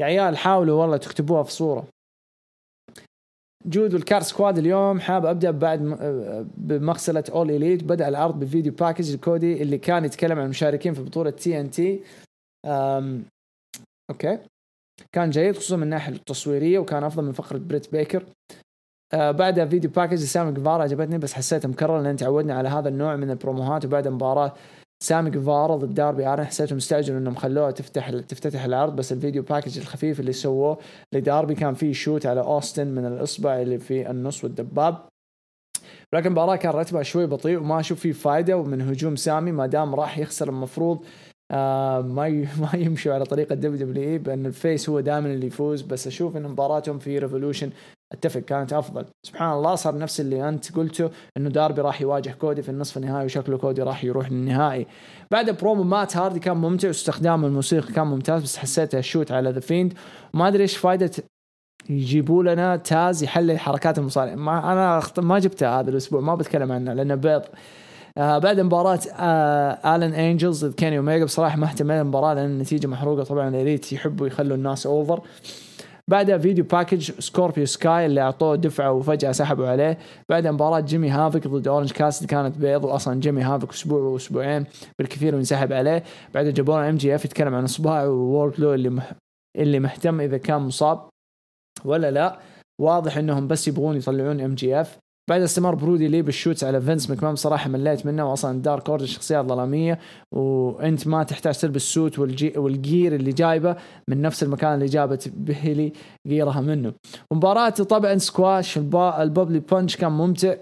[SPEAKER 1] يا عيال حاولوا والله تكتبوها في صورة. جود والكار سكواد اليوم حاب أبدأ بعد بمغسلة All Elite بدأ العرض ب video package الكودي اللي كان يتكلم عن المشاركين في بطولة TNT okay. كان جيد خصوصا من الناحية التصويرية وكان أفضل من فقرة بريت بيكر آه بعدها فيديو package سامي جفارا عجبتني بس حسيتها مكرر لأن تعودنا على هذا النوع من البروموهات وبعد مباراة سامي جفارا ضد داربي أنا حسيتهم استعجلوا إنهم خلوها تفتح تفتتح العرض بس الفيديو package الخفيف اللي سووه لداربي كان فيه shoot على اوستن من الإصبع اللي في النص والدباب. لكن المباراة كان رتبها شوي بطيء وما أشوف فيه فائدة ومن هجوم سامي ما دام راح يخسر المفروض آه ما [LAUGHS] ما يمشوا على طريقة دبليو دبليو اي بأن ال face هو دائما اللي يفوز بس أشوف إن مباراتهم في ريفولوشن أتفق كانت أفضل. سبحان الله صار نفس اللي أنت قلته إنه داربي راح يواجه كودي في النصف النهائي وشكله كودي راح يروح للنهائي. بعد برومو مات هاردي كان ممتع واستخدام الموسيقى كان ممتاز بس حسيت ال shoot على ذا فيند ما أدري إيش فائده يجيبوا لنا تاز يحلل حركات المصارع ما أنا ما جبتها هذا الأسبوع ما بتكلم عنه لأنه بيض. آه بعد مباراة آه الن انجلز ضد كيني اوميجا بصراحة ما اهتميت المباراة لأن النتيجة محروقة طبعا الإليت يحبوا يخلوا الناس over بعدها فيديو package سكوربيو سكاي اللي أعطوه دفعة وفجأة سحبوا عليه. بعدها مباراة جيمي هافك ضد اورنج كاسد كانت بيض واصلا جيمي هافك أسبوع وأسبوعين بالكثير وينسحب عليه. بعدها جابوا ام جي اف يتكلم عن إصبعه وورد لو اللي مح... اللي مهتم إذا كان مصاب ولا لا. واضح إنهم بس يبغون يطلعون ام جي اف بعد استمر برودي لي بال shoots على فينس مكمان بصراحه مليت منه واصلا دارك اوردر شخصيات ظلاميه وأنت ما تحتاج تلبس ال suit والجي وال gear اللي جايبه من نفس المكان اللي جابت بيلي gear ها منه. مباراة طبعا سكواش البابلي بانش كان ممتع.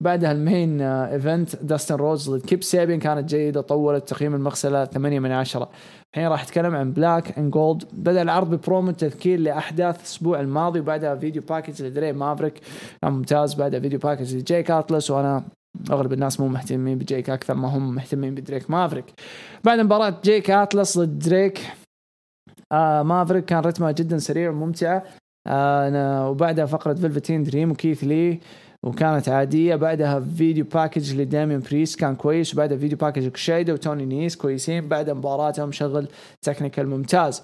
[SPEAKER 1] بعدها ال main event داستن روز ضد كيب سيبين كانت جيدة طولت تقييم المغسلة 8 من 10 الحين راح أتكلم عن بلاك اند جولد بدأ العرض ببرومو تذكير لأحداث الأسبوع الماضي وبعدها فيديو package لدري مافريك كان ممتاز. بعدها فيديو package لجيك اتلس وأنا أغلب الناس مو مهتمين بجيك أكثر ما هم مهتمين بدريك مافريك بعد مباراة جيك اتلس ضد دريك آه مافريك كان رتمها جدا سريع وممتعة. آه وبعدها فقرة فيلفتين دريم وكيث لي وكانت عادية. بعدها فيديو package لدامين بريس كان كويس. وبعدها فيديو package كشيدا وتوني نيس كويسين. بعد مباراتهم شغل technical ممتاز.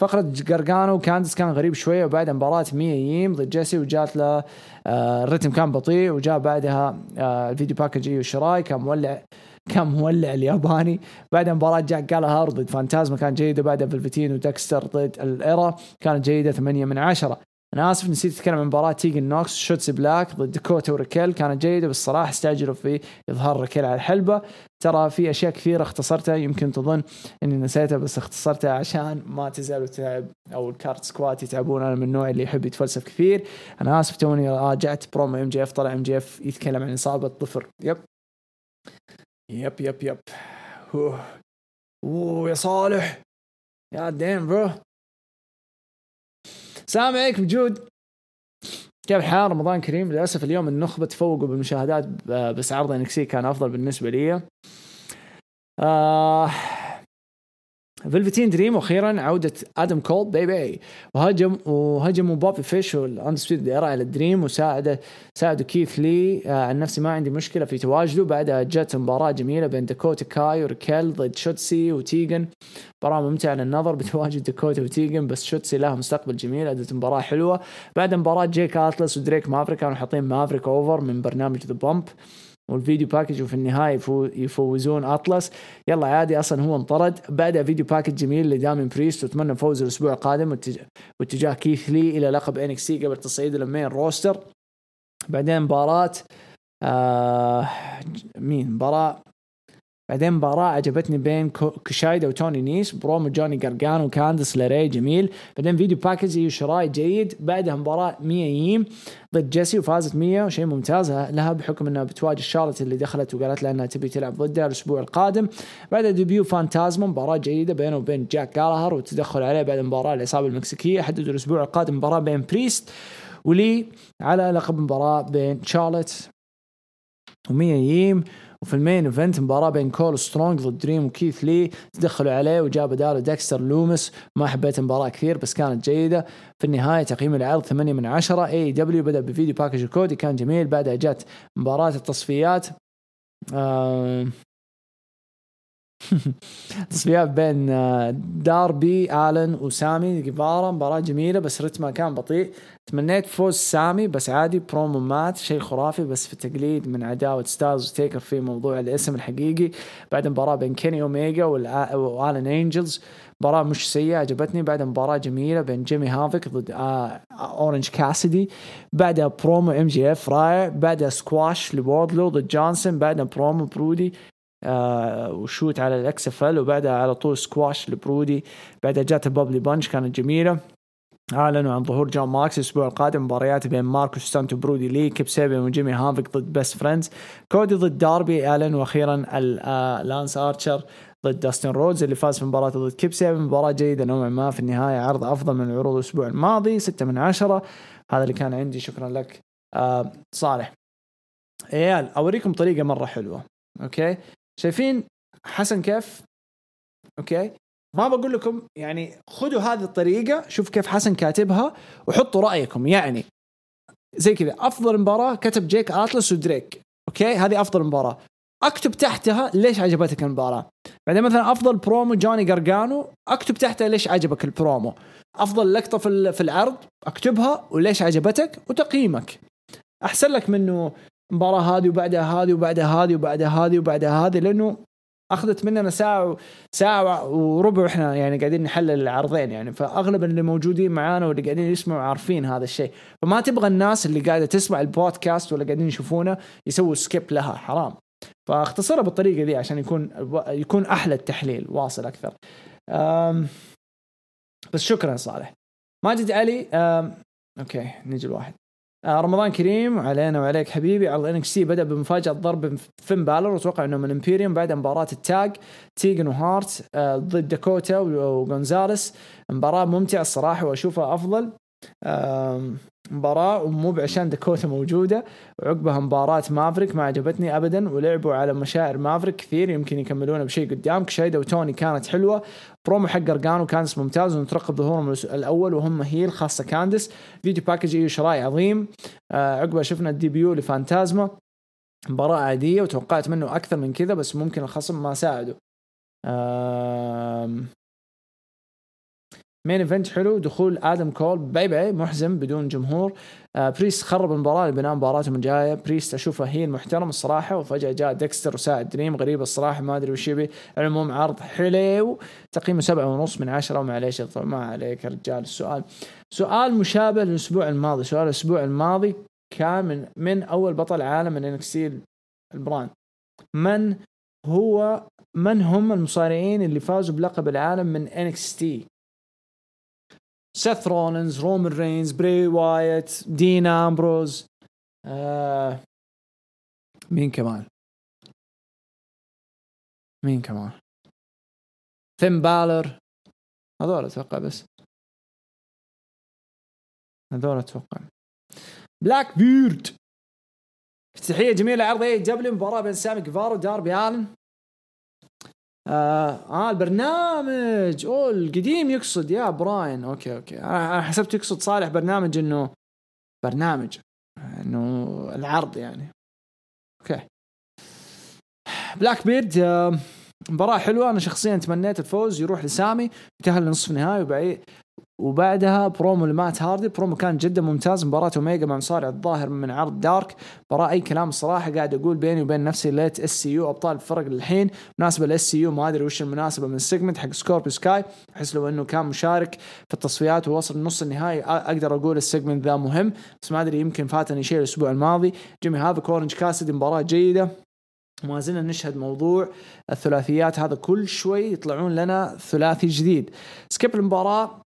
[SPEAKER 1] فقرة جرجانو وكاندس كان غريب شوية. وبعد مباراة ميا ييم ضد جيسي وجات له آه الرتم كان بطيء. وجاء بعدها آه الفيديو package إيو شراي كان مولع كان مولع الياباني. بعد مباراة جاك جالهار ضد فانتازما كان جيدة. بعدها فلفتين ودكستر ضد الإيرا كانت جيدة 8 من 10 أنا آسف نسيت أتكلم عن مباراة تيجن نوكس. شوتسي بلاك ضد داكوتا وريكيل كانت جيدة بس الصراحه استعجلوا في إظهار ريكيل على الحلبة. ترى في أشياء كثيرة اختصرتها يمكن تظن إني نسيتها بس اختصرتها عشان ما تزالوا تعب أو الكارت سكوات يتعبون. أنا من النوع اللي يحب يتفلسف كثير. أنا آسف توني راجعت برومو إم جي إف طلع إم جي إف يتكلم عن إصابة ظفر. yep. yep yep yep. أوه, أوه يا صالح. يا دين bro. السلام عليكم جود كيف الحال رمضان كريم. للأسف اليوم النخبة تفوقوا بالمشاهدات بس عرض انكسي كان أفضل بالنسبة لي. آه فيلفتين دريم وأخيرا عودة آدم كول بيبي وهجم وهجموا بوبي فيش والانديسبيوتد ايرا على الدريم وساعده ساعدوا كيث لي. آه عن نفسي ما عندي مشكلة في تواجده. بعدها جت مباراة جميلة بين داكوتا كاي وريكيل ضد شوتسي وتيجن مباراة ممتعة للنظر بتواجد داكوتا وتيجن بس شوتسي لها مستقبل جميل أدت مباراة حلوة. بعد مباراة جيك أتلس ودريك مافريك كانوا حاطين مافريك over من برنامج ذا بومب والفيديو package وفي النهاية يفوزون أطلس. يلا عادي أصلا هو انطرد. بعدها فيديو package جميل لدامين بريست وأتمنى فوز الأسبوع القادم. واتجاه كيث لي إلى لقب انك سي قبل تصعيد لل main roster بعدين مباراة آه مين؟ مباراة بعدين مباراة عجبتني بين كوشايدا وتوني نيس برومو جوني قرقان وكاندس لاري جميل. بعدين فيديو package إيو شراي جيد. بعدها مباراة مية ييم ضد جيسي وفازت مية وشيء ممتاز. لها بحكم إنها بتواجه شارلت اللي دخلت وقالت لها إنها تبي تلعب ضدها الأسبوع القادم. بعدها debut فانتازما مباراة جيدة بينه وبين جاك جالهر والتدخل عليه بعد مباراة العصابة المكسيكية. حددوا الأسبوع القادم مباراة بين بريست ولي على لقب مباراة بين شارلت ومية ييم. وفي ال main event مباراة بين كول سترونج ضد دريم وكيث لي تدخلوا عليه وجاب بداله ديكستر لومس. ما حبيت المباراة كثير بس كانت جيدة. في النهاية تقييم العرض 8 من 10 اي دبليو بدأ بفيديو package كودي كان جميل. بعدها جت مباراة التصفيات. آه تصفيات بين آه، داربي آلن وسامي جيفارا مباراة جميلة بس رتمها كان بطيء. تمنيت فوز سامي بس عادي برومو مات شيء خرافي بس في التقليد من عداوة ستايلز وتيكر في موضوع الاسم الحقيقي. بعد مباراة بين كيني اوميجا والن انجلز مباراة مش سيئة عجبتني. بعد مباراة جميلة بين جيمي هافك ضد آه أورنج كاسدي بعدها برومو إم جي إف رائع بعدها سكواش لوردلو ضد جونسون. بعدها برومو برودي. آه و shoot على الاكس إف إل وبعدها على طول سكواش لبرودي. بعدها جات بابلي بانش كانت جميلة. أعلنوا عن ظهور جون ماكس الأسبوع القادم مباريات بين ماركوس ستانت وبرودي لي كيب سيبن وجيمي هافك ضد بيست فريندز. كودي ضد داربي الن وأخيرا آه، لانس آرشر ضد داستن رودز اللي فاز في مباراته ضد كيب سيبيان مباراة جيدة نوعا ما في النهاية عرض أفضل من العروض الأسبوع الماضي ستة من عشرة. هذا اللي كان عندي. شكرا لك آه صالح. عيال أوريكم طريقة مرة حلوة okay؟ شايفين حسن كيف؟ okay. ما بقول لكم يعني خذوا هذه الطريقة شوف كيف حسن كاتبها وحطوا رأيكم. يعني زي كذا أفضل مباراة كتب جيك أتلس ودريك. okay؟ هذه أفضل مباراة. أكتب تحتها ليش عجبتك المباراة. بعدين مثلا أفضل برومو جوني جارجانو أكتب تحتها ليش عجبك البرومو أفضل لقطة في في العرض أكتبها وليش عجبتك وتقييمك. أحسن لك منه المباراه هذه وبعدها هذه وبعدها هذه وبعدها هذه وبعدها هذه لأنه أخذت مننا ساعة ساعة وربع إحنا يعني قاعدين نحلل العرضين يعني. فأغلب اللي موجودين معانا واللي قاعدين يسمعوا عارفين هذا الشيء. فما تبغى الناس اللي قاعدة تسمع البودكاست ولا قاعدين يشوفونه يسووا skip لها حرام. فاختصرها بالطريقة دي عشان يكون يكون أحلى التحليل واصل أكثر. بس شكرا صالح. ماجد علي okay نجي الواحد رمضان كريم علينا وعليك حبيبي. عرض NXT بدأ بمفاجأة ضرب فين بالر وأتوقع إنه من امبيريوم بعد مباراة التاج تيجن وهارت آه، ضد داكوتا وغونزاليس. مباراة ممتعة الصراحة وأشوفها أفضل. مباراة ومو بعشان داكوتا موجودة. وعقبها مباراة مافريك ما عجبتني ابدا ولعبوا على مشاعر مافريك كثير يمكن يكملون بشيء قدام. كوشيدا وتوني كانت حلوة. برومو حق جارجانو كاندس ممتاز ونترقب ظهورهم الأول وهم heel خاصة كاندس. video package ايو شراي عظيم. آه عقبها شفنا ال debut لفانتازما. مباراة عادية وتوقعت منه أكثر من كذا بس ممكن الخصم ما ساعده. آه main event حلو دخول آدم كول. باي باي محزن بدون جمهور. آه بريست خرب المباراة بناء مباراته من جاية. بريست أشوفه heel محترم الصراحة وفجأة جاء ديكستر وساعد دريم غريب الصراحة ما أدري وش يبي. العموم عرض حلو. تقييمه سبعة ونص من عشرة ومعليش ما عليك يا رجال. السؤال سؤال مشابه للأسبوع الماضي. سؤال الأسبوع الماضي كان من من أول بطل عالم من NXT ال brand. من هو من هم المصارعين اللي فازوا بلقب العالم من NXT سيث رولينز رومان رينز بري وايت دين امبروز آه مين كمان مين كمان فين بالر هذول أتوقع بس. هذول أتوقع. بلاك بيرد افتتاحية جميلة عرض AEW مباراة بين سامي كيفارا وداربي آلن. آه, آه البرنامج. أوه القديم يقصد. يا براين. okay okay. أنا حسبت يقصد صالح برنامج إنه برنامج إنه العرض يعني. okay. بلاك بيرد آه مباراة حلوة. أنا شخصيا تمنيت الفوز. يروح لسامي. يتأهل لنصف النهائي وبعيد. وبعدها برومو لمات هاردي. برومو كان جدا ممتاز. مباراة أوميجا مع مصارع الظاهر من عرض دارك. مباراة أي كلام الصراحة قاعد أقول بيني وبين نفسي ليت SCU أبطال الفرق للحين. مناسبة لل SCU ما أدري وش المناسبة من ال segment حق سكوربيو سكاي احس لو إنه كان مشارك في التصفيات ووصل نص النهائي أقدر أقول ال segment ذا مهم. بس ما أدري يمكن فاتني شيء الأسبوع الماضي. جيمي هافوك اورنج كاسدي مباراة جيدة. ما زلنا نشهد موضوع الثلاثيات. هذا كل شوي يطلعون لنا ثلاثي جديد. skip المباراة.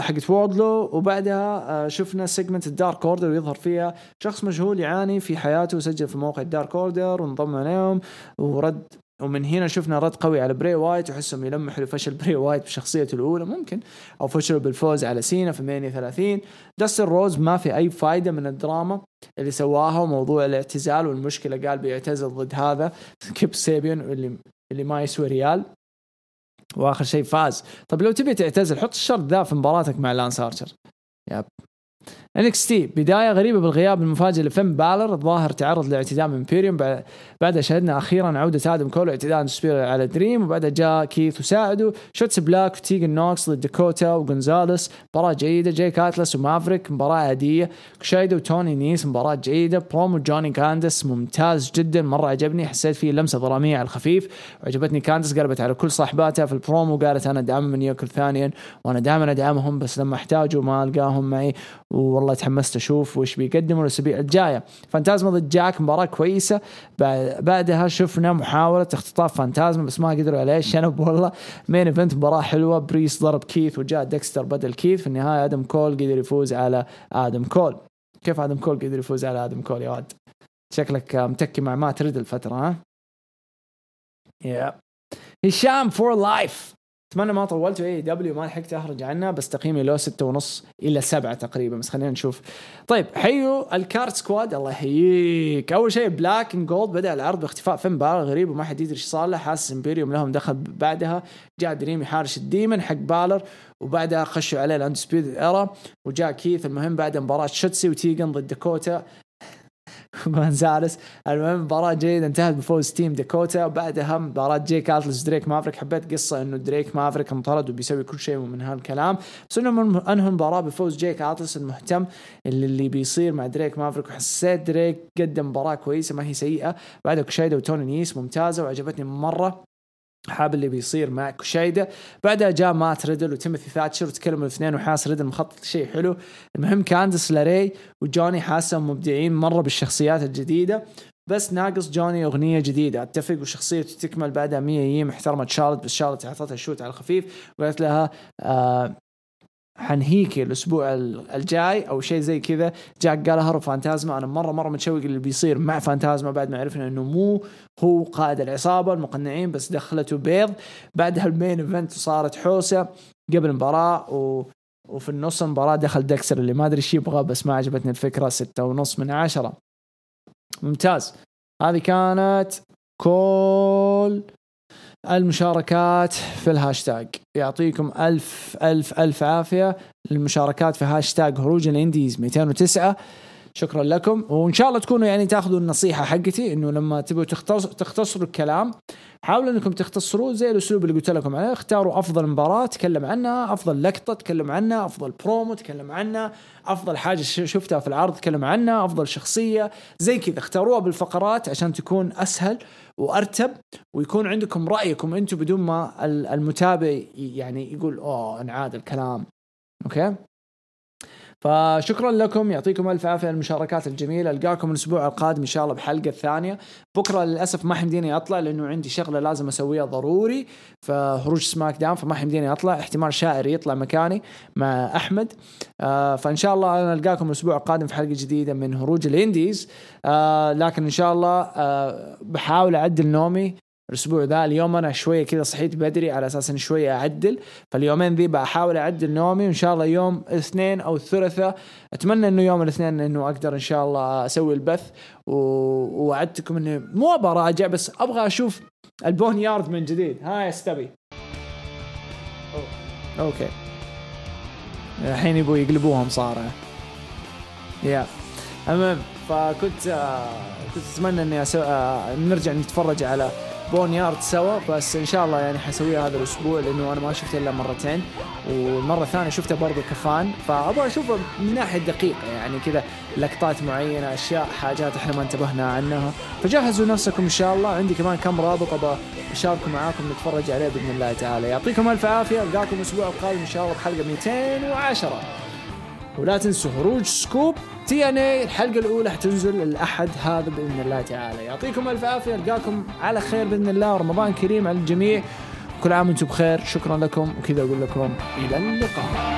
[SPEAKER 1] حقت ووردلو وبعدها آه، شفنا segment الدارك اوردر يظهر فيها شخص مجهول يعاني في حياته وسجل في موقع الدارك اوردر وانضم عليهم. ورد ومن هنا شفنا رد قوي على بري وايت وحسهم يلمحوا لفشل بري وايت بشخصيته الأولى. ممكن. أو فشلوا بالفوز على سينا في مانيا 30 داستن روز ما في أي فايدة من الدراما اللي سواها وموضوع الاعتزال والمشكلة قال بيعتزل ضد هذا. [LAUGHS] كيب سيبيان اللي اللي ما يسوي ريال. واخر شيء فاز. طب لو تبي تعتزل حط الشرط ذا في مباراتك مع لانس ارشر NXT بداية غريبة بالغياب المفاجئ لفين بالر الظاهر تعرض لاعتداء من إمبيريوم بعدها شهدنا أخيرا عودة آدم كول اعتداء spear على دريم وبعدها جاء كيث وساعده شوتسي بلاك وتيجن نوكس ضد داكوتا وجونزاليس مباراة جيدة. جيك أتلس ومافريك مباراة عادية. كوشيدا وتوني نيس مباراة جيدة. برومو جوني كاندس ممتاز جدا. مرة عجبني حسيت فيه لمسة دراميه على الخفيف. وعجبتني كاندس قلبت على كل صاحباتها في البرومو قالت أنا دائما من ياكل ثانيا وأنا دائما أدعمهم بس لما احتاجوا ما ألقاهم معي. والله تحمست أشوف وش بيقدموا الاسابيع الجاية. فانتازما ضد جاك مباراة كويسة. بعدها شفنا محاولة اختطاف فانتازما بس ما قدروا عليه. [LAUGHS] شنب والله main event مباراة حلوة. بريست ضرب كيث وجاء ديكستر بدل كيث. في النهاية آدم كول قدر يفوز على آدم كول. كيف آدم كول قدر يفوز على آدم كول يا ولد؟ شكلك متكي مع مات ريد الفترة ها؟ يا هشام for life أتمنى ما طولت AEW ما لحقت اخرج عنها بس تقييمي له ستة ونص إلى سبعة تقريبا بس خلينا نشوف. طيب حيو الكارت سكواد الله يحييك. أول شيء black and gold بدأ العرض باختفاء فين بالر غريب وما حد يدري إيش صار له. حاسس امبيريوم لهم دخل بعدها. جاء دريم يحارش ال demon حق بالر وبعدها خشوا عليه ال Undisputed Era وجاء كيث المهم بعد مباراة شوتسي وتيجن ضد داكوتا [LAUGHS] جونزاليس المهم مباراة جيدة انتهت بفوز team داكوتا وبعدها مباراة جيك اتلس دريك مافريك حبيت قصة إنه دريك مافريك انطرد وبيسوي كل شيء من هالكلام. بس انهم انهوا المباراة بفوز جيك اتلس المهتم. اللي, اللي بيصير مع دريك مافريك وحسيت دريك قدم مباراة كويسة ما هي سيئة. بعدها كشايدا وتوني نيس ممتازة وعجبتني مرة. حاب اللي بيصير مع كوشايدا. بعدها جاء مات ريدل وتيموثي ثاتشر وتكلموا الاثنين وحاس ريدل مخطط شيء حلو. المهم كاندس لاري وجوني حاسهم مبدعين مره بالشخصيات الجديدة. بس ناقص جوني أغنية جديدة. أتفق وشخصيته تكمل بعدها مية ييم احترمت شارلت بس شارلت أعطتها shoot على الخفيف. وقالت لها آه حنهيكي الأسبوع الجاي أو شيء زي كذا. جاك قالهر وفانتازما. أنا مره مرة متشوق اللي بيصير مع فانتازما بعد ما عرفنا إنه مو هو قائد العصابة المقنعين بس دخلته بيض. بعدها ال main event صارت حوسة قبل المباراه و وفي النص المباراة دخل دكسر اللي ما أدري إيش يبغى بس ما عجبتني الفكرة. ستة ونص من عشرة. ممتاز. هذه كانت كل المشاركات في الهاشتاج. يعطيكم ألف ألف ألف عافية المشاركات في هاشتاج هروج الإنديز 209 شكرا لكم. وإن شاء الله تكونوا يعني تاخذوا النصيحة حقتي إنه لما تبغوا تختصروا الكلام حاولوا إنكم تختصروه زي الأسلوب اللي قلت لكم عليه. اختاروا أفضل مباراة تكلم عنها أفضل لقطة تكلم عنها أفضل برومو تكلم عنها أفضل حاجة شفتها في العرض تكلم عنها أفضل شخصية. زي كذا اختاروها بالفقرات عشان تكون أسهل وأرتب ويكون عندكم رأيكم أنتم بدون ما المتابع يعني يقول أوه انعاد الكلام. Okay؟ فشكرا لكم يعطيكم ألف عافية على المشاركات الجميلة. ألقاكم الأسبوع القادم إن شاء الله بحلقة ثانية. بكرة للأسف ما حمديني اطلع لأنه عندي شغلة لازم أسويها ضروري. فهروج سماك داون فما حمديني اطلع احتمال شاعر يطلع مكاني مع أحمد. آه فإن شاء الله أنا ألقاكم الأسبوع القادم في حلقة جديدة من هروج الانديز آه لكن إن شاء الله آه بحاول أعدل نومي. الأسبوع ذا اليوم أنا شوية كذا صحيت بدري على أساس إني شوية أعدل. فاليومين ذي بحاول أعدل نومي وإن شاء الله يوم الاثنين أو الثلاثاء أتمنى إنه يوم الاثنين إنه أقدر إن شاء الله أسوي البث. ووعدتكم إني مو أبغى اراجع بس أبغى أشوف ال boneyard من جديد. ها يا استبي okay. الحين يبغوا يقلبوها مصارعه يا. المهم فكنت آه، كنت أتمنى إني أسو... آه، نرجع نتفرج على boneyard سوا بس إن شاء الله يعني حسويها هذا الأسبوع لأنه أنا ما شفته إلا مرتين والمرة الثانية شفته برضه ك fan فأبغى أشوفه من ناحية دقيقة يعني كذا لقطات معينة أشياء حاجات إحنا ما انتبهنا عنها. فجهزوا نفسكم إن شاء الله عندي كمان كم رابط أبغى أشاركه معاكم نتفرج عليه بإذن الله تعالى. يعطيكم ألف عافية ألقاكم الأسبوع القادم إن شاء الله بحلقة 210 ولا تنسوا هروج سكوب TNA. الحلقة الأولى حتنزل الأحد هذا بإذن الله تعالى. يعطيكم ألف عافية. ألقاكم على خير بإذن الله. رمضان كريم على الجميع. كل عام وأنتم بخير. شكرا لكم. وكذا أقول لكم إلى اللقاء.